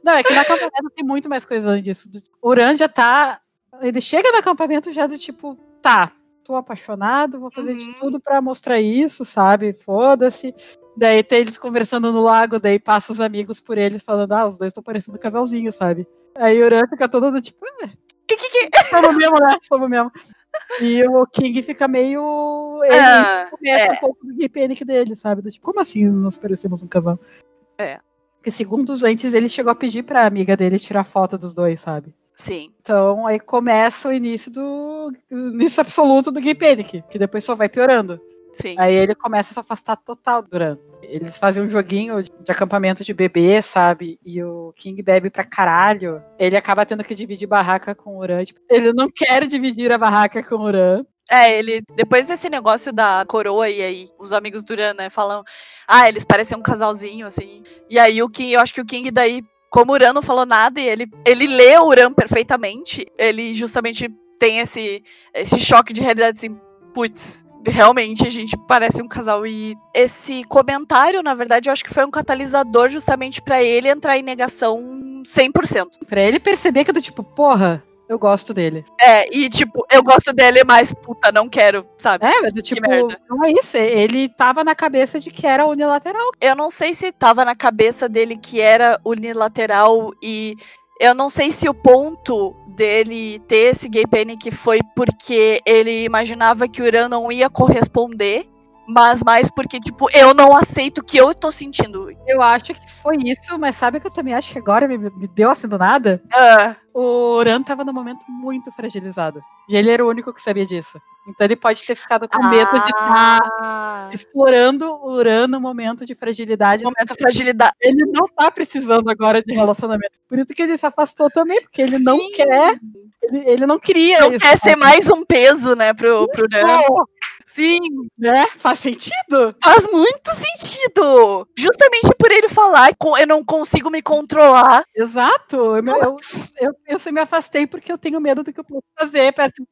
Não, é que no acampamento tem muito mais coisa além disso. O Uran já tá. Ele chega no acampamento já do tipo, tá, tô apaixonado, vou fazer de Uhum. tudo pra mostrar isso, sabe? Foda-se. Daí tem eles conversando no lago, daí passa os amigos por eles falando, ah, os dois estão parecendo casalzinho, sabe? Aí o Uran fica todo do tipo, ah, Que, que, que? *laughs* somos mesmo, né? Somos mesmo. E o King fica meio. Ele Ah, começa é. um pouco do panic dele, sabe? Do tipo, como assim nos parecemos um casal? É. Porque segundos antes ele chegou a pedir pra amiga dele tirar foto dos dois, sabe? sim. Então aí começa o início do. o início absoluto do gay panic, que depois só vai piorando. Sim. Aí ele começa a se afastar total do Duran. Eles fazem um joguinho de de acampamento de bebê, sabe? E o King bebe pra caralho. Ele acaba tendo que dividir barraca com o Uran. Tipo, ele não quer dividir a barraca com o Uran. É, ele. Depois desse negócio da coroa, e aí os amigos do Uran, né, falam. Ah, eles parecem um casalzinho, assim. E aí o King, eu acho que o King daí, como o Uran não falou nada, e ele, ele lê o Uran perfeitamente, ele justamente tem esse, esse choque de realidade assim, putz. Realmente a gente parece um casal e esse comentário, na verdade, eu acho que foi um catalisador justamente pra ele entrar em negação 100%. Pra ele perceber que do tipo, porra, eu gosto dele. É, e tipo, eu gosto dele, mas puta, não quero, sabe? É, do tipo, não é isso. Ele tava na cabeça de que era unilateral. Eu não sei se tava na cabeça dele que era unilateral e eu não sei se o ponto dele ter esse gay panic foi porque ele imaginava que o Uran não ia corresponder, mas mais porque, tipo, eu não aceito o que eu tô sentindo. Eu acho que foi isso, mas sabe que eu também acho que agora me, me deu assim do nada? Ah, O Uran tava num momento muito fragilizado. E ele era o único que sabia disso. Então ele pode ter ficado com medo de estar ah, explorando o Uran no momento de fragilidade. momento de fragilidade. Ele não tá precisando agora de relacionamento. Por isso que ele se afastou também, porque ele não Sim. quer. Ele, ele não queria. Não isso, quer ser sabe? mais um peso, né, pro, pro Uran. Sim, né? Faz sentido? faz muito sentido. Justamente por ele falar, "Co- eu não consigo me controlar. Exato. Eu, me- eu, eu, eu me afastei porque eu tenho medo do que eu posso fazer perto de.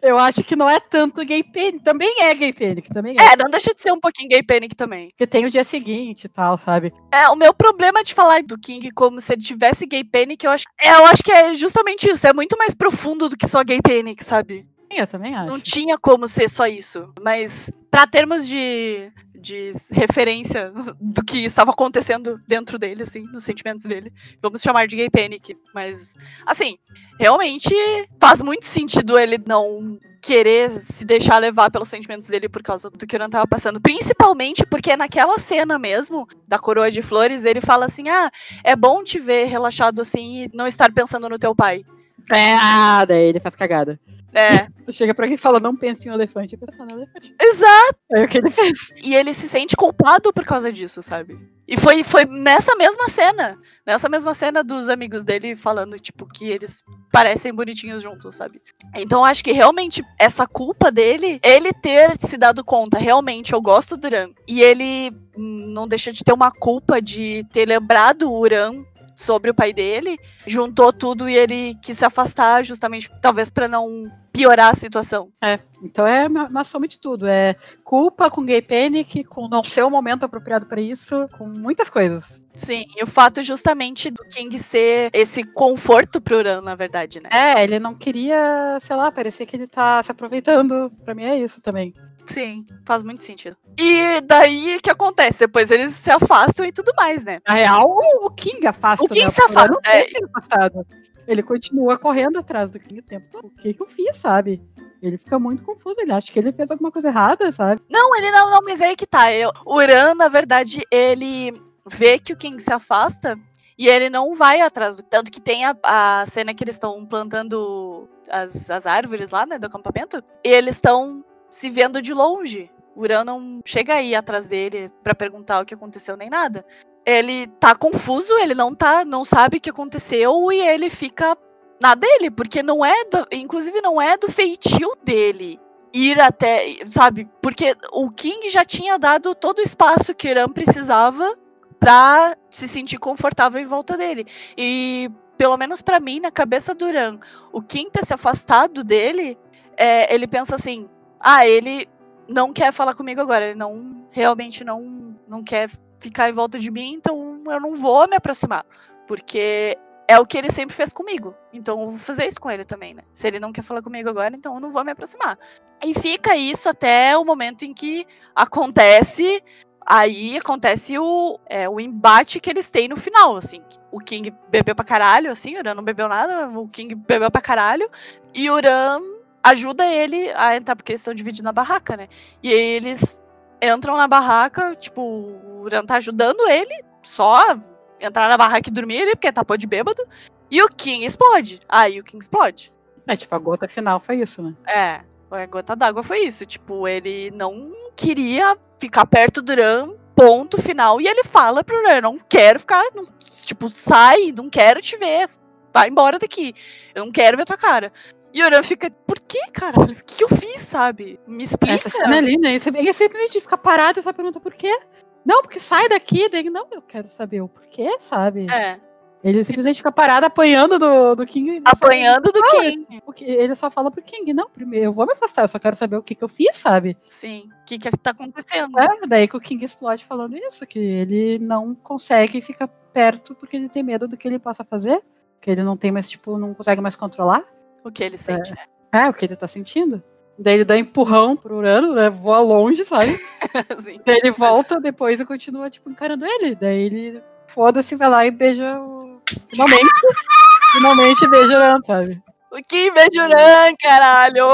Eu acho que não é tanto gay panic. Também é gay panic, também é. É, não deixa de ser um pouquinho gay panic também. Porque tem o dia seguinte e tal, sabe? É, o meu problema de falar do King como se ele tivesse gay panic, eu acho, é, eu acho que é justamente isso. É muito mais profundo do que só gay panic, sabe? Eu também acho. Não tinha como ser só isso. Mas, pra termos de, de referência *laughs* do que estava acontecendo dentro dele, assim, nos sentimentos dele. Vamos chamar de gay panic. Mas, assim, realmente faz muito sentido ele não querer se deixar levar pelos sentimentos dele por causa do que o Uran tava passando. Principalmente porque naquela cena mesmo, da coroa de flores, ele fala assim: ah, é bom te ver relaxado assim e não estar pensando no teu pai. É, ah, daí ele faz cagada. É. Tu chega pra alguém e fala, não pense em um elefante. Eu penso, no elefante. Exato. É o que ele fez. E ele se sente culpado por causa disso, sabe? E foi, foi nessa mesma cena, nessa mesma cena dos amigos dele falando, tipo, que eles parecem bonitinhos juntos, sabe? Então acho que realmente essa culpa dele, ele ter se dado conta, realmente eu gosto do Uran, e ele não deixa de ter uma culpa de ter lembrado o Uran sobre o pai dele, juntou tudo e ele quis se afastar justamente talvez para não piorar a situação. É, então é uma, uma soma de tudo, é culpa com gay panic, com não ser o momento apropriado para isso, com muitas coisas. Sim, e o fato justamente do King ser esse conforto pro Uran, na verdade, né? É, ele não queria, sei lá, parecia que ele tá se aproveitando. Pra mim é isso também. Sim, faz muito sentido. E daí o que acontece? Depois eles se afastam e tudo mais, né? Na real, o King afasta. O King né? se afasta, é. afastado. Ele continua correndo atrás do King o tempo todo. O que, que eu fiz, sabe? Ele fica muito confuso. Ele acha que ele fez alguma coisa errada, sabe? Não, ele não, não, mas aí que tá. Eu, o Uran, na verdade, ele vê que o King se afasta e ele não vai atrás do. Tanto que tem a, a cena que eles estão plantando as, as árvores lá, né, do acampamento. E eles estão se vendo de longe. O Uran não chega aí atrás dele pra perguntar o que aconteceu nem nada. Ele tá confuso, ele não tá, não sabe o que aconteceu e ele fica na dele, porque não é, do, inclusive não é do feitio dele ir até, sabe? Porque o King já tinha dado todo o espaço que o Uran precisava pra se sentir confortável em volta dele. E pelo menos pra mim, na cabeça do Uran, o King ter se afastado dele, é, ele pensa assim: ah, ele não quer falar comigo agora, ele não realmente não, não quer ficar em volta de mim, então eu não vou me aproximar. Porque é o que ele sempre fez comigo. Então eu vou fazer isso com ele também, né? Se ele não quer falar comigo agora, então eu não vou me aproximar. E fica isso até o momento em que acontece. Aí acontece o, é, o embate que eles têm no final, assim. O King bebeu pra caralho, assim, o Uran não bebeu nada, o King bebeu pra caralho. E o Uran ajuda ele a entrar, porque eles estão dividindo a barraca, né? E aí eles entram na barraca, tipo, o Uran tá ajudando ele, só entrar na barraca e dormir ali, porque tá pô de bêbado. E o King explode. Aí o King explode. É, tipo, a gota final foi isso, né? É, a gota d'água foi isso. Tipo, ele não queria ficar perto do Uran, ponto final. E ele fala pro Uran, não quero ficar, não- tipo, sai, não quero te ver. Vai embora daqui. Eu não quero ver tua cara. E o Uran fica, por que, caralho? O que eu fiz, sabe? Me explica. Essa cena é linda. E você e você simplesmente fica parado e só pergunta por quê? Não, porque sai daqui. Daí, não, eu quero saber o porquê, sabe? É, Ele simplesmente fica parado apanhando do, do King. apanhando do King. Ele só fala pro King, não, primeiro eu vou me afastar, eu só quero saber o que, que eu fiz, sabe? Sim. O que que tá acontecendo? É, daí que o King explode falando isso, que ele não consegue ficar perto porque ele tem medo do que ele possa fazer, que ele não tem mais, tipo, não consegue mais controlar. O que ele sente. É, o que ele tá sentindo. Daí ele dá empurrão pro Urano, né? Voa longe, sabe? *laughs* Daí ele volta depois e continua, tipo, encarando ele. Daí ele foda-se, vai lá e beija o. Finalmente. *laughs* finalmente beija o Urano, sabe? O Kim Bejuran, caralho!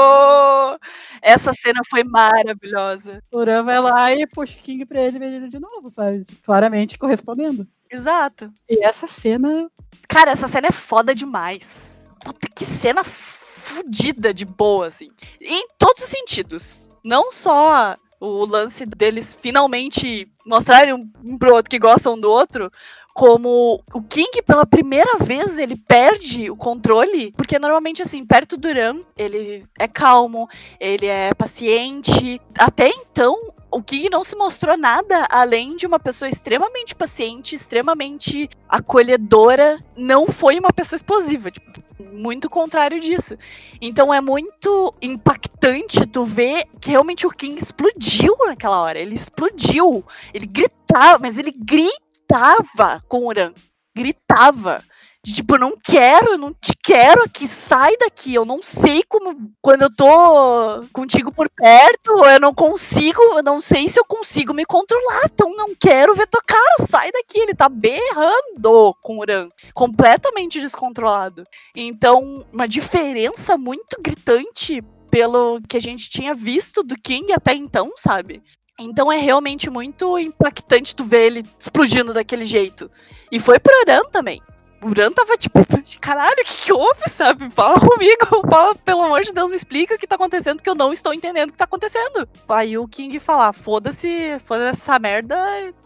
Essa cena foi maravilhosa. O Uran vai lá e puxa o King pra ele beija ele de novo, sabe? Tipo, claramente correspondendo. Exato. E essa cena. Cara, essa cena é foda demais. Puta, que cena fodida de boa, assim. Em todos os sentidos. Não só o lance deles finalmente mostrarem um, pro outro que gostam um do outro, como o King, pela primeira vez, ele perde o controle, porque normalmente, assim, perto do Ram, ele é calmo, ele é paciente. Até então, o King não se mostrou nada além de uma pessoa extremamente paciente, extremamente acolhedora. Não foi uma pessoa explosiva, tipo, muito contrário disso. Então é muito impactante tu ver que realmente o King explodiu naquela hora. Ele explodiu. Ele gritava, mas ele gritava com o Uran. Gritava. De, tipo, eu não quero, eu não te quero aqui, sai daqui. Eu não sei como. Quando eu tô contigo por perto, eu não consigo, eu não sei se eu consigo me controlar. Então não quero ver tua cara, sai daqui. Ele tá berrando com o Uran. Completamente descontrolado. Então, uma diferença muito gritante pelo que a gente tinha visto do King até então, sabe? Então é realmente muito impactante tu ver ele explodindo daquele jeito. E foi pro Uran também. O Uran tava tipo, caralho, o que, que houve, sabe? Fala comigo, *laughs* fala, pelo amor de Deus, me explica o que tá acontecendo, porque eu não estou entendendo o que tá acontecendo. Aí o King falar, foda-se, foda-se essa merda,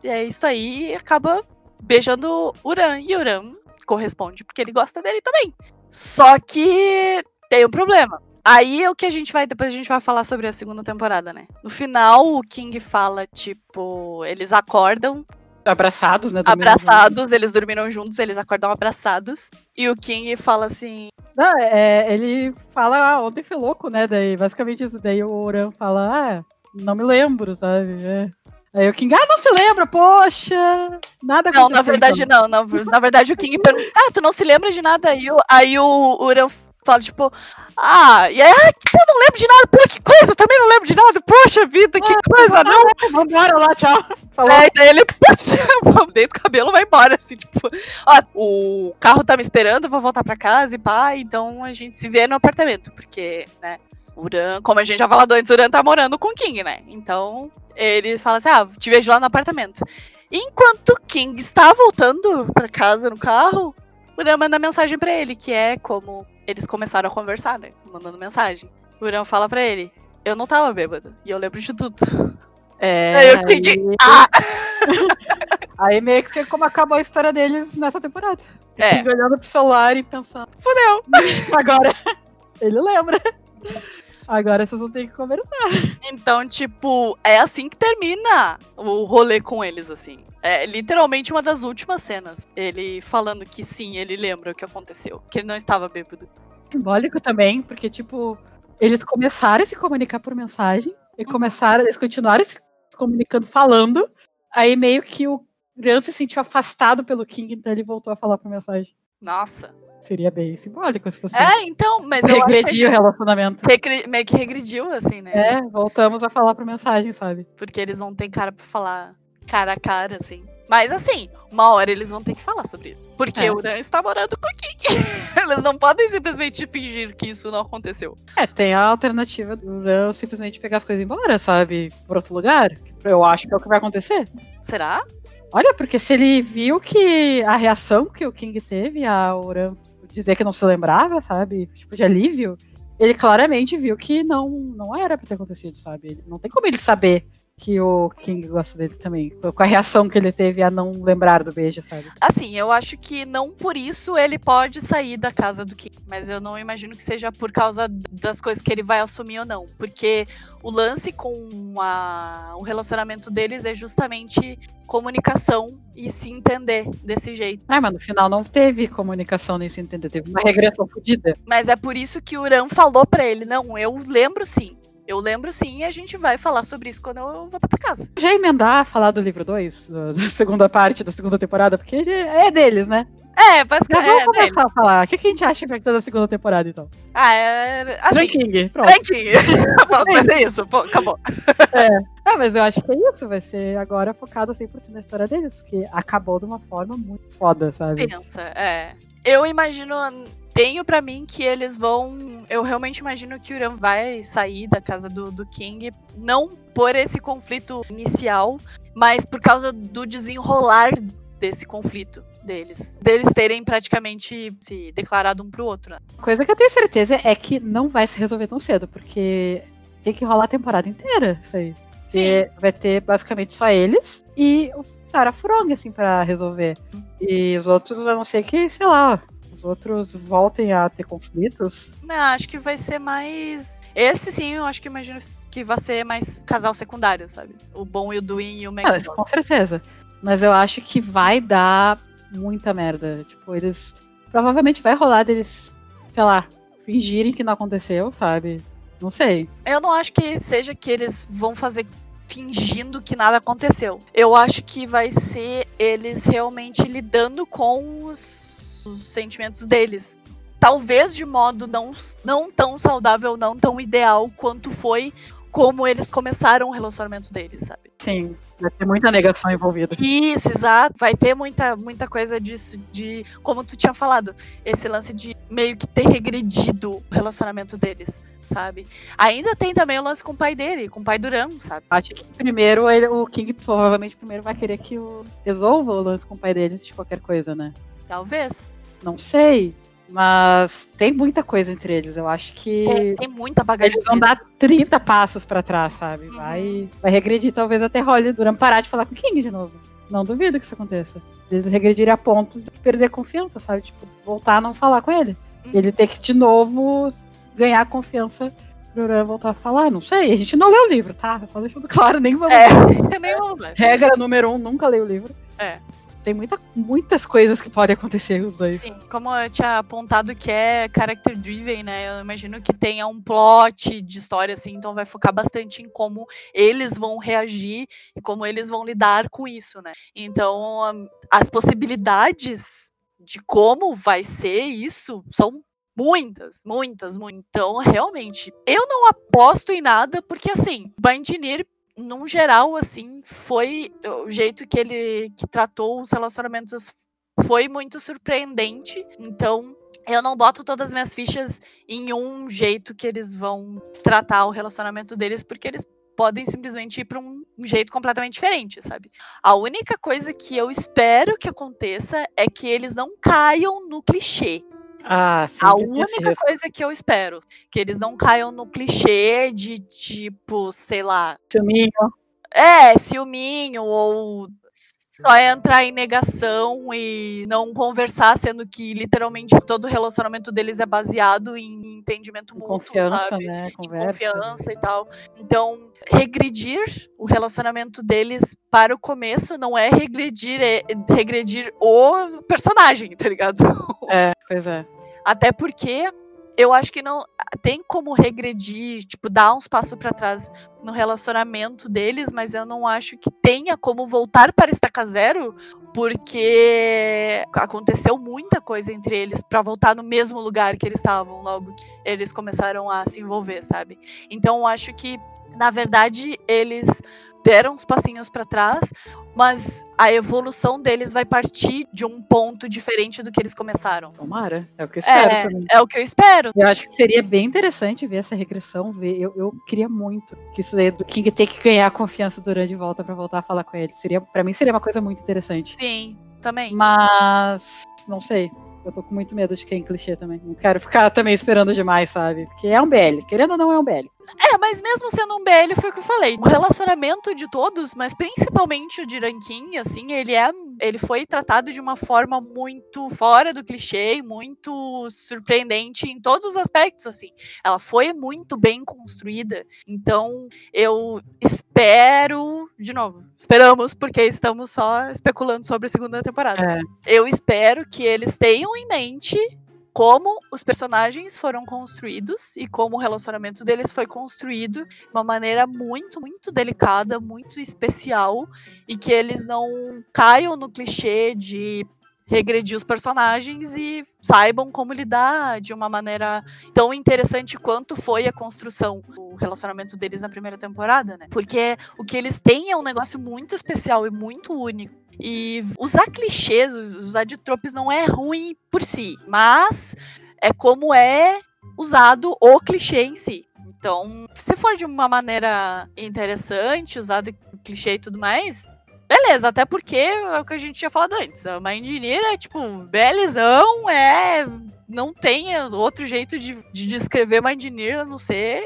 é isso aí, e acaba beijando Uran. E Uran corresponde, porque ele gosta dele também. Só que tem um problema. Aí é o que a gente vai. Depois a gente vai falar sobre a segunda temporada, né? No final, o King fala, tipo, eles acordam. Abraçados, né? Abraçados, eles dormiram juntos, eles acordam abraçados. E o King fala assim. Não, é, ele fala, ah, ontem foi louco, né? Daí, basicamente isso. Daí o Oran fala, ah, não me lembro, sabe? É. Aí o King, ah, não se lembra, poxa, nada Não, na verdade então. não, não. Na verdade o King pergunta, ah, tu não se lembra de nada? Aí o, aí o Uran fala, tipo, ah, e aí, eu não lembro de nada, pô, que coisa, eu também não lembro de nada, poxa vida, que ah, coisa, não. Vambora lá, tchau. Falou. *laughs* É, daí ele, *laughs* dentro do cabelo, vai embora, assim, tipo, ó, o carro tá me esperando, vou voltar pra casa e pá, então a gente se vê no apartamento, porque, né, Uran, como a gente já falou antes, Uran tá morando com o King, né, então ele fala assim, ah, te vejo lá no apartamento. Enquanto King está voltando para casa no carro, o manda mensagem para ele, que é como eles começaram a conversar, né? Mandando mensagem. O fala pra ele: Eu não tava bêbado. E eu lembro de tudo. É. *laughs* Aí eu fiquei. Aí... Ah! *laughs* aí meio que como acabou a história deles nessa temporada. É. olhando pro celular e pensando: Fudeu! *laughs* Agora. ele lembra. Agora vocês vão ter que conversar. Então, tipo, é assim que termina o rolê com eles, assim. É literalmente uma das últimas cenas. Ele falando que sim, ele lembra o que aconteceu. Que ele não estava bêbado. Simbólico também, porque, tipo, eles começaram a se comunicar por mensagem. E começaram, eles continuaram se comunicando falando. Aí meio que o Ran se sentiu afastado pelo King, então ele voltou a falar por mensagem. Nossa. Seria bem simbólico se fosse. É, então, mas regrediu o relacionamento. Regre... Meio que regrediu, assim, né? É, voltamos a falar por mensagem, sabe? Porque eles não têm cara pra falar cara a cara, assim. Mas assim, uma hora eles vão ter que falar sobre isso. Porque é. o Uran está morando com o King. *laughs* eles não podem simplesmente fingir que isso não aconteceu. É, tem a alternativa do Uran simplesmente pegar as coisas e ir embora, sabe? Por outro lugar. Eu acho que é o que vai acontecer. Será? Olha, porque se ele viu que a reação que o King teve, a Uran dizer que não se lembrava, sabe? Tipo, de alívio, ele claramente viu que não, não era pra ter acontecido, sabe? Não tem como ele saber que o King gosta dele também. Com a reação que ele teve a não lembrar do beijo, sabe? Assim, eu acho que não por isso ele pode sair da casa do King. Mas eu não imagino que seja por causa das coisas que ele vai assumir ou não. Porque o lance com a, o relacionamento deles é justamente comunicação e se entender desse jeito. Ah, mas no final não teve comunicação nem se entender, teve uma regressão fodida. Mas é por isso que o Uran falou para ele: não, eu lembro sim. Eu lembro sim, e a gente vai falar sobre isso quando eu voltar pra casa. Já emendar falar do livro 2, da segunda parte da segunda temporada, porque é deles, né? É, basicamente. Já vamos é começar a falar. O que, que a gente acha que vai ter da segunda temporada, então? Ah, é. Assim, Ranking, pronto. Ranking. *laughs* *laughs* vai ser isso, pô, acabou. *laughs* É. Ah, mas eu acho que é isso. Vai ser agora focado 100% na história deles, porque acabou de uma forma muito foda, sabe? Tensa, é. Eu imagino tenho para mim que eles vão. Eu realmente imagino que o Uran vai sair da casa do, do King, não por esse conflito inicial, mas por causa do desenrolar desse conflito deles. Deles terem praticamente se declarado um pro outro. Né? Coisa que eu tenho certeza é que não vai se resolver tão cedo, porque tem que rolar a temporada inteira isso aí. Sim. vai ter basicamente só eles e o cara Frong, assim, para resolver. E os outros, a não ser que, sei lá, os outros voltem a ter conflitos? Não, acho que vai ser mais. Esse sim, eu acho que imagino que vai ser mais casal secundário, sabe? O bom e o Duin e o. Ah, com certeza. Mas eu acho que vai dar muita merda. Tipo, eles. Provavelmente vai rolar deles, sei lá, fingirem que não aconteceu, sabe? Não sei. Eu não acho que seja que eles vão fazer fingindo que nada aconteceu. Eu acho que vai ser eles realmente lidando com os os, os sentimentos deles. Talvez de modo não, não tão saudável, não tão ideal quanto foi como eles começaram o relacionamento deles, sabe? Sim, vai ter muita negação envolvida. Isso, exato. Vai ter muita, muita coisa disso, de como tu tinha falado, esse lance de meio que ter regredido o relacionamento deles, sabe? Ainda tem também o lance com o pai dele, com o pai Duran, sabe? Acho que primeiro o King provavelmente primeiro vai querer que o, resolva o lance com o pai dele de qualquer coisa, né? Talvez. Não sei. Mas tem muita coisa entre eles. Eu acho que. Tem, tem muita bagagem. Eles vão dar 30 passos para trás, sabe? Uhum. Vai, vai regredir, talvez até Holly Duran parar de falar com o King de novo. Não duvido que isso aconteça. Eles regredirem a ponto de perder confiança, sabe? Tipo, voltar a não falar com ele. Uhum. Ele ter que de novo ganhar confiança pro Duran voltar a falar. Não sei, a gente não leu o livro, tá? Só deixando claro, nem vamos. É, *laughs* nem vamos ver. Regra número um, nunca leio o livro. É. Tem muita, muitas coisas que podem acontecer os dois. Sim, como eu tinha apontado que é character driven, né? Eu imagino que tenha um plot de história assim, então vai focar bastante em como eles vão reagir e como eles vão lidar com isso, né? Então, as possibilidades de como vai ser isso são muitas, muitas, muitas. Então, realmente, eu não aposto em nada porque assim, Bandinir num geral, assim, foi o jeito que ele que tratou os relacionamentos foi muito surpreendente. Então, eu não boto todas as minhas fichas em um jeito que eles vão tratar o relacionamento deles, porque eles podem simplesmente ir para um jeito completamente diferente, sabe? A única coisa que eu espero que aconteça é que eles não caiam no clichê. Ah. A única coisa que eu espero, que eles não caiam no clichê de tipo, sei lá, Ciúminho. é, ciúminho ou só entrar em negação e não conversar, sendo que literalmente todo relacionamento deles é baseado em entendimento mútuo, Confiança, sabe? né? Em Conversa. confiança e tal. Então, regredir o relacionamento deles para o começo não é regredir, é regredir o personagem, tá ligado? É, pois é. Até porque eu acho que não tem como regredir, tipo, dar uns passos para trás no relacionamento deles, mas eu não acho que tenha como voltar para estaca zero, porque aconteceu muita coisa entre eles para voltar no mesmo lugar que eles estavam logo que eles começaram a se envolver, sabe? Então eu acho que na verdade eles deram uns passinhos para trás, mas a evolução deles vai partir de um ponto diferente do que eles começaram. Tomara. É o que eu espero É, também. é o que eu espero. Eu acho que seria bem interessante ver essa regressão, ver. Eu, eu queria muito que isso daí do King ter que ganhar a confiança durante de volta pra voltar a falar com ele. Seria, para mim seria uma coisa muito interessante. Sim, também. Mas não sei. Eu tô com muito medo de quem clichê também. Não quero ficar também esperando demais, sabe? Porque é um BL. Querendo ou não, é um BL. É, mas mesmo sendo um BL, foi o que eu falei. O relacionamento de todos, mas principalmente o de Rankin, assim, ele é. Ele foi tratado de uma forma muito fora do clichê, muito surpreendente em todos os aspectos, assim. Ela foi muito bem construída. Então, eu espero. De novo, esperamos, porque estamos só especulando sobre a segunda temporada. É. Eu espero que eles tenham em mente como os personagens foram construídos e como o relacionamento deles foi construído de uma maneira muito, muito delicada, muito especial e que eles não caiam no clichê de regredir os personagens e saibam como lidar de uma maneira tão interessante quanto foi a construção do relacionamento deles na primeira temporada, né? Porque o que eles têm é um negócio muito especial e muito único. E usar clichês, us- usar de tropes não é ruim por si, mas é como é usado o clichê em si. Então, se for de uma maneira interessante, usar de clichê e tudo mais, beleza, até porque é o que a gente tinha falado antes. A Mind Engineer é tipo, belezão, é. Não tem outro jeito de, de descrever Mind Engineer a não ser.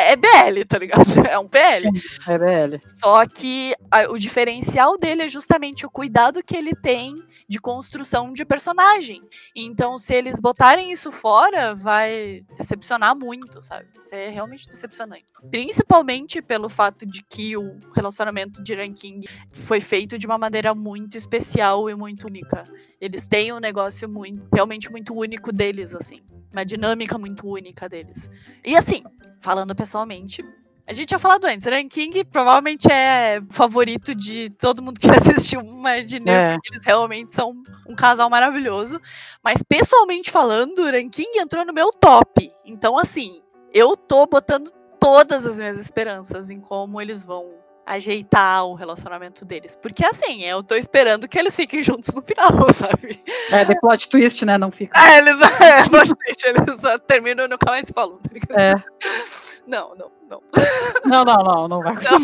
É BL, tá ligado? *laughs* É um PL. Sim. É BL. Só que a- o diferencial dele é justamente o cuidado que ele tem de construção de personagem. Então, se eles botarem isso fora, vai decepcionar muito, sabe? Isso é realmente decepcionante. Principalmente pelo fato de que o relacionamento de Ranking foi feito de uma maneira muito especial e muito única. Eles têm um negócio muito, realmente muito único deles, assim. Uma dinâmica muito única deles. E assim, falando pessoalmente, A gente tinha falado antes, Ranking provavelmente é favorito de todo mundo que *laughs* assistiu Imagineer, É. porque eles realmente são um casal maravilhoso. Mas pessoalmente falando, Ranking entrou no meu top. Então, assim, eu tô botando todas as minhas esperanças em como eles vão ajeitar o relacionamento deles. Porque assim, eu tô esperando que eles fiquem juntos no final, *laughs* sabe? É, the plot twist, né? Não fica. Ah, eles, *laughs* é, bastante, eles ah, terminam e nunca mais falam. tá? É. Não, não, não. Não, não, não, não vai acontecer.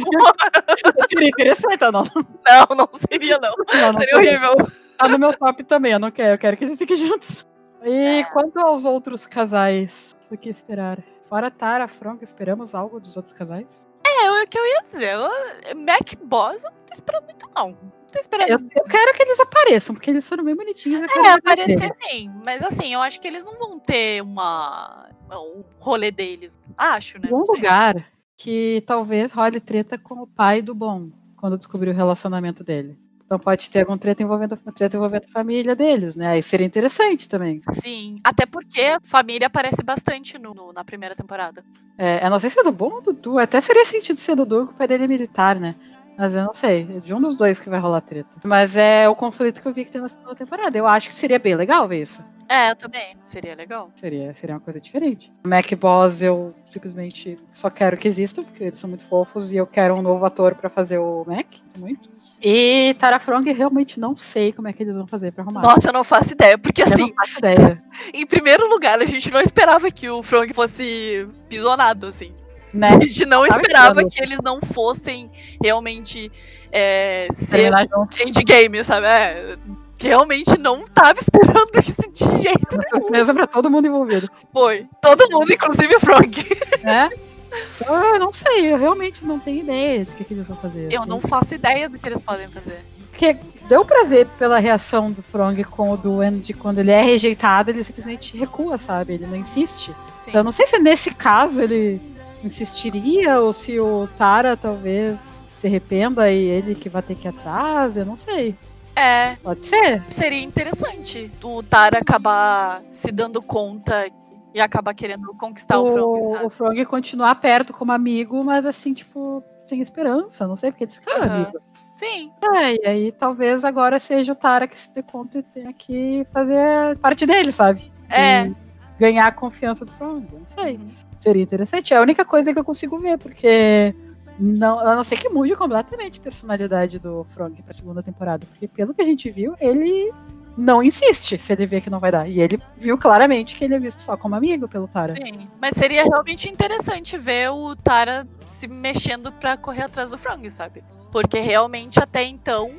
Seria interessante, não. Não, Não, não seria, não. não, Seria horrível. Tá no meu top também, eu não quero, eu quero que eles fiquem juntos. E quanto aos outros casais, o que esperar? Fora Tara, Frank, esperamos algo dos outros casais? É, o que eu ia dizer. eu- Mac Boss, eu não tô esperando muito, não. Não tô esperando. Eu, eu quero que eles apareçam, porque eles foram bem bonitinhos. É, aparecer sim. Mas assim, eu acho que eles não vão ter uma. um rolê deles. Acho, né? Um lugar que talvez role treta com o pai do Bom, quando descobrir o relacionamento dele. Então pode ter algum treta envolvendo, treta envolvendo a família deles, né? Aí seria interessante também. Sim. Até porque a família aparece bastante no, no- na primeira temporada. É, eu não sei se é do Bom ou do Du. Até seria sentido ser do Du, porque o pai dele é militar, né? Mas eu não sei. É de um dos dois que vai rolar treta. Mas é o conflito que eu vi que tem na segunda temporada. Eu acho que seria bem legal ver isso. É, eu também. Seria legal. Seria, seria uma coisa diferente. Mac Boss, eu simplesmente só quero que exista, porque eles são muito fofos e eu quero um novo ator pra fazer o Mac. Muito. E Tara Frong, realmente não sei como é que eles vão fazer pra arrumar. Nossa, eu não faço ideia. Porque eu assim, não faço ideia. *laughs* em primeiro lugar, a gente não esperava que o Frog fosse pisonado, assim. Né? A gente não esperava esperando. que eles não fossem realmente é, ser endgame, sabe? É, realmente não tava esperando *laughs* isso de jeito Uma surpresa pra todo mundo envolvido. Foi. Todo mundo, inclusive o Frog. né? *laughs* Eu não sei, eu realmente não tenho ideia de o que, que eles vão fazer. Eu assim. não faço ideia do que eles podem fazer. Porque deu pra ver pela reação do Frong com o Duan de quando ele é rejeitado, ele simplesmente recua, sabe? Ele não insiste. Sim. Então eu não sei se nesse caso ele insistiria ou se o Tara talvez se arrependa e ele que vai ter que ir atrás, eu não sei. É, Pode ser. seria interessante o Tara acabar se dando conta e acabar querendo conquistar o, Frog, o, sabe? o Frog continuar perto como amigo, mas assim, tipo, sem esperança, não sei, porque eles ficaram Aham. amigos. Sim, É, e aí talvez agora seja o Tara que se dê conta e tenha que fazer parte dele, sabe? É. E ganhar a confiança do Frog, não sei. Seria interessante. É a única coisa que eu consigo ver, porque não, a não ser que mude completamente a personalidade do Frog pra segunda temporada. Porque pelo que a gente viu, ele não insiste se ele vê que não vai dar. E ele viu claramente que ele é visto só como amigo pelo Tara. Sim, mas seria realmente interessante ver o Tara se mexendo pra correr atrás do Frog, sabe? Porque realmente até então.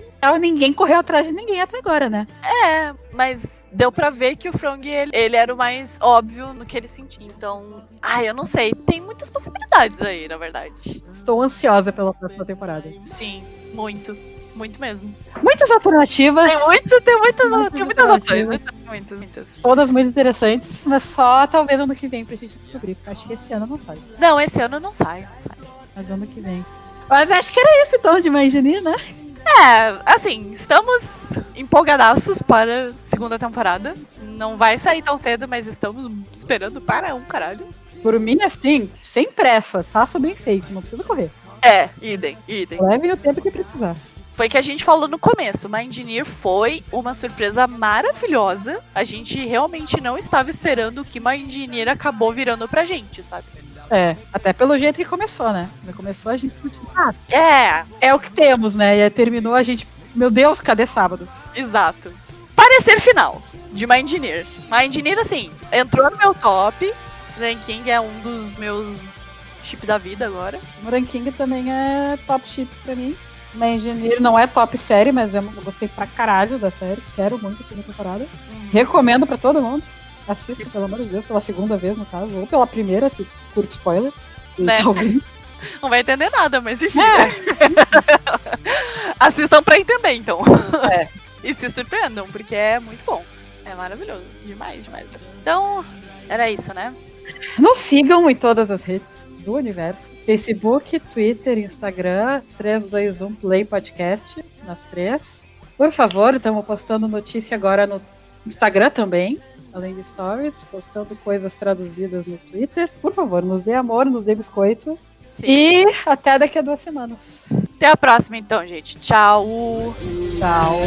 Ninguém correu atrás de ninguém até agora, né? É, mas deu pra ver que o Frog ele, ele era o mais óbvio no que ele sentia. Então, ai, eu não sei. Tem muitas possibilidades aí, na verdade. Estou ansiosa pela próxima temporada. Sim, muito. Muito mesmo. Muitas alternativas. Tem, muito, tem muitas, Muitas tem muitas opções. Muitas, muitas, muitas. Todas muito interessantes, mas só talvez ano que vem pra gente descobrir. Porque acho que esse ano não sai. Não, esse ano não sai. Não sai. Mas ano que vem. Mas acho que era isso então de Imagineer, né? É, assim, estamos empolgadaços para a segunda temporada. Não vai sair tão cedo, mas estamos esperando para um caralho. Por mim, assim, sem pressa, faça bem feito, não precisa correr. É, idem, idem. Levem o tempo que precisar. Foi que a gente falou no começo. Engineer foi uma surpresa maravilhosa. A gente realmente não estava esperando que Engineer acabou virando pra gente, sabe? É, até pelo jeito que começou, né? Começou, a gente. Ah, É, é o que temos, né? E aí terminou, a gente. Meu Deus, cadê sábado? exato. Parecer final de Engineer. Engineer, assim, entrou no meu top. Ranking é um dos meus chip da vida agora. O ranking também é top chip pra mim. Uma Engineer não é top série, mas eu gostei pra caralho da série. Quero muito a segunda temporada. Hum. Recomendo pra todo mundo. Assista, pelo amor de Deus, pela segunda vez, no caso. Ou pela primeira, se curte spoiler. Né? ouvindo. *laughs* Não vai entender nada, mas enfim. É. *laughs* Assistam pra entender, então. É. E se surpreendam, porque é muito bom. É maravilhoso. Demais, demais. Então, era isso, né? Nos sigam em todas as redes do universo: Facebook, Twitter, Instagram, 321 Play Podcast, nas três. Por favor, estamos postando notícia agora no Instagram também, além de stories, postando coisas traduzidas no Twitter. Por favor, nos dê amor, nos dê biscoito. Sim. E até daqui a duas semanas. Até a próxima, então, gente. Tchau. Tchau.